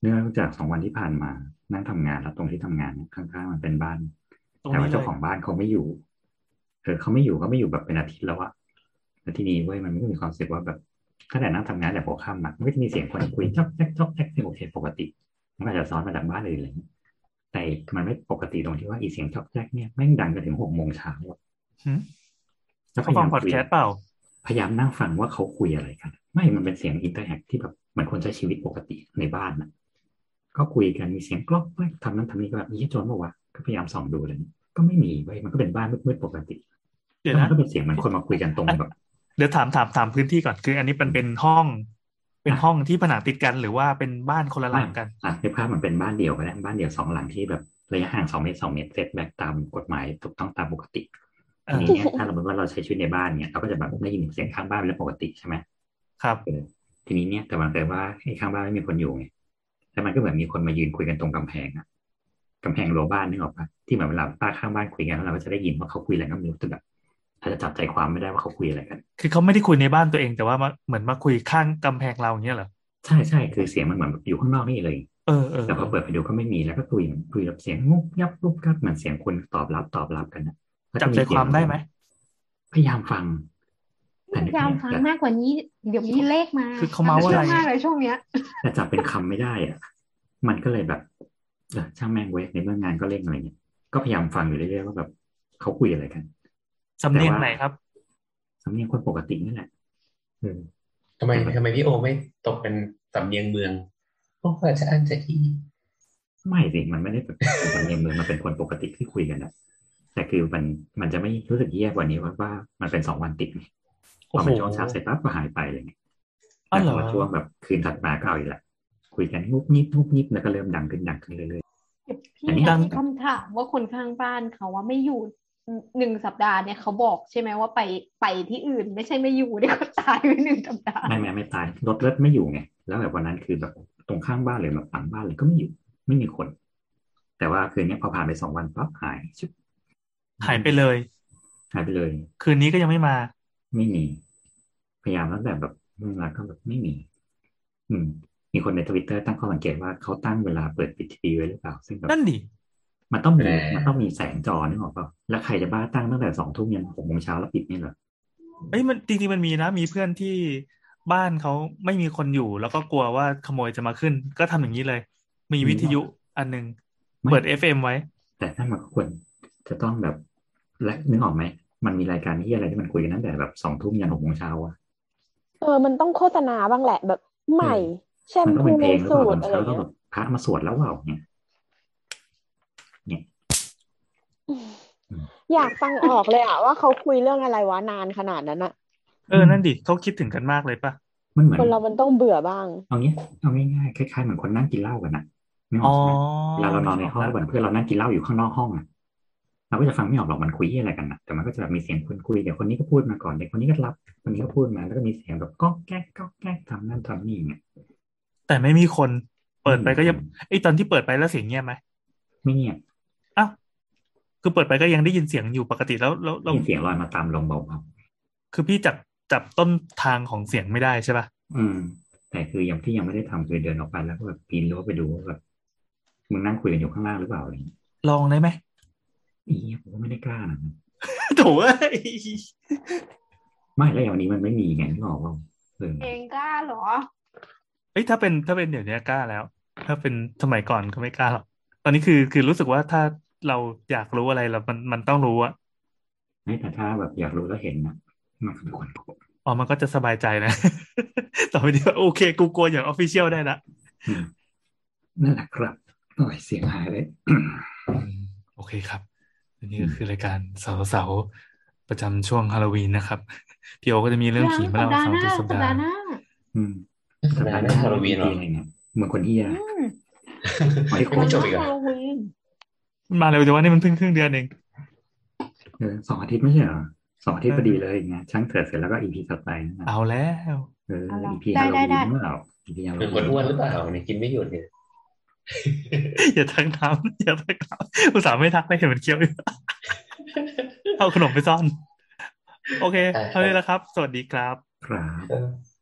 เนื่องจากสองวันที่ผ่านมา นั่งทำงานแล้วตรงที่ทำงานเนี่ยข้างๆมันเป็นบ้านตรงแต่นี้ว่าเลเจ้ายของบ้านเขาไม่อยู่เออเขาไม่อยู่เขาไม่อยู่แบบเป็นอาทิตย์แล้วอะแล้วทีนี้เว้ยมันไม่มีความรู้สึกว่าแบบตั้งแต่นั่งทำงานแต่หัวค่ำอะมันก็จะมีเสียงคนคุยจ๊อกแจ๊กจ๊อกแจ๊กซึ่งโอเคปกติ มันก็อาจจะซ้อนมาจากบ้านอื่นอะไรอย่างเงี้ยแต่มันไม่ปกติตรงที่ว่าอีเสียงจ๊อกแจ๊กเนี่ยแม่งดังจนถึงหกโมงเช้าอะหืมแล้วพเขายาฟัยางมพอดคุยแคสต์เปล่า พยายามนั่งฟังว่าเขาคุยอะไรกัน ไม่มันเป็นเสียงอินเตอร์แอคที่แบบเหมือนคนใช้ชีวิตปกติในบ้านนะก็คุยกันมีเสียงกล้องแกล้กทำนั้นทำนี้ก็แบบนี่โจรเมื่อวะก็พยายามส่องดูเลยก็ไม่มีเว้ยมันก็เป็นบ้านมืดๆปกติเดี๋ยวแล้วมันะนก็เป็นเสียงเหมือนคนมาคุยกันตรงแบบเดี๋ยวถามถามถามพื้นที่ก่อนคือ อันนี้มันเป็นห้อง เป็นห้องที่ผนังติดกันหรือว่าเป็นบ้านคนละหลังกันอะในภาพมันเป็นบ้านเดียวก็ได้บ้านเดียวสองหลังที่แบบระยะห่างสองเมตรสองเมตรเซตแบ็กตามกฎหมายถูกต้องตามปกติเอทีอนี้เนี่ยถ้าสมมติว่าเราใช้ชีวิตในบ้านเนี่ยเราก็จะแบบได้ยินเสียงข้างบ้านเป็นเรื่องปกติใช่ไหมครับเออทีนี้เนี่ยแต่มันเกิดว่าไอ้ข้างบ้านไม่มีคนอยู่ไงแล้วมันก็เหมือนมีคนมายืนคุยกันตรงกำแพงอะกำแพงรั้วบ้านนึกออกปะที่เหมือนเวลาป้าข้างบ้านคุยกันแล้วเราก็จะได้ยินว่าเขาคุยอะไรก็ไม่รู้แต่แบบ อาจจะจับใจความไม่ได้ว่าเขาคุยอะไรกัน คือเขาไม่ได้คุยในบ้านตัวเอง แต่ว่ามาเหมือนมาคุยข้างกำแพงเราอย่างเงี้ยเหรอใช่ใช่คือเสียงมันเหมือนอยู่ข้างนอกนี่เลยเออเออแต่พอเปิดไปดูก็ไม่มีแล้วก็คุยคุยแบบเสียงงุบยับงุบกับเหมือนเสียงคนตอบรับตอบรับกันนะแล้วจัก็บใจความได้ไหมพยายามฟังแต่พนึกยายามไม่อฟัองกมากกว่านี้ เดี๋ยวมีเลขมาคือเขาเมาส์อะไรชื่มากเลยช่วงเนี้ยแต่จับเป็นคำไม่ได้อะมันก็เลยแบบเออช่างแม่งเว้ยในเมื่องานก็เร่งอะไรเงี้ยก็พยายามฟังอยู่เรื่อยๆว่าแบบเขาคุยอะไรกัน สำเนียงไหนครับสำเนียงคนปกตินี่แหละอืมทำไมทำไมพี่โอไม่ตกเป็นสำเนียงเมืองโอ้อาจจะอันจะอีไม่สิมันไม่ได้แบบเป็นสำเนียงเมืองมันเป็นคนปกติที่คุยกันนะแต่คือมันมันจะไม่รู้สึกแย่กว่านี้ว่าว่ามันเป็นสองวันติดไงพโอ้อโหมันช่วงเช้าเสร็จปั๊บก็หายไปอะไรเงี้ยอ๋อแต่เหรอพอช่วงแบบคืนถัดมาก็เอาอีกแหละคุยกันงุบงิบงุบงิบแล้วก็เริ่มดังขึ้นดังขึ้นเรื่อยพี่อันนี้มีคำถามว่าคนข้างบ้านเขาว่าไม่อยู่ หนึ่งสัปดาห์เนี่ยเขาบอกใช่ไหมว่าไปไปที่อื่น ไม่ใช่ไม่อยู่เนี่ยเขาตายไปหนึ่งสัปดาห์ๆไม่แม่ไม่ตายรถเลิศไม่อยู่ไงแล้วแบบวันนั้นคือแบบตรงข้างบ้านเลยแบบหลังบ้านเลยก็ไม่อยู่ไม่มีคน แต่ว่าคืนนี้พอผ่านไปสองวันปั๊บหายชุบหายไปเลย หายไปเลย คืนนี้ก็ยังไม่มา ไม่มี พยายามตั้งแต่แบบเวลาก็แบบไม่มี อืม มีคนในทวิตเตอร์ตั้งข้อสังเกตว่าเขาตั้งเวลาเปิดปิดทีวีไว้หรือเปล่า ซึ่งแบบนั่นดิ มันต้องมีมันต้องมีแสงจอนึกออกเปล่าแล้วใครจะบ้าตั้งตั้งแต่สองทุ่มยันหกโมงเช้าแล้วปิดนี่เหรอเอ้ยมันจริงๆมันมีนะ มีเพื่อนที่บ้านเขาไม่มีคนอยู่ แล้วก็กลัวว่าขโมยจะมาขึ้น ก็ทำอย่างนี้เลย มีวิทยุอันหนึงไม่เปิด FM ไว้ แต่ถ้ามันควรจะต้องแบบและนึกออกไหมมันมีรายการที่อะไรที่มันคุยกันตั้งแต่แบบสองทุ่มยันหกโมงเช้าอะเออ มันต้องโฆษณาบ้างแหละแบบใหม่แชมมันต้องพูเป็นเพลงหรือเปสูล่าตตอรนอะไรเช้าต้องแบเงี้ยบพระมาสวดแล้วเปล่าเนี่ย อยากฟังออกเลยอะว่าเขาคุยเรื่องอะไรวะนานขนาดนั้นอะเออ นั่นดิเขาคิดถึงกันมากเลยปะมันเหมือนคนเรามันต้องเบื่อบ้าง เอางี้เอาง่ายๆคล้ายๆเหมือนคนนั่งกินเหล้ากันนะนึกออ๋ออกใช่ไหมเวลาเรานอนในห้องแล้วเหมือนเพื่อนเรานั่งกินเหล้าอยู่ข้างนอกห้องอะเราก็จะฟังไม่ออกหรอกมันคุยอะไรกันนะแต่มันก็จะแบบมีเสียงคนคุยเดี๋ยวคนนี้ก็พูดมาก่อนเดี๋ยวคนนี้ก็รับ คนนี้ก็พูดมาแล้วก็มีเสียงแบบก๊อกแก๊กก๊อกแก๊กทำนั่นทำนี่อย่างเงี้ยแต่ไม่มีคนเปิดไปก็ยังไม่มีคนไอยตอนที่เปิดไปแล้วเสียงเงียบไหมไม่เงียบอ้าว คือเปิดไปก็ยังได้ยินเสียงอยู่ปกติแล้วแล้วแล้วมีเสียงลอยมาตามลมเบาคือพี่จับจับต้นทางของเสียงไม่ได้ใช่ปะๆอืม แต่คือยังที่ยังไม่ได้ทำคือเดินออกไปแล้วก็แบบปีนรั้วไปดูว่าแบบมึงนั่งคุยกันอยู่ข้างล่างหรือเปล่าอะไรอย่างเงี้ยลองได้ไหมอีผมก็ไม่ได้กล้านะโถ่เอ้ยไม่แล้วอย่างวันนี้มันไม่มีไงที่บอกว่าเออเองกล้าเหรอเอ้ยถ้าเป็นถ้าเป็นเดี๋ยวนี้กล้าแล้ว ถ้าเป็นสมัยก่อนก็ไม่กล้าหรอกตอนนี้คือคือรู้สึกว่าถ้า เราอยากรู้อะไรแล้วมันมันต้องรู้อะไม่แต่ถ้าแบบอยากรู้แล้วเห็นนะมันก็เป็นคนพูดอ๋อมันก็จะสบายใจนะต่อไปนี้โอเคกูกลัวอย่างออฟฟิเชียลได้ละอืมนั่นแหละครับโอ้ยเสียงหายเลยอืมโอเคครับอันนี้ก็คือรายการเสาร์เสาร์ประจำช่วงฮาโลวีนนะครับพี่โอก็จะมีเรื่องผีมาเล่าให้ฟังทุกสัปสัปดาดาห์ห์หน้าอืมสัปดาห์หน้าฮาโลวีนเหรออะไรเงี้ยเหมือนคนที่ยาอืมไม่ยังไม่จบอีกเหรอฮาโลวีน มันมาเร็วจังว่านี่มันเพิ่งครึ่งเดือนเองเออสองอาทิตย์ไม่ใช่เหรอสองอาทิตย์พอดีเลยไงช่างเถิดเสร็จแล้วก็อีพีถัดไปนะเอาแล้วเออเอาละอีพีได้ฮาโลได้วีได้นเมื่อเอาอีพีฮาโลเป็นวีคนอ้วนหรือเปล่าเนี่ยกินไม่หยุดเนี่ยอย่าทักน้ำอย่าทักน้ำอุตส่าห์ไม่ทักเลยเห็นมันเคี้ยวอยู่เอาขนมไปซ่อน โอเคเท่านี้แหละครับ สวัสดีครับ ครับเออ